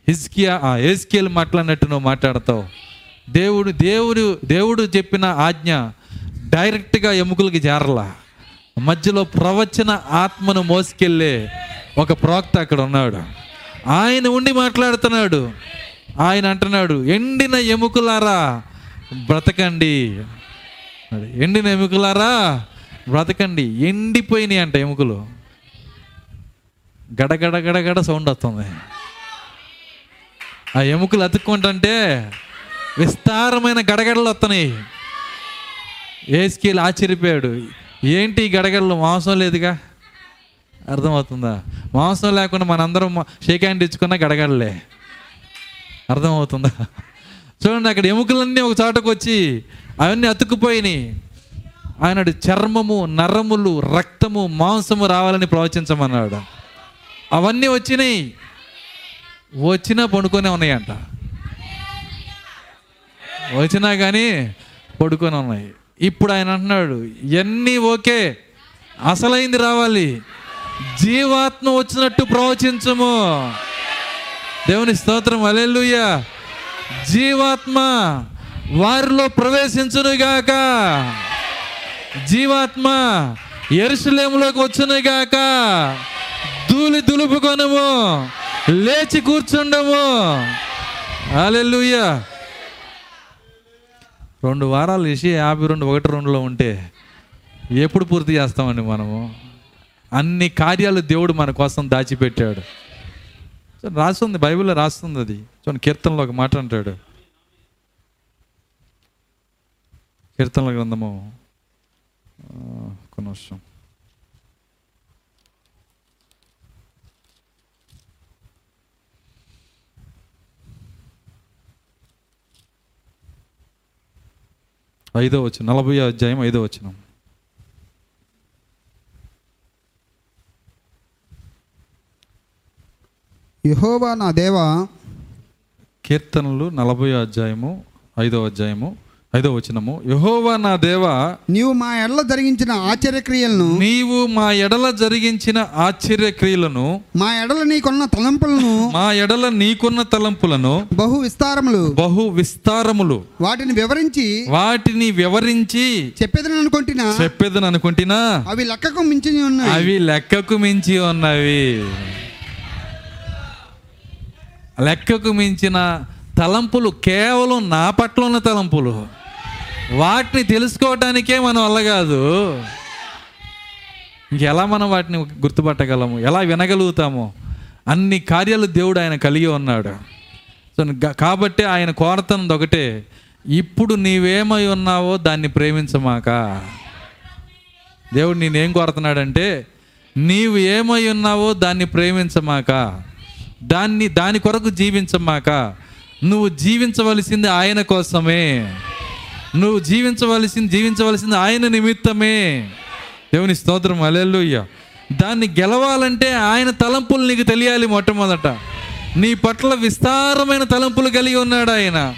హిజ్కియా ఆ ఏస్కేల్ మాట్లాడినట్టు నువ్వు మాట్లాడతావు. దేవుడు దేవుడు దేవుడు చెప్పిన ఆజ్ఞ డైరెక్ట్గా ఎముకలకి జారలా. మధ్యలో ప్రవచన ఆత్మను మోసుకెళ్ళే ఒక ప్రవక్త అక్కడ ఉన్నాడు. ఆయన ఉండి మాట్లాడుతున్నాడు. ఆయన అంటున్నాడు ఎండిన ఎముకలారా బ్రతకండి. ఎండిన ఎముకలారా బ్రతకండి. ఎండిపోయినాయి అంట ఎముకలు. గడగడ గడగడ సౌండ్ వస్తుంది. ఆ ఎముకలు అతుక్కుంటుంటే విస్తారమైన గడగడలు వస్తున్నాయి. ఏసుకెళ్ళి ఆశ్చర్యపోయాడు. ఏంటి ఈ గడగడలు? మాంసం లేదుగా? అర్థమవుతుందా? మాంసం లేకుండా మనందరం షేక్ హ్యాండ్ ఇచ్చుకున్న గడగడలే. అర్థమవుతుందా? చూడండి అక్కడ ఎముకలన్నీ ఒక చోటకు వచ్చి అవన్నీ అతుక్కుపోయినాయి. ఆయన చర్మము నరములు రక్తము మాంసము రావాలని ప్రవచించమన్నాడు. అవన్నీ వచ్చినాయి. వచ్చినా పడుకొనే ఉన్నాయంట. వచ్చినా కానీ పడుకొని ఉన్నాయి. ఇప్పుడు ఆయన అంటున్నాడు ఇవన్నీ ఓకే అసలైంది రావాలి. జీవాత్మ వచ్చినట్టు ప్రవచించము. దేవుని స్తోత్రం అలెలుయ్య జీవాత్మ వారిలో ప్రవేశించునుగాక. జీవాత్మ ఎరుసలేములోకి వచ్చునుగాక. ధూళి దులుపుకొనము లేచి కూర్చుండము. అలెలుయ్యా రెండు వారాలు వేసి యాభై రెండు ఒకటి రెండులో ఉంటే ఎప్పుడు పూర్తి చేస్తామండి మనము? అన్ని కార్యాలు దేవుడు మన కోసం దాచిపెట్టాడు. రాస్తుంది బైబిల్లో రాస్తుంది అది. చూడండి కీర్తనలో ఒక మాట అంటాడు. కీర్తనల గ్రంథము ఆ, ఐదో వచ్చిన నలభై అధ్యాయం ఐదో వచ్చిన యహోవా నా దేవా కీర్తనలు నలభై అధ్యాయము ఐదో అధ్యాయము. ఐదో వచనము. యహోవా నా దేవా నీవు మా ఎడల జరిగించిన ఆశ్చర్యక్రియలను నీవు మా ఎడల జరిగించిన ఆశ్చర్య క్రియలను మా ఎడల నీకున్న తలంపులను మా ఎడల నీకున్న తలంపులను బహు విస్తారములు బహు విస్తారములు వాటిని వివరించి వాటిని వివరించి చెప్పేదని అనుకుంటున్నా. చెప్పేదని అనుకుంటున్నా. అవి లెక్కకు మించి ఉన్నాయి అవి లెక్కకు మించి ఉన్నవి. లెక్కకు మించిన తలంపులు కేవలం నా పట్ల ఉన్న తలంపులు. వాటిని తెలుసుకోవటానికే మనం వల్ల కాదు ఇంకెలా మనం వాటిని గుర్తుపట్టగలము? ఎలా వినగలుగుతాము? అన్ని కార్యాలు దేవుడు ఆయన కలిగి ఉన్నాడు. సో కాబట్టి ఆయన కోరతున్నది ఒకటే ఇప్పుడు నీవేమై ఉన్నావో దాన్ని ప్రేమించమాక. దేవుడు నేనేం కోరుతున్నాడంటే నీవు ఏమై ఉన్నావో దాన్ని ప్రేమించమాక. దాన్ని దాని కొరకు జీవించమాక. నువ్వు జీవించవలసింది ఆయన కోసమే. నువ్వు జీవించవలసింది జీవించవలసింది ఆయన నిమిత్తమే. దేవుని స్తోత్రం అలెల్లుయ్య దాన్ని గెలవాలంటే ఆయన తలంపులు నీకు తెలియాలి మొట్టమొదట. నీ పట్ల విస్తారమైన తలంపులు కలిగి ఉన్నాడు ఆయన.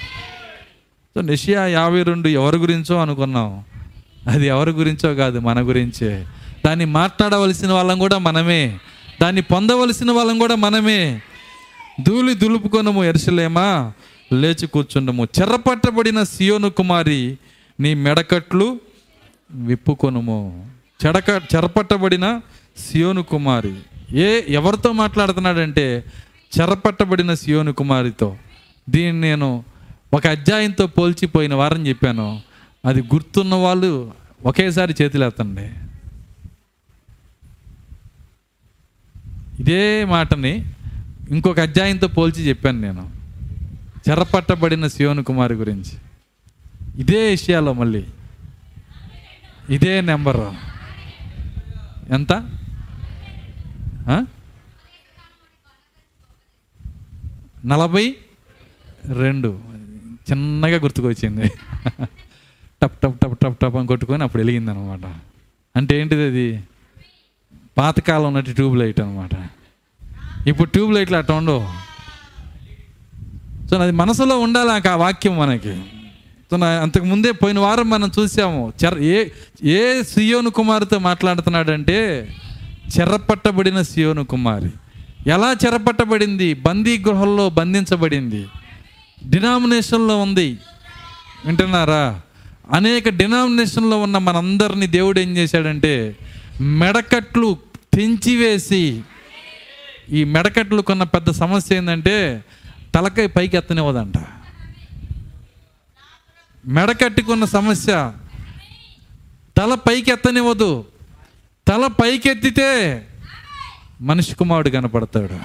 సో నిషియా యాభై రెండు ఎవరి గురించో అనుకున్నాం. అది ఎవరి గురించో కాదు మన గురించే. దాన్ని మాట్లాడవలసిన వాళ్ళం కూడా మనమే. దాన్ని పొందవలసిన వాళ్ళం కూడా మనమే. ధూళి దులుపుకొనము ఎరుసలేమా? లేచి కూర్చుండము. చెరపట్టబడిన సియోను కుమారి నీ మెడకట్లు విప్పుకొనుము. చెడక చెరపట్టబడిన సియోను కుమారి. ఏ ఎవరితో మాట్లాడుతున్నాడంటే చెరపట్టబడిన సియోను కుమారితో. దీన్ని నేను ఒక అధ్యాయంతో పోల్చిపోయిన వారని చెప్పాను. అది గుర్తున్న వాళ్ళు ఒకేసారి చేతులేతండి ఇదే మాటని ఇంకొక అధ్యాయంతో పోల్చి చెప్పాను నేను. చెరపట్టబడిన శివను కుమారి గురించి. ఇదే విషయాల్లో మళ్ళీ. ఇదే నెంబర్. ఎంత? నలభై రెండు. చిన్నగా గుర్తుకొచ్చింది. టప్ టప్ టప్ టప్ టప్ అని కొట్టుకొని అప్పుడు వెలిగింది అనమాట అంటే ఏంటిది అది? పాతకాలం ఉన్నట్టు ట్యూబ్ లైట్ అనమాట ఇప్పుడు ట్యూబ్ లైట్లు అట్లా ఉండవు. సో అది మనసులో ఉండాలి ఆ వాక్యం మనకి. నా అంతకు ముందే పోయిన వారం మనం చూసాము. చెర ఏ ఏ సియోను కుమారితో మాట్లాడుతున్నాడంటే చెరపట్టబడిన సియోను కుమారి. ఎలా చెరపట్టబడింది? బందీ గృహంలో బంధించబడింది. డినామినేషన్లో ఉంది. వింటున్నారా? అనేక డినామినేషన్లో ఉన్న మనందరినీ దేవుడు ఏం చేశాడంటే మెడకట్లు తెంచివేసి ఈ మెడకట్లు కొన్న పెద్ద సమస్య ఏంటంటే తలకాయ పైకి ఎత్తనివ్వదంట. మెడకట్టుకున్న సమస్య. తల పైకి ఎత్తనివ్వదు. తల పైకెత్తితే మనిషి కుమారుడు కనపడతాడు.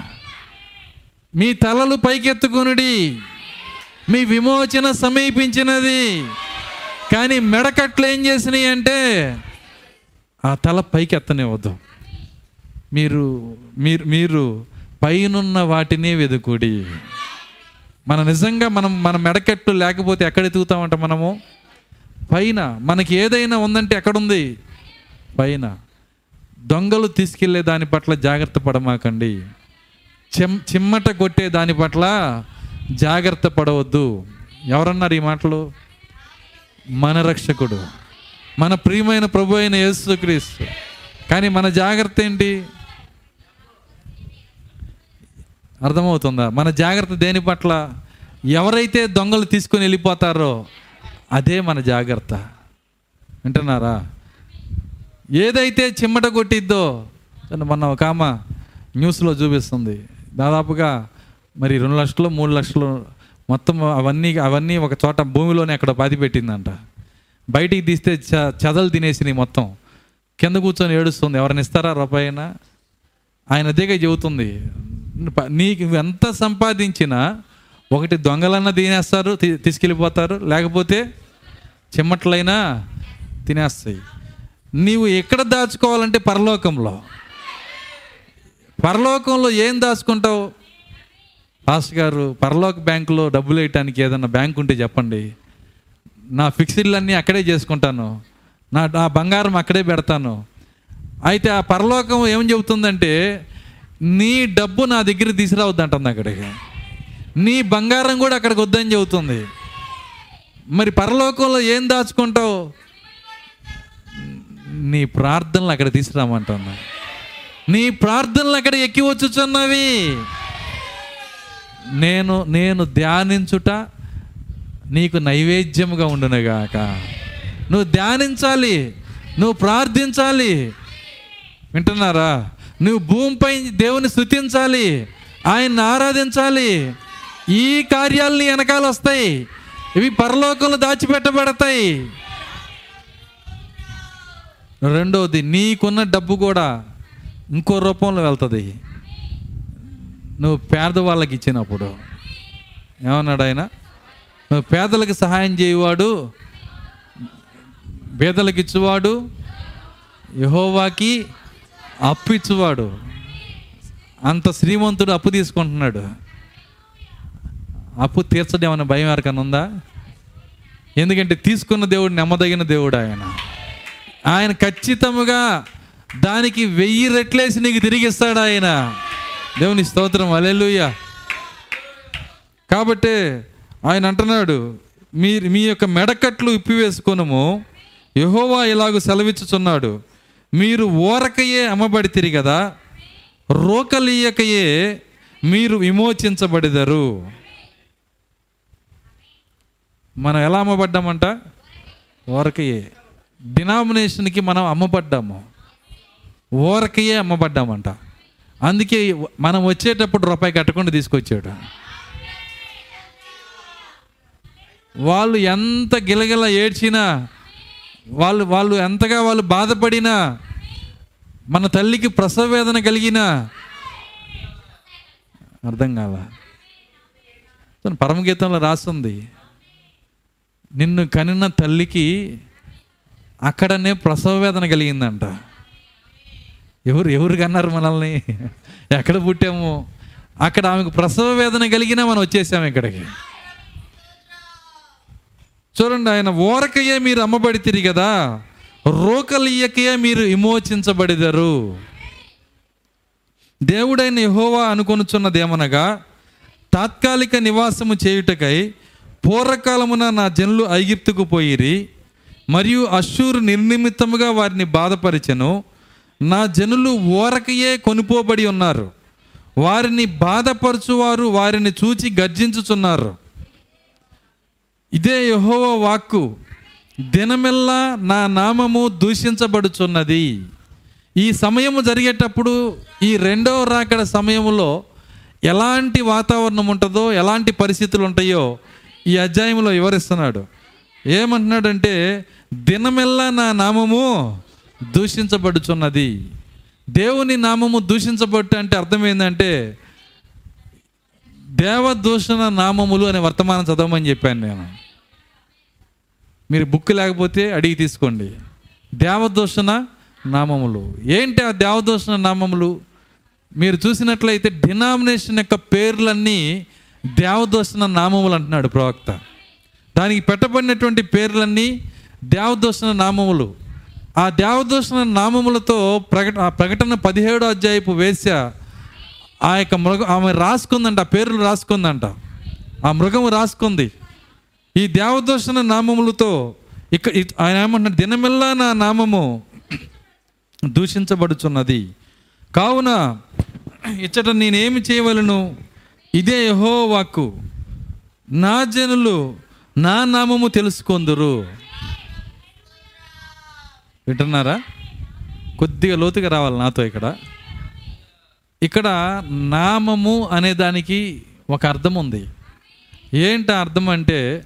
మీ తలలు పైకెత్తుకునుడి. మీ విమోచన సమీపించినది. కానీ మెడకట్లు ఏం చేసినాయి అంటే ఆ తల పైకి ఎత్తనివ్వద్దు మీరు మీరు మీరు పైనున్న వాటిని వెదుకుడి. మన నిజంగా మనం మన మెడకెట్లు లేకపోతే ఎక్కడ ఎదుగుతామంట మనము? పైన. మనకి ఏదైనా ఉందంటే ఎక్కడుంది? పైన. దొంగలు తీసుకెళ్ళే దాని పట్ల జాగ్రత్త పడమాకండి. చెమ్ చిమ్మట కొట్టే దాని పట్ల జాగ్రత్త పడవద్దు. ఎవరన్నారు ఈ మాటలు? మన రక్షకుడు. మన ప్రియమైన ప్రభు అయిన యేసుక్రీస్తు. కానీ మన జాగ్రత్త ఏంటి? అర్థమవుతుందా? మన జాగ్రత్త దేని పట్ల? ఎవరైతే దొంగలు తీసుకొని వెళ్ళిపోతారో అదే మన జాగ్రత్త. వింటున్నారా? ఏదైతే చిమ్మట కొట్టిద్దో మొన్న ఒక ఆమె న్యూస్లో చూపిస్తుంది. దాదాపుగా మరి రెండు లక్షలు మూడు లక్షలు మొత్తం అవన్నీ అవన్నీ ఒక చోట భూమిలోనే అక్కడ బాధి పెట్టిందంట. బయటికి తీస్తే చ చదలు తినేసినాయి మొత్తం. కింద కూర్చొని ఏడుస్తుంది ఎవరిని ఇస్తారా రూపాయినా ఆయన దిగ చెబుతుంది. నీకు ఎంత సంపాదించినా ఒకటి దొంగలన్నా తినేస్తారు తీసుకెళ్ళిపోతారు. లేకపోతే చిమ్మట్లైనా తినేస్తాయి. నీవు ఎక్కడ దాచుకోవాలంటే పరలోకంలో. పరలోకంలో ఏం దాచుకుంటావు? పాస్టర్ గారు పరలోక బ్యాంకులో డబ్బులు వేయటానికి ఏదన్నా బ్యాంక్ ఉంటే చెప్పండి. నా ఫిక్స్డ్లన్నీ అక్కడే చేసుకుంటాను. నా నా బంగారం అక్కడే పెడతాను. అయితే ఆ పరలోకం ఏం చెబుతుందంటే నీ డబ్బు నా దగ్గర తీసుకురావద్దు అంటుంది అక్కడికి. నీ బంగారం కూడా అక్కడికి వద్దని చెబుతుంది. మరి పరలోకంలో ఏం దాచుకుంటావు? నీ ప్రార్థనలు అక్కడ తీసుకురామంటున్నా నీ ప్రార్థనలు అక్కడ ఎక్కి వచ్చుచున్నవి. నేను నేను ధ్యానించుట నీకు నైవేద్యముగా ఉండునుగాక. నువ్వు ధ్యానించాలి నువ్వు ప్రార్థించాలి. వింటున్నారా? నువ్వు భూమిపై దేవుని స్థుతించాలి ఆయన్ని ఆరాధించాలి. ఈ కార్యాలని వెనకాల వస్తాయి. ఇవి పరలోకంలో దాచిపెట్టబడతాయి. రెండవది నీకున్న డబ్బు కూడా ఇంకో రూపంలో వెళ్తుంది. నువ్వు పేదవాళ్ళకి ఇచ్చినప్పుడు. ఏమన్నాడు ఆయన? నువ్వు పేదలకు సహాయం చేయవాడు పేదలకు ఇచ్చేవాడు యహోవాకి అప్పు ఇచ్చేవాడు. అంత శ్రీమంతుడు అప్పు తీసుకుంటున్నాడు. అప్పు తీర్చడం ఏమైనా భయం ఎవరికన్నా ఉందా? ఎందుకంటే తీసుకున్న దేవుడు నమ్మదగిన దేవుడు ఆయన. ఆయన ఖచ్చితముగా దానికి వెయ్యి రెట్లేసి నీకు తిరిగిస్తాడు ఆయన. దేవుని స్తోత్రం అలెలుయ్య కాబట్టి ఆయన అంటున్నాడు మీ మీ యొక్క మెడకట్లు ఇప్పివేసుకునము. యహోవా ఇలాగ సెలవిచ్చుచున్నాడు. మీరు ఓరకయే అమ్మబడితిరి కదా రోకలీయకయే మీరు విమోచించబడిదరు. మనం ఎలా అమ్మబడ్డామంట? ఓరకయే. డినామినేషన్కి మనం అమ్మబడ్డాము. ఓరకయే అమ్మబడ్డామంట. అందుకే మనం వచ్చేటప్పుడు రూపాయి కట్టకుండా తీసుకొచ్చాడు. వాళ్ళు ఎంత గిలగిల ఏడ్చినా వాళ్ళు వాళ్ళు ఎంతగా వాళ్ళు బాధపడినా మన తల్లికి ప్రసవ వేదన కలిగినా అర్థం కాల. పరమగీతంలో రాస్తుంది నిన్ను కనిన తల్లికి అక్కడనే ప్రసవ వేదన కలిగిందంట. ఎవరు ఎవరు కన్నారు మనల్ని? ఎక్కడ పుట్టాము? అక్కడ ఆమెకు ప్రసవ వేదన కలిగినా మనం వచ్చేసాము ఇక్కడికి. చూడండి ఆయన ఓరకయే మీరు అమ్మబడితిరి కదా రోకలియకయే మీరు విమోచించబడిదరు. దేవుడైన యహోవా అనుకొనుచున్నదేమనగా తాత్కాలిక నివాసము చేయుటకై పూర్వకాలమున నా జనులు ఐగిప్తుకు పోయిరి మరియు అశ్షూరు నిర్నిమిత్తముగా వారిని బాధపరిచెను. నా జనులు ఓరకయే కొనుపోబడి ఉన్నారు. వారిని బాధపరచువారు వారిని చూచి గర్జించుచున్నారు. ఇదే యహోవ వాక్కు. దినమెల్లా నా నామము దూషించబడుచున్నది. ఈ సమయము జరిగేటప్పుడు ఈ రెండవ రాకడ సమయంలో ఎలాంటి వాతావరణం ఉంటుందో ఎలాంటి పరిస్థితులు ఉంటాయో ఈ అధ్యాయంలో వివరిస్తున్నాడు. ఏమంటున్నాడంటే దినమెల్లా నా నామము దూషించబడుచున్నది. దేవుని నామము దూషించబట్టు అంటే అర్థం ఏంటంటే దేవదూషణ నామములు అనే వర్తమానం చదవమని చెప్పాను నేను. మీరు బుక్ లేకపోతే అడిగి తీసుకోండి. దేవదూషణ నామములు. ఏంటి ఆ దేవదూషణ నామములు? మీరు చూసినట్లయితే డినామినేషన్ యొక్క పేర్లన్నీ దేవదూషణ నామములు అంటున్నాడు ప్రవక్త. దానికి పెట్టబడినటువంటి పేర్లన్నీ దేవదూషణ నామములు. ఆ దేవదూషణ నామములతో ప్రకట ఆ ప్రకటన పదిహేడో అధ్యాయపు వేశ్య ఆ యొక్క మృగ ఆమె రాసుకుందంట ఆ పేర్లు రాసుకుందంట. ఆ మృగం రాసుకుంది. ఈ దేవదర్శన నామములతో ఇక్కడ ఇ- ఆయన ఏమంటున్నాడు? దినమెల్లా నా నామము దూషించబడుచున్నది. కావున ఇచ్చట నేనేమి చేయవలను? ఇదే యహో వాక్కు నా జనులు నా నామము తెలుసుకొందురు. వింటున్నారా? కొద్దిగా లోతుగా రావాలి నాతో ఇక్కడ. ఇక్కడ నామము అనే దానికి ఒక అర్థం ఉంది ఏంటి అర్థం అంటే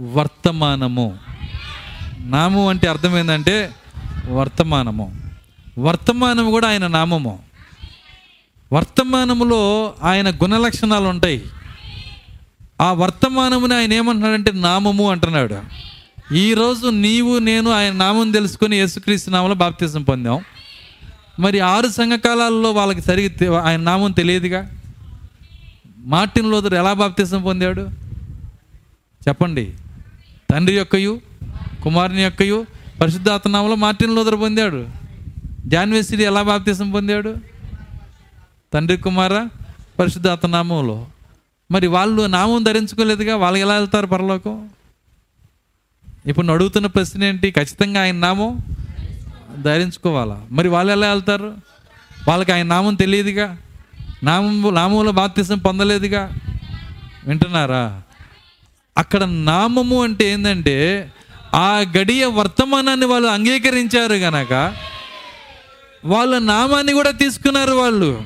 వర్తమానము. నామం అంటే అర్థం ఏంటంటే వర్తమానము. వర్తమానము కూడా ఆయన నామము. వర్తమానములో ఆయన గుణలక్షణాలు ఉంటాయి. ఆ వర్తమానముని ఆయన ఏమంటున్నాడంటే నామము అంటున్నాడు. ఈరోజు నీవు నేను ఆయన నామం తెలుసుకొని యేసుక్రీస్తు నామంలో బాప్తిజం పొందాం. మరి ఆరు సంఘకాలాల్లో వాళ్ళకి సరిగ్గా ఆయన నామం తెలియదుగా? మార్టిన్ లోదర్ ఎలా బాప్తిజం పొందాడు? చెప్పండి. తండ్రి యొక్కయు కుమారుని యొక్కయు పరిశుద్ధాత్మనామంలో మార్టిన్ లూథర్ పొందాడు. జాన్ ఎలా బాప్తీసం పొందాడు? తండ్రి కుమార పరిశుద్ధ నామంలో. మరి వాళ్ళు నామం ధరించుకోలేదుగా వాళ్ళు ఎలా వెళ్తారు పరలోకం? ఇప్పుడు అడుగుతున్న ప్రశ్న ఏంటి? ఖచ్చితంగా ఆయన నామం ధరించుకోవాలా? మరి వాళ్ళు ఎలా వెళ్తారు? వాళ్ళకి ఆయన నామం తెలియదుగా? నామం నామంలో బాప్తీసం పొందలేదుగా? వింటున్నారా? అక్కడ నామము అంటే ఏంటంటే ఆ గడియ వర్తమానాన్ని వాళ్ళు అంగీకరించారు గనక వాళ్ళ నామాన్ని కూడా తీసుకున్నారు వాళ్ళు.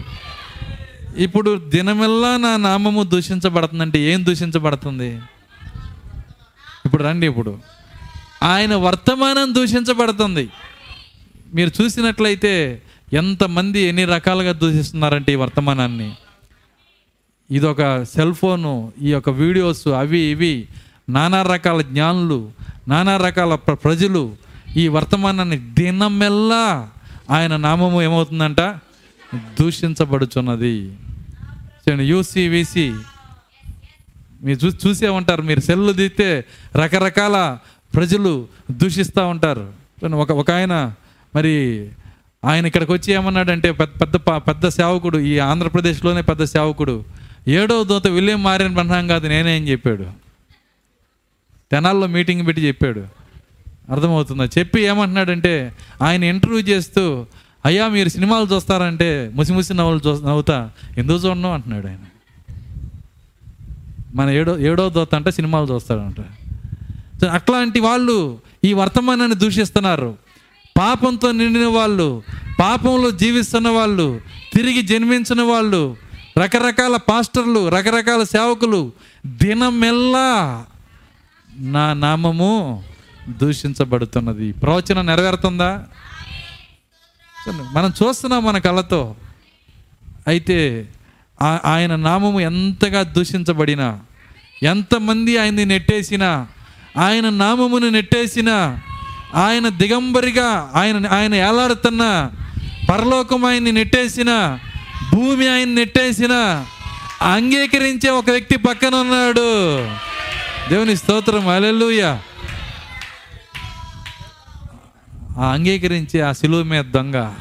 ఇప్పుడు దినమెల్లా నా నామము దూషించబడుతుందంటే ఏం దూషించబడుతుంది? ఇప్పుడు రండి ఇప్పుడు. ఆయన వర్తమానం దూషించబడుతుంది. మీరు చూసినట్లయితే ఎంతమంది ఎన్ని రకాలుగా దూషిస్తున్నారంటే ఈ వర్తమానాన్ని? ఇదొక సెల్ ఫోను ఈ యొక్క వీడియోస్ అవి ఇవి నానా రకాల జ్ఞానులు నానా రకాల ప్ర- ప్రజలు ఈ వర్తమానాన్ని దినమెల్లా ఆయన నామము ఏమవుతుందంట? దూషించబడుచున్నది. యూసీ యూసీవీసీ. మీరు చూ చూసే ఉంటారు మీరు సెల్లు దిగితే రకరకాల ప్రజలు దూషిస్తూ ఉంటారు. ఒక ఒక ఆయన మరి ఆయన ఇక్కడికి వచ్చి ఏమన్నాడంటే పెద్ద పెద్ద పెద్ద సేవకుడు ఈ ఆంధ్రప్రదేశ్లోనే పెద్ద సేవకుడు ఏడవ దూత విలియం మారిన బ్రహ్మాం కాదు నేనే అని చెప్పాడు. తెనాల్లో మీటింగ్ పెట్టి చెప్పాడు. అర్థమవుతుందా? చెప్పి ఏమంటున్నాడంటే ఆయన ఇంటర్వ్యూ చేస్తూ అయ్యా మీరు సినిమాలు చూస్తారంటే ముసిముసి నవ్వులు చూ నవ్వుతా. ఎందుకు చూడను? అంటున్నాడు ఆయన. మన ఏడో ఏడో దోత అంటే సినిమాలు చూస్తాడంట. అట్లాంటి వాళ్ళు ఈ వర్తమానాన్ని దూషిస్తున్నారు. పాపంతో నిండిన వాళ్ళు పాపంలో జీవిస్తున్న వాళ్ళు తిరిగి జన్మించిన వాళ్ళు రకరకాల పాస్టర్లు రకరకాల సేవకులు దినమెల్లా నా నామము దూషించబడుతున్నది. ప్రవచనం నెరవేరుతుందా? మనం చూస్తున్నాం మన కళ్ళతో. అయితే ఆయన నామము ఎంతగా దూషించబడినా ఎంతమంది ఆయన్ని నెట్టేసినా ఆయన నామమును నెట్టేసినా ఆయన దిగంబరిగా ఆయన ఆయన ఏలాడుతున్న పరలోకం ఆయన్ని నెట్టేసినా భూమి ఆయన నెట్టేసిన అంగీకరించే ఒక వ్యక్తి పక్కన ఉన్నాడు దేవుని స్తోత్రం అలెలుయ ఆ అంగీకరించే ఆ సిలువ మీద దొంగ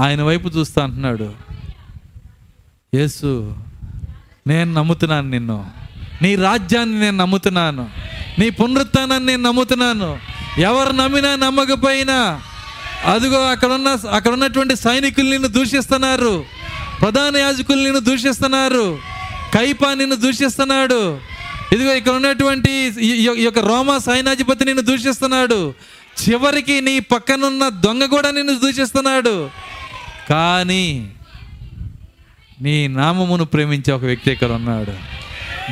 ఆయన వైపు చూస్తా అంటున్నాడు. యేసు నేను నమ్ముతున్నాను నిన్ను. నీ రాజ్యాన్ని నేను నమ్ముతున్నాను. నీ పునరుత్నాన్ని నేను నమ్ముతున్నాను. ఎవరు నమ్మినా నమ్మకపోయినా అదిగో అక్కడున్న అక్కడ ఉన్నటువంటి సైనికులు నిన్ను దూషిస్తున్నారు. ప్రధాన యాజకులు నిన్ను దూషిస్తున్నారు. కైపా నిన్ను దూషిస్తున్నాడు. ఇదిగో ఇక్కడ ఉన్నటువంటి ఈ- యొక్క రోమా సైనాధిపతి నిన్ను దూషిస్తున్నాడు. చివరికి నీ పక్కనున్న దొంగ కూడా నిన్ను దూషిస్తున్నాడు. కానీ నీ నామమును ప్రేమించే ఒక వ్యక్తి ఇక్కడ ఉన్నాడు.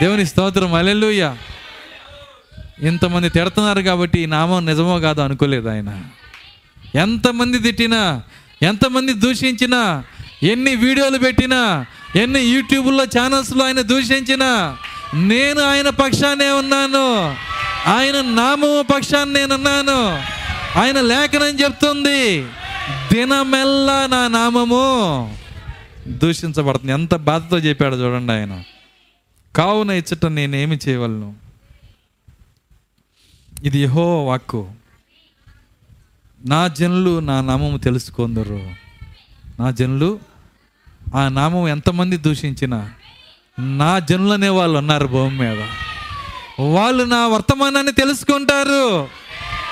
దేవుని స్తోత్రం. అలెలుయ్య ఇంతమంది తిడుతున్నారు కాబట్టి ఈ నామం నిజమో కాదో అనుకోలేదు ఆయన. ఎంతమంది తిట్టినా ఎంతమంది దూషించినా ఎన్ని వీడియోలు పెట్టినా ఎన్ని యూట్యూబ్లో ఛానల్స్లో ఆయన దూషించినా నేను ఆయన పక్షానే ఉన్నాను. ఆయన నామము పక్షాన్ని నేనున్నాను ఆయన లేఖనం చెప్తుంది దినమెల్లా నా నామము. దూషించబడుతుంది. ఎంత బాధతో చెప్పాడు చూడండి ఆయన. కావున ఇచ్చట నేనేమి చేయవలను? ఇది యహో వాక్కు. నా జనులు నా నామము తెలుసుకుందరు. నా జనులు ఆ నామం ఎంతమంది దూషించినా నా జనులు అనే వాళ్ళు ఉన్నారు భూమి మీద. వాళ్ళు నా వర్తమానాన్ని తెలుసుకుంటారు.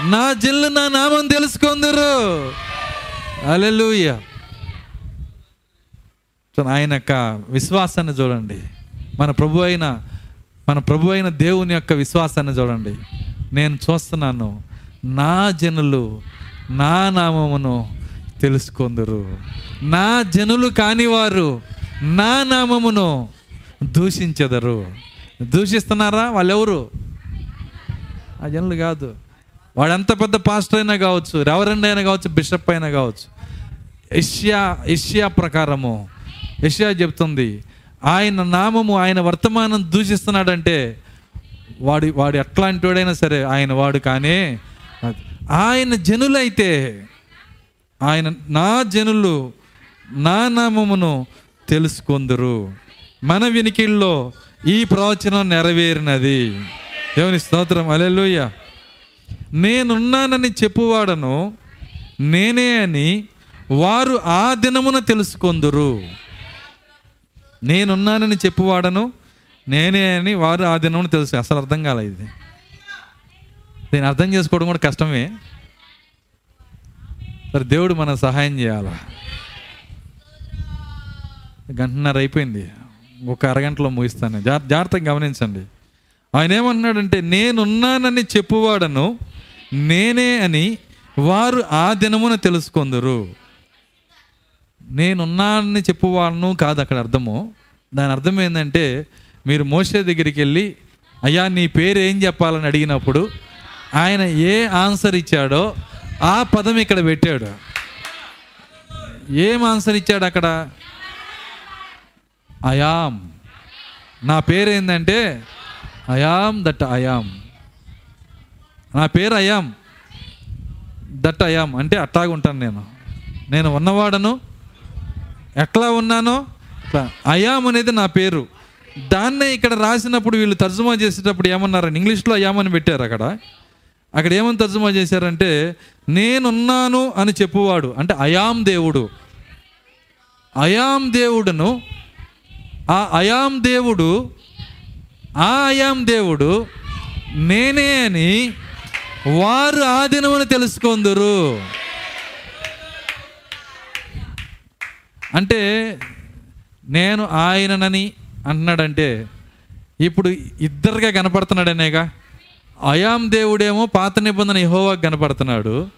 నా జనులు నా నామం తెలుసుకుందరు. అలెలుయ్య ఆయన యొక్క విశ్వాసాన్ని చూడండి. మన ప్రభు అయిన మన ప్రభు అయిన దేవుని యొక్క విశ్వాసాన్ని చూడండి. నేను చూస్తున్నాను నా జనులు నా నామమును తెలుసుకొందరు. నా జనులు కానివారు నా నామమును దూషించెదరు. దూషిస్తున్నారా వాళ్ళెవరు? ఆ జనులు కాదు. వాడు ఎంత పెద్ద పాస్టర్ అయినా కావచ్చు రెవరెండ్ అయినా కావచ్చు బిషప్ అయినా కావచ్చు. ఇష్యా ఇష్యా ప్రకారము ఏషియా చెప్తుంది ఆయన నామము ఆయన వర్తమానం దూషిస్తున్నాడంటే వాడి వాడు ఎట్లాంటి వాడైనా సరే ఆయన వాడు కానీ. ఆయన జనులైతే ఆయన నా జనులు నా నామమును తెలుసుకొందరు. మన వినికిల్లో ఈ ప్రవచనం నెరవేరినది. దేవుని స్తోత్రం. అలెలుయ్య నేనున్నానని చెప్పువాడను నేనే అని వారు ఆ దినమున తెలుసుకొందురు. నేనున్నానని చెప్పువాడను నేనే అని వారు ఆ దినమున తెలుసు. అసలు అర్థం కాలేదు దీన్ని అర్థం చేసుకోవడం కూడా కష్టమే. మరి దేవుడు మన సహాయం చేయాలా? గంటన్నర అయిపోయింది. ఒక అరగంటలో ముగిస్తాను. జా- జాగ్రత్తగా గమనించండి. ఆయన ఏమంటున్నాడంటే నేనున్నానని చెప్పువాడను నేనే అని వారు ఆ దినమున తెలుసుకుందరు. నేనున్నానని చెప్పువాడను కాదు అక్కడ అర్థము. దాని అర్థం ఏంటంటే మీరు మోసే దగ్గరికి వెళ్ళి అయ్యా నీ పేరు ఏం చెప్పాలని అడిగినప్పుడు ఆయన ఏ ఆన్సర్ ఇచ్చాడో ఆ పదం ఇక్కడ పెట్టాడు. ఏం ఆన్సర్ ఇచ్చాడు అక్కడ? అయామ్ నా పేరు ఏంటంటే అయామ్ దట్ అయామ్ నా పేరు అయామ్ దట్ అయామ్ అంటే అట్టాగా ఉంటాను నేను. నేను ఉన్నవాడను? ఎట్లా ఉన్నానో? అయామ్ అనేది నా పేరు. దాన్నే ఇక్కడ రాసినప్పుడు వీళ్ళు తర్జుమా చేసేటప్పుడు ఏమన్నారని ఇంగ్లీష్లో అయామ్ అని పెట్టారు అక్కడ. అక్కడ ఏమని తర్జుమా చేశారంటే నేనున్నాను అని చెప్పువాడు. అంటే అయాం దేవుడు. అయాం దేవుడును ఆ అయాం దేవుడు ఆ అయాం దేవుడు నేనే అని వారు ఆ దినమును తెలుసుకొందురు. అంటే నేను ఆయననని అంటున్నాడంటే ఇప్పుడు ఇద్దరుగా కనపడుతున్నాడనేగా? అయాం దేవుడేమో పాత నిబంధన యెహోవాకు కనపడుతున్నాడు.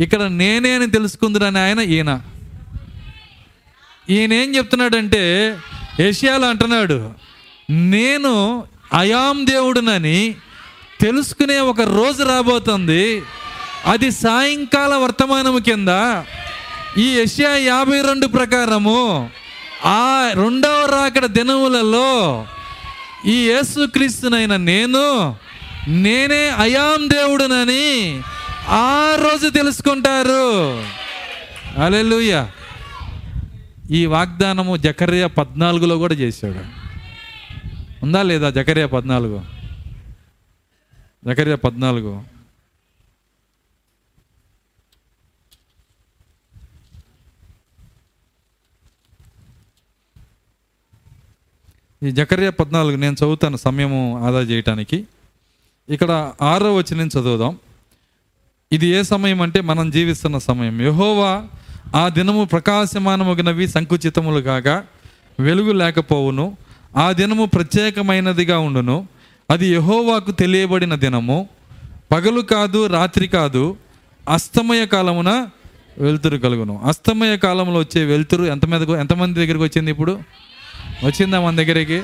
ఇక్కడ నేనే అని తెలుసుకుందని ఆయన ఈయన. ఈయన ఏం చెప్తున్నాడంటే ఏషియాలో అంటున్నాడు నేను అయాం దేవుడునని తెలుసుకునే ఒక రోజు రాబోతుంది. అది సాయంకాల వర్తమానము కింద ఈ ఏషియా యాభై రెండు ప్రకారము ఆ రెండవ రాకడ దినములలో ఈ యేసుక్రీస్తునైన నేను నేనే అయాం దేవుడునని ఆ రోజు తెలుసుకుంటారు. అలెలుయ్యా ఈ వాగ్దానము జకర్య పద్నాలుగులో కూడా చేశాడు. ఉందా లేదా జకర్య పద్నాలుగు? జకర్య పద్నాలుగు. ఈ జకర్య పద్నాలుగు నేను చదువుతాను సమయము ఆదా చేయటానికి. ఇక్కడ ఆరో వచ్చి నేను చదువుదాం. ఇది ఏ సమయం అంటే మనం జీవిస్తున్న సమయం. యహోవా ఆ దినము ప్రకాశమానమగినవి సంకుచితములు కాగా వెలుగు లేకపోవును. ఆ దినము ప్రత్యేకమైనదిగా ఉండును. అది యహోవాకు తెలియబడిన దినము. పగలు కాదు రాత్రి కాదు అస్తమయ కాలమున వెలుతురు కలుగును. అస్తమయ కాలంలో వచ్చే వెలుతురు ఎంత మీద ఎంతమంది దగ్గరికి వచ్చింది ఇప్పుడు? వచ్చిందా మన దగ్గరికి?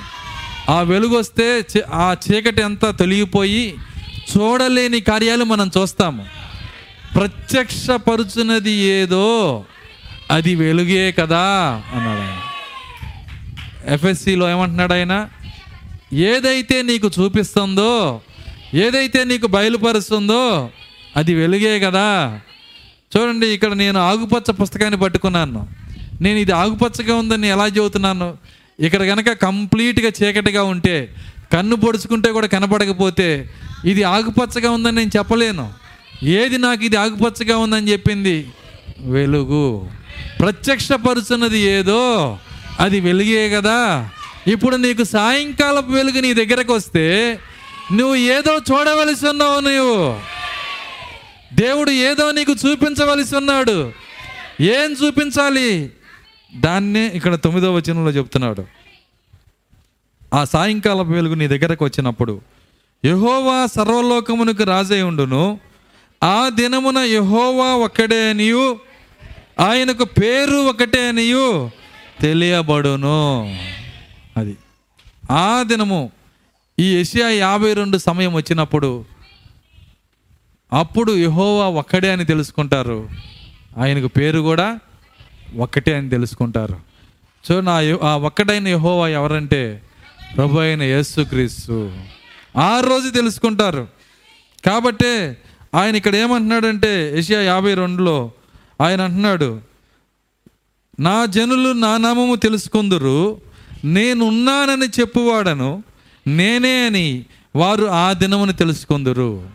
ఆ వెలుగు వస్తే చీ- ఆ చీకటి అంతా తొలగిపోయి చూడలేని కార్యాలు మనం చూస్తాము. ప్రత్యక్షపరుచున్నది ఏదో అది వెలుగే కదా అన్నాడు ఆయన. ఎఫ్ఎస్సిలో ఏమంటున్నాడు ఆయన? ఏదైతే నీకు చూపిస్తుందో ఏదైతే నీకు బయలుపరుస్తుందో అది వెలుగే కదా. చూడండి ఇక్కడ నేను ఆకుపచ్చ పుస్తకాన్ని పట్టుకున్నాను. నేను ఇది ఆకుపచ్చగా ఉందని ఎలా చెబుతున్నాను? ఇక్కడ కనుక కంప్లీట్గా చీకటిగా ఉంటే కన్ను పొడుచుకుంటే కూడా కనపడకపోతే ఇది ఆకుపచ్చగా ఉందని నేను చెప్పలేను. ఏది నాకు ఇది ఆకుపచ్చగా ఉందని చెప్పింది? వెలుగు. ప్రత్యక్షపరుచున్నది ఏదో అది వెలుగే కదా. ఇప్పుడు నీకు సాయంకాలపు వెలుగు నీ దగ్గరకు వస్తే నువ్వు ఏదో చూడవలసి ఉన్నావు నువ్వు దేవుడు ఏదో నీకు చూపించవలసి ఉన్నాడు. ఏం చూపించాలి? దాన్నే ఇక్కడ తొమ్మిదో వచనంలో చెప్తున్నాడు. ఆ సాయంకాల వెలుగు నీ దగ్గరకు వచ్చినప్పుడు యహోవా సర్వలోకమునకు రాజై ఉండును. ఆ దినమున యహోవా ఒక్కడే అనియు ఆయనకు పేరు ఒకటే అనియు తెలియబడును. అది. ఆ దినము ఈ ఏషియా యాభై రెండు సమయం వచ్చినప్పుడు అప్పుడు యహోవా ఒక్కడే అని తెలుసుకుంటారు. ఆయనకు పేరు కూడా ఒక్కటే అని తెలుసుకుంటారు. సో నా ఆ ఒక్కటైన యహోవా ఎవరంటే ప్రభు అయిన యేసుక్రీస్తు ఆ రోజు తెలుసుకుంటారు. కాబట్టే ఆయన ఇక్కడ ఏమంటున్నాడంటే ఏషియా యాభై రెండులో ఆయన అంటున్నాడు నా జనులు నా నామము తెలుసుకుందురు నేనున్నానని చెప్పువాడను నేనే అని వారు ఆ దినమును తెలుసుకుందరు.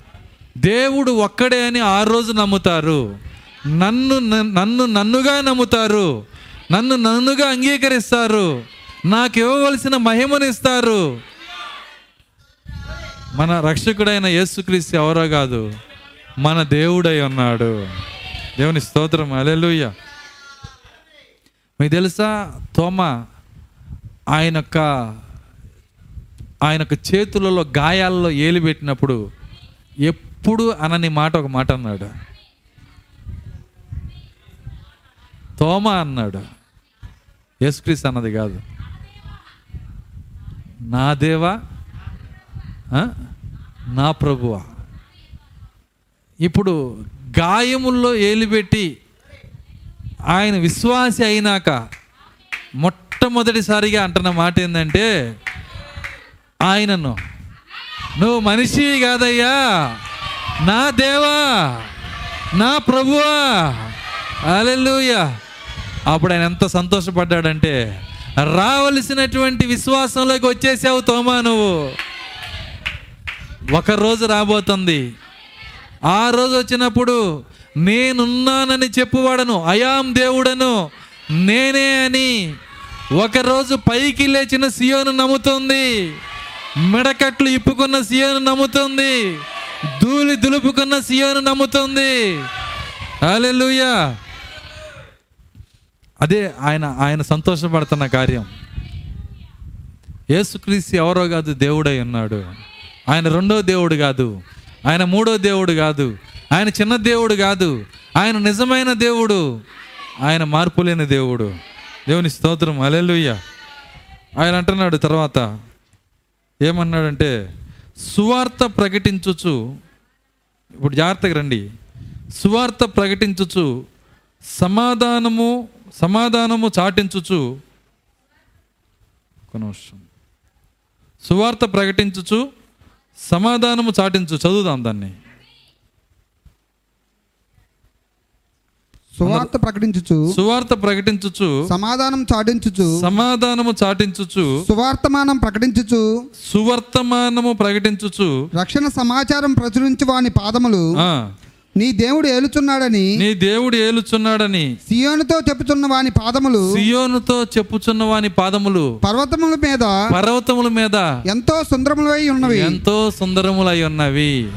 దేవుడు ఒక్కడే అని ఆ రోజు నమ్ముతారు. నన్ను నన్ను నన్నుగా నమ్ముతారు. నన్ను నన్నుగా అంగీకరిస్తారు. నాకు ఇవ్వవలసిన మహిమను ఇస్తారు మన రక్షకుడైన యేసుక్రీస్తు ఎవరో కాదు మన దేవుడై ఉన్నాడు. దేవుని స్తోత్రం. అలెలుయ్య మీకు తెలుసా తోమ ఆయన యొక్క ఆయన యొక్క చేతులలో గాయాల్లో ఏలిపెట్టినప్పుడు ఎప్పుడు అనని మాట ఒక మాట అన్నాడు. తోమ అన్నాడు. యేసుక్రీస్తు అన్నది కాదు. నా దేవా నా ప్రభువా. ఇప్పుడు గాయముల్లో ఏలిపెట్టి ఆయన విశ్వాసి అయినాక మొట్టమొదటిసారిగా అంటున్న మాట ఏంటంటే ఆయనను. నువ్వు మనిషి కాదయ్యా. నా దేవా నా ప్రభువా. అలెలుయ అప్పుడు ఆయన ఎంత సంతోషపడ్డాడంటే రావలసినటువంటి విశ్వాసంలోకి వచ్చేసావు తోమా నువ్వు. ఒక రోజు రాబోతుంది. ఆ రోజు వచ్చినప్పుడు నేనున్నానని చెప్పువాడను అయాం దేవుడను నేనే అని ఒకరోజు పైకి లేచిన సియోను నమ్ముతుంది. మెడకట్లు ఇప్పుకున్న సియోను నమ్ముతుంది. ధూళి దులుపుకున్న సియోను నమ్ముతుంది. అలెలుయా అదే ఆయన ఆయన సంతోషపడుతున్న కార్యం. యేసుక్రీస్తు ఎవరో కాదు దేవుడై ఉన్నాడు. ఆయన రెండో దేవుడు కాదు ఆయన మూడో దేవుడు కాదు ఆయన చిన్న దేవుడు కాదు ఆయన నిజమైన దేవుడు ఆయన మార్పు లేని దేవుడు. దేవుని స్తోత్రం అలెలుయ్య ఆయన అంటున్నాడు తర్వాత ఏమన్నాడంటే సువార్త ప్రకటించుచు ఇప్పుడు జాగ్రత్తగా రండి. సువార్త ప్రకటించుచు సమాధానము సమాధానము చాటించుచు. నిమిషం. సువార్త ప్రకటించుచు సమాధానము చాటించు. చదువుదాం దాన్ని. సువార్త ప్రకటించుచు సువార్త ప్రకటించుచు సమాధానం చాటించుచు సమాధానము చాటించుచు సువార్తమానం ప్రకటించుచు సువర్తమానము ప్రకటించుచు. రక్షణ సమాచారం ప్రచురించి వాని పాదములు నీ దేవుడు ఏలుచున్నాడని నీ దేవుడు ఏలుచున్నాడని సియోనుతో చెప్పుచున్న వాని పాదములు సియోనుతో చెప్పుచున్న వాని పాదములు పర్వతముల మీద పర్వతముల మీద ఎంతో సుందరములై ఉన్నవి. ఎంతో సుందరములై ఉన్నవి.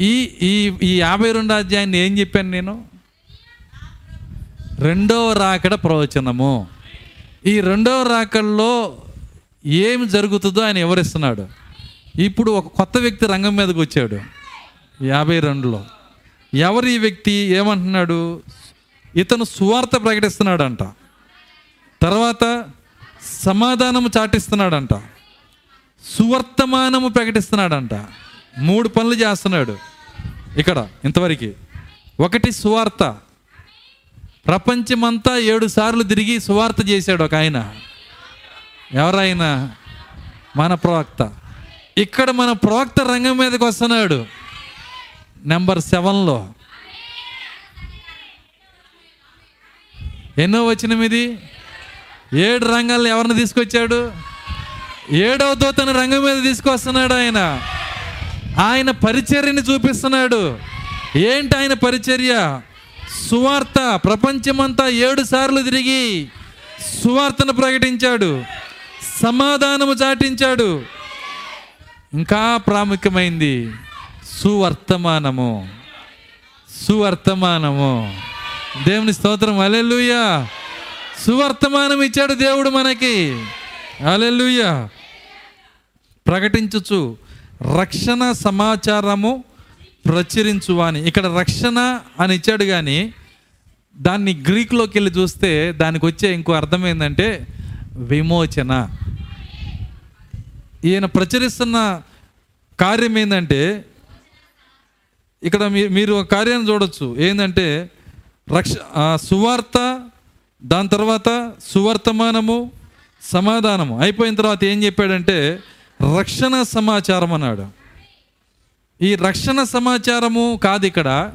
ఈ ఈ ఈ యాభై రెండు అధ్యాయాన్ని ఏం చెప్పాను నేను? రెండవ రాకడ ప్రవచనము. ఈ రెండవ రాకడలో ఏమి జరుగుతుందో ఆయన వివరిస్తున్నాడు. ఇప్పుడు ఒక కొత్త వ్యక్తి రంగం మీదకి వచ్చాడు. యాభై రెండులో. ఎవరు ఈ వ్యక్తి ఏమంటున్నాడు? ఇతను సువార్త ప్రకటిస్తున్నాడంట. తర్వాత సమాధానము చాటిస్తున్నాడంట. సువర్తమానము ప్రకటిస్తున్నాడంట. మూడు పనులు చేస్తున్నాడు. ఇక్కడ ఇంతవరకు. ఒకటి సువార్త. ప్రపంచమంతా ఏడు సార్లు తిరిగి సువార్త చేశాడు ఒక ఆయన. ఎవరైనా? మన ప్రవక్త. ఇక్కడ మన ప్రవక్త రంగం మీదకి వస్తున్నాడు. నెంబర్ సెవెన్లో ఎన్నో వచ్చిన ఇది? ఏడు రంగాలను ఎవరిని తీసుకొచ్చాడు? ఏడవ దూతను రంగం మీద తీసుకొస్తున్నాడు ఆయన. ఆయన పరిచర్యని చూపిస్తున్నాడు. ఏంటి ఆయన పరిచర్య? సువార్త. ప్రపంచమంతా ఏడు సార్లు తిరిగి సువార్తను ప్రకటించాడు. సమాధానము చాటించాడు. ఇంకా ప్రాముఖ్యమైంది. సువర్తమానము. సువర్తమానము. దేవుని స్తోత్రం. అలెలుయ్యా సువర్తమానం ఇచ్చాడు దేవుడు మనకి. అలెలుయ్యా ప్రకటించుచు రక్షణ సమాచారము ప్రచురించు అని ఇక్కడ రక్షణ అని ఇచ్చాడు కానీ దాన్ని గ్రీక్లోకి వెళ్ళి చూస్తే దానికి వచ్చే ఇంకో అర్థం ఏంటంటే విమోచన. ఈయన ప్రచురిస్తున్న కార్యం ఏంటంటే ఇక్కడ మీ- మీరు ఒక కార్యాన్ని చూడొచ్చు. ఏంటంటే రక్ష ఆ, సువార్త దాని తర్వాత సువర్తమానము సమాధానము. అయిపోయిన తర్వాత ఏం చెప్పాడంటే రక్షణ సమాచారం అన్నాడు. ఈ రక్షణ సమాచారము కాదు ఇక్కడ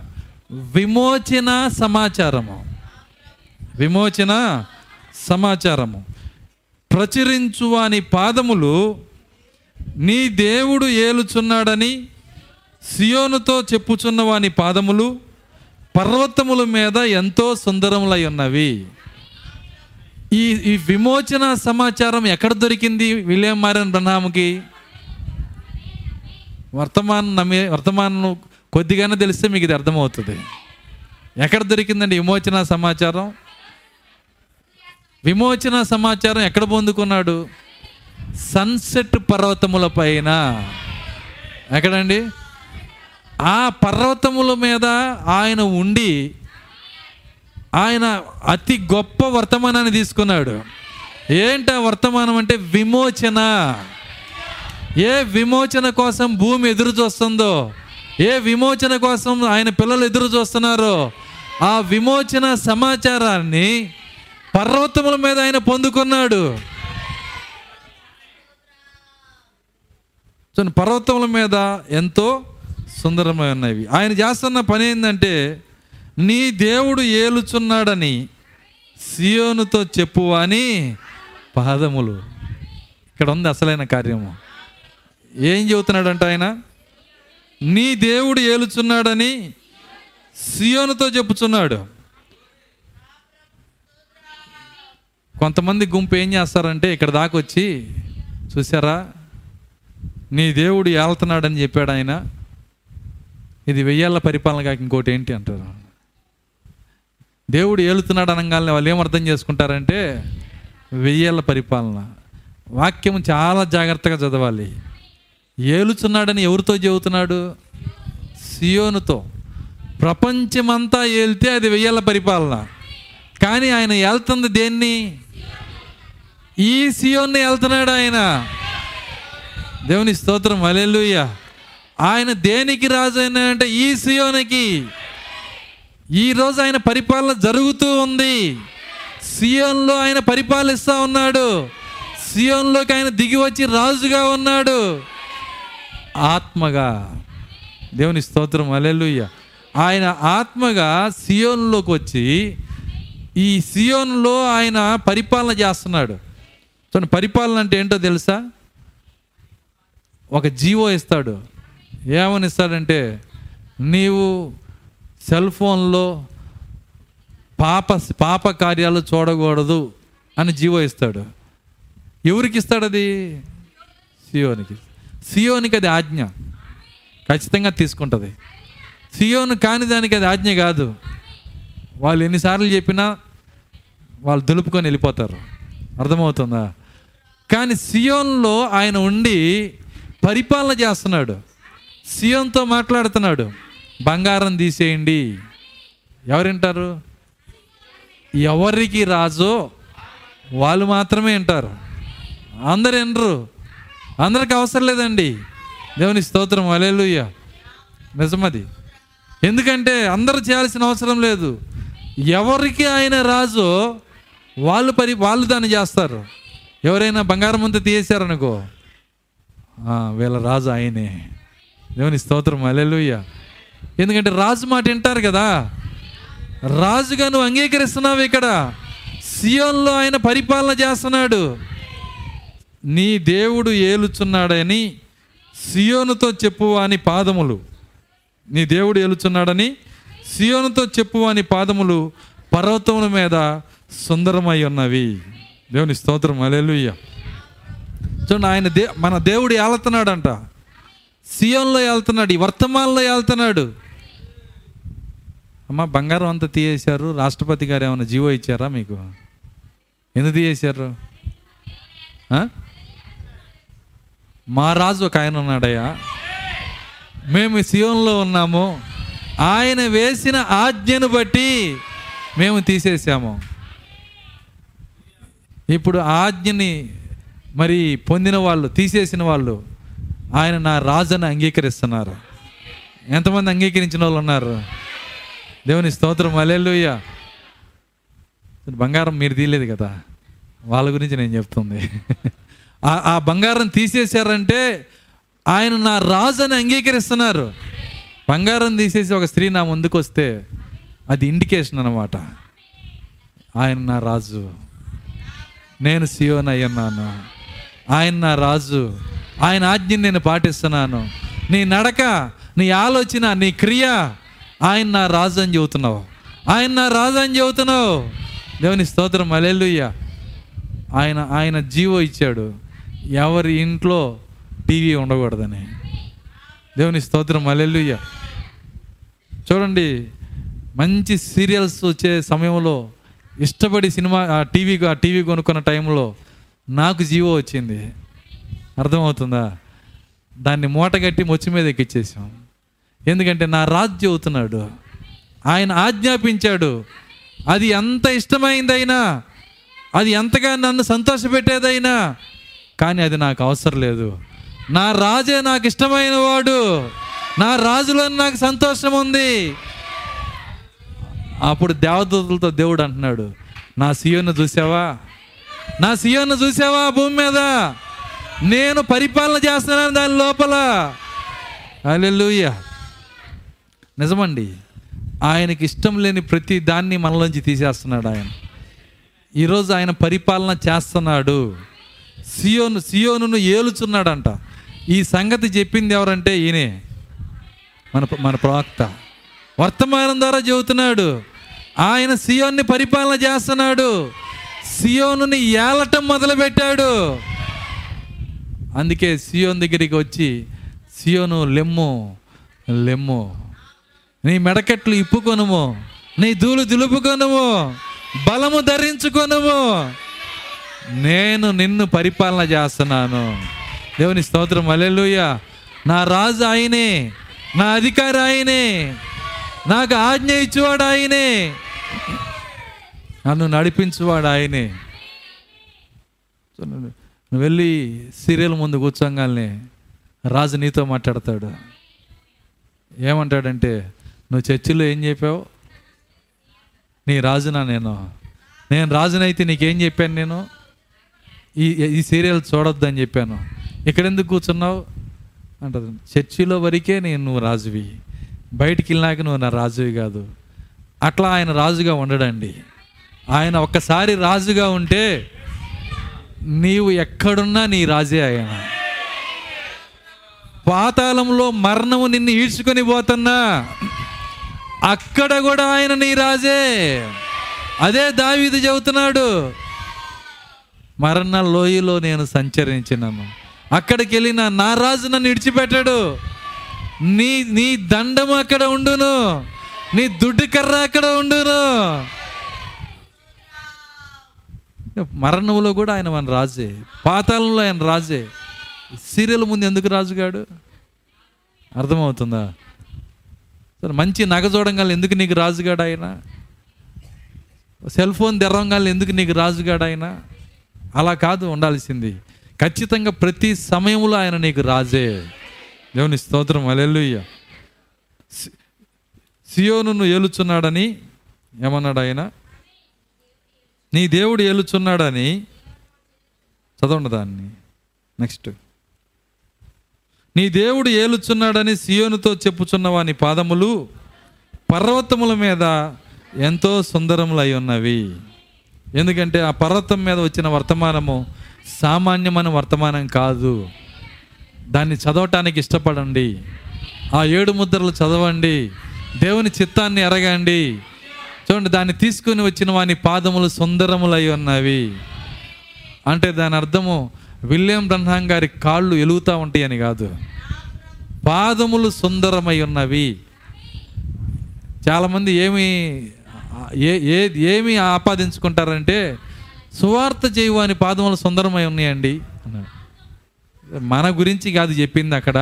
విమోచన సమాచారము. విమోచన సమాచారము. ప్రచురించు అని పాదములు నీ దేవుడు ఏలుచున్నాడని సియోనుతో చెప్పుచున్న వాని పాదములు పర్వతముల మీద ఎంతో సుందరములై ఉన్నవి. ఈ ఈ విమోచన సమాచారం ఎక్కడ దొరికింది విలియం మారన్ బ్రహ్మాముకి? వర్తమానం నమ్మే వర్తమానం కొద్దిగానే తెలిస్తే మీకు ఇది అర్థమవుతుంది. ఎక్కడ దొరికిందండి విమోచన సమాచారం? విమోచన సమాచారం ఎక్కడ పొందుకున్నాడు? సన్సెట్ పర్వతముల పైన. ఎక్కడండి? ఆ పర్వతముల మీద ఆయన ఉండి ఆయన అతి గొప్ప వర్తమానాన్ని తీసుకున్నాడు. ఏంటి ఆ వర్తమానం అంటే విమోచన. ఏ విమోచన కోసం భూమి ఎదురు చూస్తుందో ఏ విమోచన కోసం ఆయన పిల్లలు ఎదురు చూస్తున్నారో ఆ విమోచన సమాచారాన్ని పర్వతముల మీద ఆయన పొందుకున్నాడు. చూడండి పర్వతముల మీద ఎంతో సుందరమై ఉన్నవి ఆయన చేస్తున్న పని ఏంటంటే నీ దేవుడు ఏలుచున్నాడని సియోనుతో చెప్పు అని పాదములు. ఇక్కడ ఉంది అసలైన కార్యము. ఏం చెబుతున్నాడంట ఆయన? నీ దేవుడు ఏలుచున్నాడని సియోనుతో చెప్పుచున్నాడు. కొంతమంది గుంపు ఏం చేస్తారంటే ఇక్కడ దాకా వచ్చి చూసారా నీ దేవుడు ఏళ్తున్నాడని చెప్పాడు ఆయన. ఇది వెయ్యాల పరిపాలన కాక ఇంకోటి ఏంటి అంటారు? దేవుడు ఏలుతున్నాడు అనగానే వాళ్ళు ఏమర్థం చేసుకుంటారంటే వెయ్యేళ్ళ పరిపాలన. వాక్యం చాలా జాగ్రత్తగా చదవాలి. ఏలుచున్నాడని ఎవరితో చెబుతున్నాడు? సియోనుతో. ప్రపంచమంతా ఏలితే అది వెయ్యేళ్ళ పరిపాలన. కానీ ఆయన ఏళ్తుంది దేన్ని? ఈ సియోన్ని వెళ్తున్నాడు ఆయన. దేవుని స్తోత్రం. అలెలుయ్యా ఆయన దేనికి రాజు అయినా అంటే ఈ సియోనికి. ఈ రోజు ఆయన పరిపాలన జరుగుతూ ఉంది. సియోన్లో ఆయన పరిపాలిస్తూ ఉన్నాడు. సియోన్లోకి ఆయన దిగి వచ్చి రాజుగా ఉన్నాడు. ఆత్మగా. దేవుని స్తోత్రం. అలెలుయ్య ఆయన ఆత్మగా సియోన్లోకి వచ్చి ఈ సియోన్లో ఆయన పరిపాలన చేస్తున్నాడు. చూడండి పరిపాలన అంటే ఏంటో తెలుసా? ఒక జీవో ఇస్తాడు. ఏమని ఇస్తాడంటే నీవు సెల్ ఫోన్లో పాప పాప కార్యాలు చూడకూడదు అని జీవో ఇస్తాడు. ఎవరికి ఇస్తాడు అది? సియోనికి. సియోనికి అది ఆజ్ఞ. ఖచ్చితంగా తీసుకుంటుంది. సియోను కాని దానికి అది ఆజ్ఞ కాదు. వాళ్ళు ఎన్నిసార్లు చెప్పినా వాళ్ళు దులుపుకొని వెళ్ళిపోతారు. అర్థమవుతుందా? కానీ సియోన్లో ఆయన ఉండి పరిపాలన చేస్తున్నాడు. సియోన్తో మాట్లాడుతున్నాడు. బంగారం తీసేయండి. ఎవరింటారు? ఎవరికి రాజు వాళ్ళు మాత్రమే వింటారు అందరు వినరు అందరికి అవసరం లేదండి. దేవుని స్తోత్రం. అలెలుయ్య నిజమది. ఎందుకంటే అందరూ చేయాల్సిన అవసరం లేదు. ఎవరికి ఆయన రాజు వాళ్ళు పరి వాళ్ళు దాన్ని చేస్తారు. ఎవరైనా బంగారం ముందు తీసేశారనుకో. వీళ్ళ రాజు ఆయనే. దేవుని స్తోత్రం అలెలుయ్య ఎందుకంటే రాజు మాట వింటారు కదా. రాజుగా నువ్వు అంగీకరిస్తున్నావు ఇక్కడ. సియోన్లో ఆయన పరిపాలన చేస్తున్నాడు. నీ దేవుడు ఏలుచున్నాడని సియోనుతో చెప్పువాని పాదములు. నీ దేవుడు ఏలుచున్నాడని సియోనుతో చెప్పువాని పాదములు పర్వతముల మీద సుందరమై ఉన్నవి. దేవుని స్తోత్రం. అలెలుయ్య చూడండి ఆయన దే మన దేవుడు ఏలుతున్నాడంట. సియోన్లో వెళ్తున్నాడు ఈ వర్తమానంలో వెళ్తున్నాడు. అమ్మ బంగారం అంతా తీయేశారు. రాష్ట్రపతి గారు ఏమైనా జీవో ఇచ్చారా మీకు? ఎందుకు తీయేశారు? మా రాజు ఒక ఆయన ఉన్నాడయ్యా. మేము సియోన్లో ఉన్నాము. ఆయన వేసిన ఆజ్ఞను బట్టి మేము తీసేసాము ఇప్పుడు ఆజ్ఞని మరి పొందిన వాళ్ళు తీసేసిన వాళ్ళు ఆయన నా రాజుని అంగీకరిస్తున్నారు. ఎంతమంది అంగీకరించిన వాళ్ళు ఉన్నారు? దేవుని స్తోత్రం అలెలుయ్య బంగారం మీరు తీయలేదు కదా? వాళ్ళ గురించి నేను చెప్తుంది. ఆ బంగారం తీసేశారంటే ఆయన నా రాజు అని అంగీకరిస్తున్నారు. బంగారం తీసేసి ఒక స్త్రీ నా ముందుకు వస్తే అది ఇండికేషన్ అన్నమాట. ఆయన నా రాజు. నేను సియోన్ అయ్యన్నాను ఆయన నా రాజు. ఆయన ఆజ్ఞని నేను పాటిస్తున్నాను. నీ నడక నీ ఆలోచన నీ క్రియ ఆయన నా రాజు అని చెబుతున్నావు. ఆయన నా రాజు అని చెబుతున్నావు. దేవుని స్తోత్రం అలెలుయ్య ఆయన ఆయన జీవో ఇచ్చాడు. ఎవరి ఇంట్లో టీవీ ఉండకూడదని. దేవుని స్తోత్రం అలెలుయ్య చూడండి మంచి సీరియల్స్ వచ్చే సమయంలో ఇష్టపడి సినిమా ఆ టీవీ ఆ టీవీ కొనుక్కున్న టైంలో నాకు జీవో వచ్చింది. అర్థమవుతుందా? దాన్ని మూటగట్టి మొచ్చి మీద ఎక్కిచ్చేసాం ఎందుకంటే నా రాజు అవుతున్నాడు. ఆయన ఆజ్ఞాపించాడు. అది ఎంత ఇష్టమైందైనా అది ఎంతగా నన్ను సంతోషపెట్టేదైనా కానీ అది నాకు అవసరం లేదు. నా రాజే నాకు ఇష్టమైన వాడు. నా రాజులో నాకు సంతోషం ఉంది. అప్పుడు దేవదూతలతో దేవుడు అంటున్నాడు నా సీయోను చూసావా? నా సీయోను చూసావా భూమి మీద? నేను పరిపాలన చేస్తున్నాను దాని లోపల. అలెలుయ్య నిజమండి. ఆయనకి ఇష్టం లేని ప్రతి దాన్ని మనలోంచి తీసేస్తున్నాడు ఆయన. ఈరోజు ఆయన పరిపాలన చేస్తున్నాడు. సియోను సియోను ఏలుచున్నాడంట. ఈ సంగతి చెప్పింది ఎవరంటే ఈయనే. మన మన ప్రవక్త. వర్తమానం ద్వారా చెబుతున్నాడు. ఆయన సియోన్ని పరిపాలన చేస్తున్నాడు. సియోనుని ఏలటం మొదలుపెట్టాడు. అందుకే సియోన్ దగ్గరికి వచ్చి సియోను లెమ్ము లెమ్ము నీ మెడకెట్లు ఇప్పుకొనుము నీ దూలు దులుపుకొనుము బలము ధరించుకొనుము. నేను నిన్ను పరిపాలన చేస్తున్నాను. దేవుని స్తోత్రం అల్లెలుయ్య నా రాజు ఆయనే నా అధికారి ఆయనే నాకు ఆజ్ఞ ఇచ్చేవాడు ఆయనే నన్ను నడిపించువాడు ఆయనే. నువ్వు వెళ్ళి సీరియల్ ముందు కూర్చోగానే రాజు నీతో మాట్లాడతాడు. ఏమంటాడంటే నువ్వు చర్చిలో ఏం చెప్పావు? నీ రాజునా నేను? నేను రాజునైతే నీకేం చెప్పాను నేను? ఈ ఈ సీరియల్ చూడొద్దని చెప్పాను. ఇక్కడ ఎందుకు కూర్చున్నావు? అంటది. చర్చిలో వరకే నేను నువ్వు రాజువి. బయటికి వెళ్ళినాక నువ్వు నా రాజువి కాదు. అట్లా ఆయన రాజుగా ఉండడండి. ఆయన ఒక్కసారి రాజుగా ఉంటే నీవు ఎక్కడున్నా నీ రాజే ఆయన. పాతాళంలో మరణము నిన్ను ఈడ్చుకొని పోతున్నా. అక్కడ కూడా ఆయన నీ రాజే. అదే దావీది చెబుతున్నాడు మరణ లోయలో నేను సంచరించినాను. అక్కడికి వెళ్ళిన నా రాజు నన్ను విడిచిపెట్టాడు నీ నీ దండం అక్కడ ఉండును. నీ దుడ్డు కర్ర అక్కడ ఉండును. మరణంలో కూడా ఆయన మన రాజే. పాతాళంలో ఆయన రాజే. సీరియల్ ముందు ఎందుకు రాజుగాడు? అర్థమవుతుందా? సరే మంచి నగ చూడంగానే ఎందుకు నీకు రాజుగాడు ఆయన సెల్ ఫోన్ తెరవంగానే ఎందుకు నీకు రాజుగాడు ఆయన అలా కాదు ఉండాల్సింది. ఖచ్చితంగా ప్రతి సమయంలో ఆయన నీకు రాజే. దేవుని స్తోత్రం అలెల్లుయ్య సియోను ఏలుచున్నాడని ఏమన్నాడు ఆయన నీ దేవుడు ఏలుచున్నాడని చదవండి దాన్ని. నెక్స్ట్ నీ దేవుడు ఏలుచున్నాడని సియోనుతో చెప్పుచున్న వాని పాదములు? పర్వతముల మీద ఎంతో సుందరములై ఉన్నవి. ఎందుకంటే ఆ పర్వతం మీద వచ్చిన వర్తమానము సామాన్యమైన వర్తమానం కాదు. దాన్ని చదవటానికి ఇష్టపడండి. ఆ ఏడు ముద్రలు చదవండి. దేవుని చిత్తాన్ని ఎరగండి. చూడండి దాన్ని తీసుకుని వచ్చిన వాని పాదములు సుందరములై ఉన్నవి. అంటే దాని అర్థము విలియం బ్రహ్మాం గారి కాళ్ళు ఎలుగుతూ ఉంటాయి అని కాదు. పాదములు సుందరమై ఉన్నవి. చాలామంది ఏమి ఏ ఏ ఏమి ఆపాదించుకుంటారంటే సువార్త చేయు అని పాదములు సుందరమై ఉన్నాయండి మన గురించి కాదు చెప్పింది అక్కడ.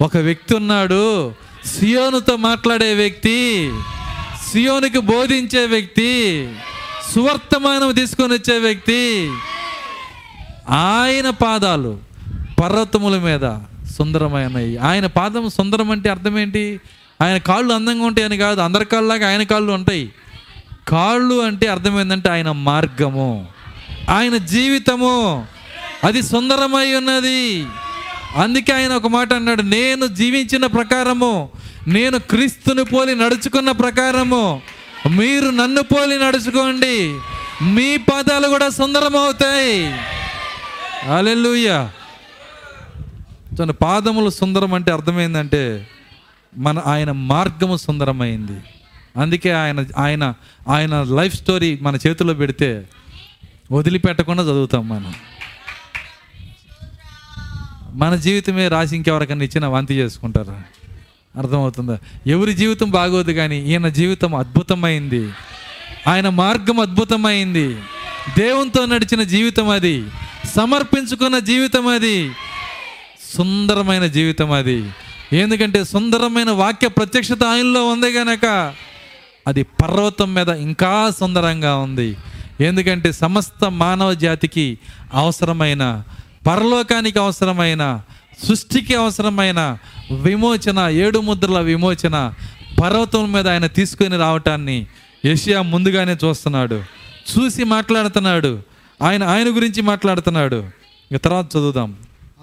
ఒక వ్యక్తి ఉన్నాడు సియోనుతో మాట్లాడే వ్యక్తి. సియోనికి బోధించే వ్యక్తి సువర్తమానం తీసుకొని వచ్చే వ్యక్తి ఆయన పాదాలు పర్వతముల మీద సుందరమైనవి ఆయన పాదం సుందరం అంటే అర్థం ఏంటి? ఆయన కాళ్ళు అందంగా ఉంటాయని కాదు. అందరి కాళ్ళలాగా ఆయన కాళ్ళు ఉంటాయి. కాళ్ళు అంటే అర్థమైందంటే ఆయన మార్గము. ఆయన జీవితము. అది సుందరమై ఉన్నది. అందుకే ఆయన ఒక మాట అన్నాడు నేను జీవించిన ప్రకారము నేను క్రీస్తుని పోలి నడుచుకున్న ప్రకారము మీరు నన్ను పోలి నడుచుకోండి. మీ పాదాలు కూడా సుందరమవుతాయి. అలెలుయ్య తన పాదములు సుందరం అంటే అర్థమైందంటే మన ఆయన మార్గము సుందరమైంది. అందుకే ఆయన ఆయన ఆయన లైఫ్ స్టోరీ మన చేతిలో పెడితే వదిలిపెట్టకుండా చదువుతాం మనం. మన జీవితమే రాసి ఇంకెవరికన్నా ఇచ్చిన వాంతి చేసుకుంటారు? అర్థమవుతుందా. ఎవరి జీవితం బాగోదు కానీ ఈయన జీవితం అద్భుతమైంది. ఆయన మార్గం అద్భుతమైంది. దేవునితో నడిచిన జీవితం అది. సమర్పించుకున్న జీవితం అది. సుందరమైన జీవితం అది. ఎందుకంటే సుందరమైన వాక్య ప్రత్యక్షత ఆయనలో ఉంది గనక అది పర్వతం మీద ఇంకా సుందరంగా ఉంది. ఎందుకంటే సమస్త మానవ జాతికి అవసరమైన పరలోకానికి అవసరమైన సృష్టికి అవసరమైన విమోచన ఏడు ముద్రల విమోచన పర్వతం మీద ఆయన తీసుకొని రావటాన్ని యషియా ముందుగానే చూస్తున్నాడు. చూసి మాట్లాడుతున్నాడు. ఆయన ఆయన గురించి మాట్లాడుతున్నాడు. ఇక తర్వాత చదువుదాం.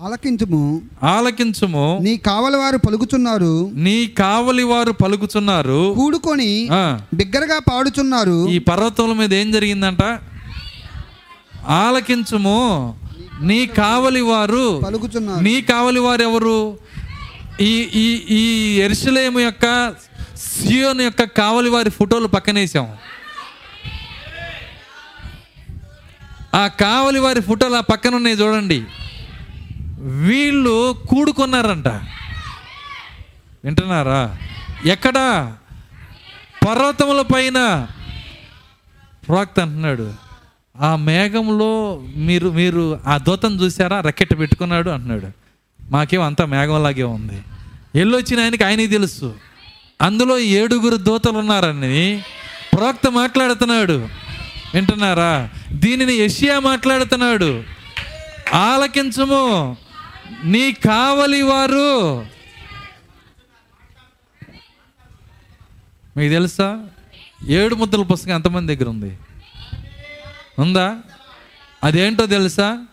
ఆలకించుము. ఆలకించుము. నీ కావలి వారు పలుకుచున్నారు. నీ కావలి వారు పలుకుచున్నారు. కూడుకొని బిగ్గరగా పాడుచున్నారు. ఈ పర్వతాల మీద ఏం జరిగిందంట? ఆలకించుము. నీ కావలి వారు పలుకుచున్నారు. నీ కావలి వారు ఎవరు ఈ ఈ ఈ ఎరుసలేము యొక్క సియోన్ యొక్క కావలి వారి ఫోటోలు పక్కనేసాం ఆ కావలి వారి ఫోటోలు ఆ పక్కన ఉన్నాయి చూడండి. వీళ్ళు కూడుకున్నారంట. వింటున్నారా? ఎక్కడ? పర్వతముల పైన ప్రవక్త అంటున్నాడు ఆ మేఘంలో మీరు మీరు ఆ దూతను చూసారా రకెట్ పెట్టుకున్నాడు అంటున్నాడు. మాకేం అంతా మేఘంలాగే ఉంది. ఎల్లొచ్చిన ఆయనకి ఆయనకి తెలుసు. అందులో ఏడుగురు దూతలు ఉన్నారని ప్రవక్త మాట్లాడుతున్నాడు. వింటున్నారా? దీనిని యషియా మాట్లాడుతున్నాడు. ఆలకించము. నీ కావలి వారు. మీకు తెలుసా? ఏడు ముద్దల పుస్తకం ఎంతమంది దగ్గర ఉంది? ఉందా? అదేంటో తెలుసా?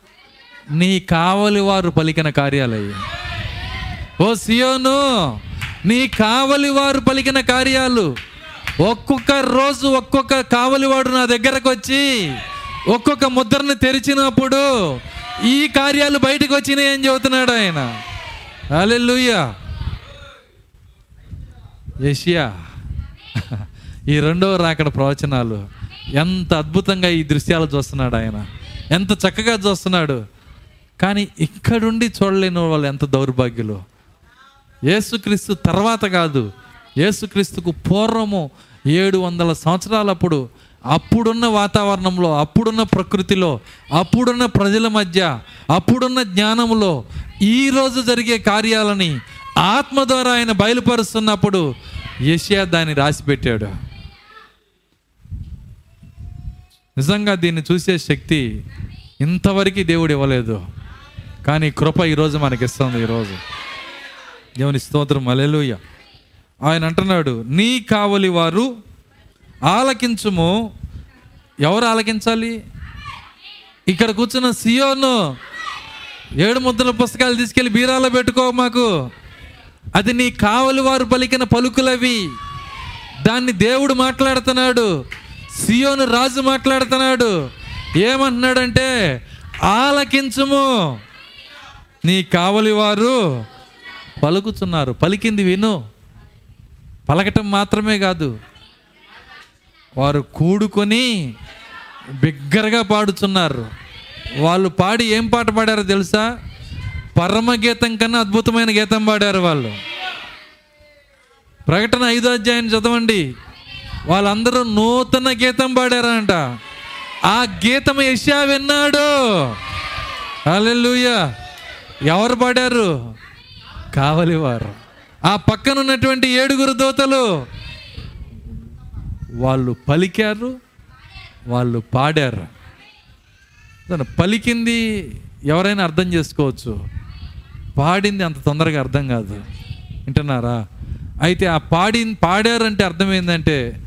నీ కావలి వారు పలికిన కార్యాలయ్యి ఓ సియోను నీ కావలి వారు పలికిన కార్యాలు. ఒక్కొక్క రోజు ఒక్కొక్క కావలివాడు నా దగ్గరకు వచ్చి ఒక్కొక్క ముద్రను తెరిచినప్పుడు ఈ కార్యాలు బయటకు వచ్చినాయి అని చెబుతున్నాడు ఆయన. హల్లెలూయా. ఏషియా. ఈ రెండవ రాకడ ప్రవచనాలు. ఎంత అద్భుతంగా ఈ దృశ్యాలు చూస్తున్నాడు ఆయన. ఎంత చక్కగా చూస్తున్నాడు. కానీ ఇక్కడుండి చూడలేని వాళ్ళు ఎంత దౌర్భాగ్యులు? యేసుక్రీస్తు తర్వాత కాదు. యేసుక్రీస్తుకు పూర్వము ఏడు వందల సంవత్సరాలప్పుడు అప్పుడున్న వాతావరణంలో అప్పుడున్న ప్రకృతిలో అప్పుడున్న ప్రజల మధ్య అప్పుడున్న జ్ఞానంలో ఈరోజు జరిగే కార్యాలని ఆత్మ ద్వారా ఆయన బయలుపరుస్తున్నప్పుడు యషియా దాన్ని రాసిపెట్టాడు. నిజంగా దీన్ని చూసే శక్తి ఇంతవరకు దేవుడు ఇవ్వలేదు. కానీ కృప ఈరోజు మనకి ఇస్తుంది ఈరోజు దేవుని స్తోత్రం. అలెలుయ్య ఆయన అంటున్నాడు నీ కావలి వారు ఆలకించుము. ఎవరు ఆలకించాలి? ఇక్కడ కూర్చున్న సియోను. ఏడు ముద్దల పుస్తకాలు తీసుకెళ్ళి బీరాలో పెట్టుకో మాకు. అది నీ కావలి వారు పలికిన పలుకులవి. దాన్ని దేవుడు మాట్లాడుతున్నాడు సియోను రాజు మాట్లాడుతున్నాడు. ఏమంటున్నాడంటే ఆలకించుము. నీ కావలి వారు పలుకుతున్నారు. పలికింది విను. పలకటం మాత్రమే కాదు. వారు కూడుకొని బిగ్గరగా పాడుతున్నారు. వాళ్ళు పాడి ఏం పాట పాడారో తెలుసా? పరమ గీతం కన్నా అద్భుతమైన గీతం పాడారు వాళ్ళు. ప్రకటన ఐదో అధ్యాయం చదవండి. వాళ్ళందరూ నూతన గీతం పాడారంట. ఆ గీతం యశా విన్నాడు. అల్లెలుయ్యా ఎవరు పాడారు? కావలివారు. ఆ పక్కన ఉన్నటువంటి ఏడుగురు దోతలు వాళ్ళు పలికారు వాళ్ళు పాడారు. పలికింది ఎవరైనా అర్థం చేసుకోవచ్చు. పాడింది అంత తొందరగా అర్థం కాదు. వింటున్నారా? అయితే ఆ పాడి పాడారంటే అర్థం ఏంటంటే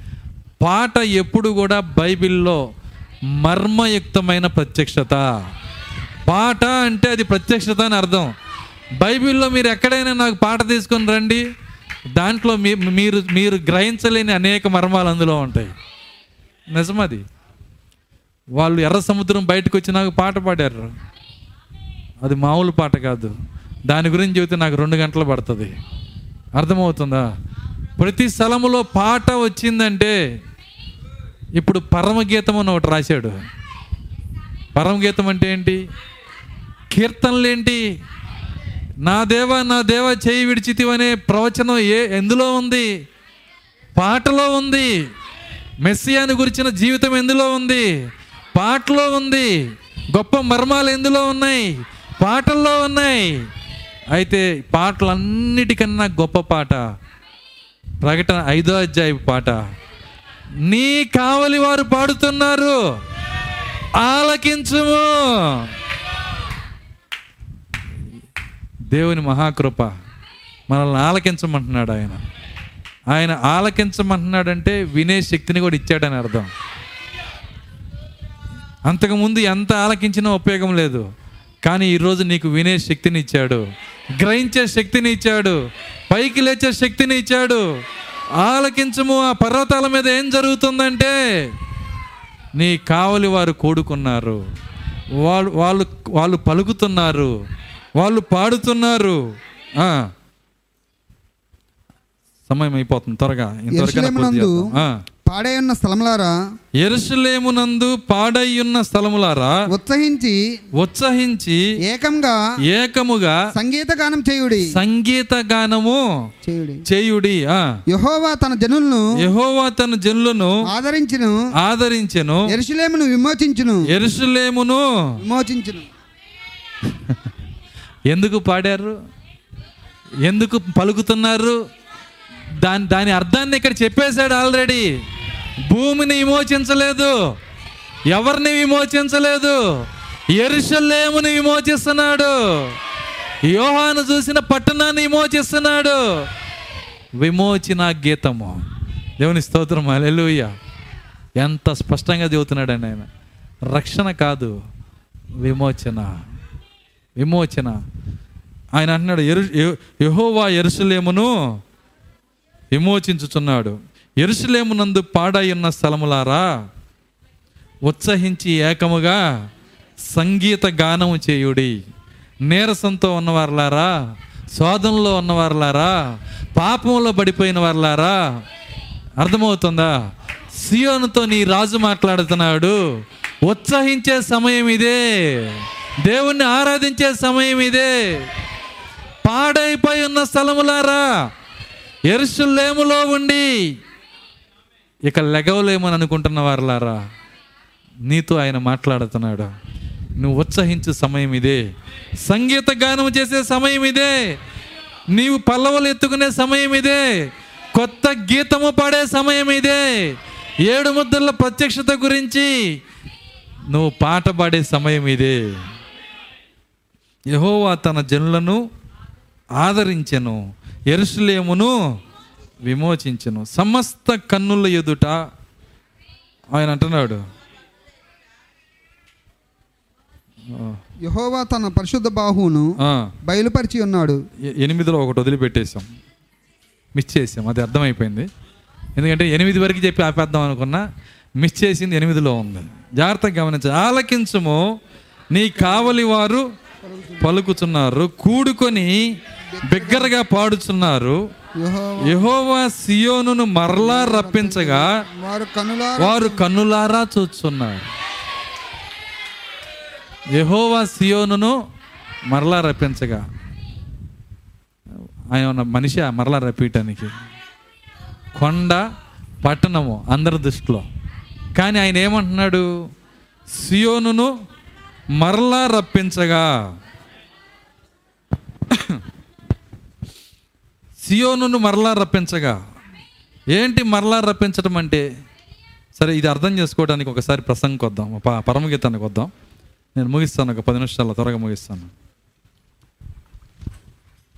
పాట ఎప్పుడు కూడా బైబిల్లో మర్మయుక్తమైన ప్రత్యక్షత. పాట అంటే అది ప్రత్యక్షత అని అర్థం. బైబిల్లో మీరు ఎక్కడైనా నాకు పాట తీసుకొని రండి దాంట్లో మీ మీరు మీరు గ్రహించలేని అనేక మర్మాలు అందులో ఉంటాయి. నిజమది. వాళ్ళు ఎర్ర సముద్రం బయటకు వచ్చి నాకు పాట పాడారు. అది మామూలు పాట కాదు. దాని గురించి చెబితే నాకు రెండు గంటలు పడుతుంది. అర్థమవుతుందా? ప్రతి స్థలములో పాట వచ్చిందంటే ఇప్పుడు పరమగీతం అని ఒకటి రాశాడు. పరమగీతం అంటే ఏంటి? కీర్తనలేంటి? నా దేవ నా దేవ చేయి విడిచితివనే ప్రవచనం ఏ ఎందులో ఉంది? పాటలో ఉంది. మెస్సియాని గురించిన జీవితం ఎందులో ఉంది? పాటలో ఉంది. గొప్ప మర్మాలు ఎందులో ఉన్నాయి? పాటల్లో ఉన్నాయి. అయితే పాటలన్నిటికన్నా గొప్ప పాట ప్రకటన ఐదో అధ్యాయ పాట. నీ కావలి వారు పాడుతున్నారు. ఆలకించుము. దేవుని మహాకృప మనల్ని ఆలకించమంటున్నాడు ఆయన. ఆయన ఆలకించమంటున్నాడంటే వినే శక్తిని కూడా ఇచ్చాడని అర్థం. అంతకుముందు ఎంత ఆలకించినా ఉపయోగం లేదు. కానీ ఈరోజు నీకు వినే శక్తిని ఇచ్చాడు. గ్రహించే శక్తిని ఇచ్చాడు. పైకి లేచే శక్తిని ఇచ్చాడు. ఆలకించము ఆ పర్వతాల మీద ఏం జరుగుతుందంటే నీ కావలి వారు కోడుకున్నారు. వాళ్ళు వాళ్ళు వాళ్ళు పలుకుతున్నారు. వాళ్ళు పాడుతున్నారు. సమయం అయిపోతుంది త్వరగా. పాడై ఉన్న స్థలములారా? ఎరుసలేమునందు పాడయ్యున్న స్థలములారా? ఉత్సహించి ఉత్సహించి ఏకంగా ఏకముగా సంగీత గానం చేయుడి. సంగీత గానము చేయుడి. యెహోవా తన జనులను యెహోవా తన జనులను ఆదరించును. ఆదరించెను. ఎరుషులేమును విమోచించును. ఎరుసలేమును విమోచించును. ఎందుకు పాడారు? ఎందుకు పలుకుతున్నారు? దాని దాని అర్థాన్ని ఇక్కడ చెప్పేశాడు ఆల్రెడీ. భూమిని విమోచించలేదు. ఎవరిని విమోచించలేదు? ఎరుషలేముని విమోచిస్తున్నాడు. యోహాను చూసిన పట్టణాన్ని విమోచిస్తున్నాడు. విమోచన గీతము. దేవుని స్తోత్రం అలెలుయ్య ఎంత స్పష్టంగా చెబుతున్నాడండి ఆయన. రక్షణ కాదు విమోచన. విమోచన. ఆయన అంటున్నాడు ఎరు యహోవా ఎరుసలేమును విమోచించుచున్నాడు. ఎరుసలేమునందు ఉన్న స్థలములారా ఉత్సహించి ఏకముగా సంగీత గానము చేయుడి. నీరసంతో ఉన్నవారులారా శోధనలో ఉన్నవారులారా పాపంలో పడిపోయిన వారులారా అర్థమవుతుందా? సియోనుతో నీ రాజు మాట్లాడుతున్నాడు. ఉత్సహించే సమయం ఇదే. దేవుణ్ణి ఆరాధించే సమయం ఇదే. పాడైపోయి ఉన్న స్థలములారా ఎరుసులేములో ఉండి ఇక లెగవలేమని అనుకుంటున్న వారులారా నీతో ఆయన మాట్లాడుతున్నాడు. నువ్వు ఉత్సహించే సమయం ఇదే. సంగీత గానం చేసే సమయం ఇదే. నీవు పల్లవలు ఎత్తుకునే సమయం ఇదే. కొత్త గీతము పాడే సమయం ఇదే. ఏడు ముద్దల ప్రత్యక్షత గురించి నువ్వు పాట పాడే సమయం ఇదే. యహోవా తన జనులను ఆదరించెను ఎరుసలేమును విమోచించెను. సమస్త కన్నుల ఎదుట ఆయన అంటున్నాడు. యెహోవా తన పరిశుద్ధ బాహువును బయలుపరిచి ఉన్నాడు. ఎనిమిదిలో ఒకటి వదిలిపెట్టేసాం మిస్ చేసాం అది అర్థమైపోయింది. ఎందుకంటే ఎనిమిది వరకు చెప్పి ఆపేద్దాం అనుకున్నా మిస్ చేసింది ఎనిమిదిలో ఉంది. జాగ్రత్తగా గమనించ. ఆలకించము. నీ కావలి వారు పలుకుతున్నారు కూడుకొని బిగ్గరగా పాడుచున్నారు యెహోవా సియోనును మరలా రప్పించగా వారు కన్నులారా చూస్తున్నారు. యెహోవా సియోనును మరలా రప్పించగా. ఆయన మనిషి మరలా రప్పించడానికి కొండ పట్టణము అందరి దృష్టిలో. కానీ ఆయన ఏమంటున్నాడు? సియోనును మరలా రప్పించగా. సియోనును మరలా రప్పించగా. ఏంటి మరలా రప్పించడం అంటే? సరే ఇది అర్థం చేసుకోవడానికి ఒకసారి ప్రసంగకు వద్దాం పరమగీతానికి వద్దాం నేను ముగిస్తాను ఒక పది నిమిషాల త్వరగా ముగిస్తాను.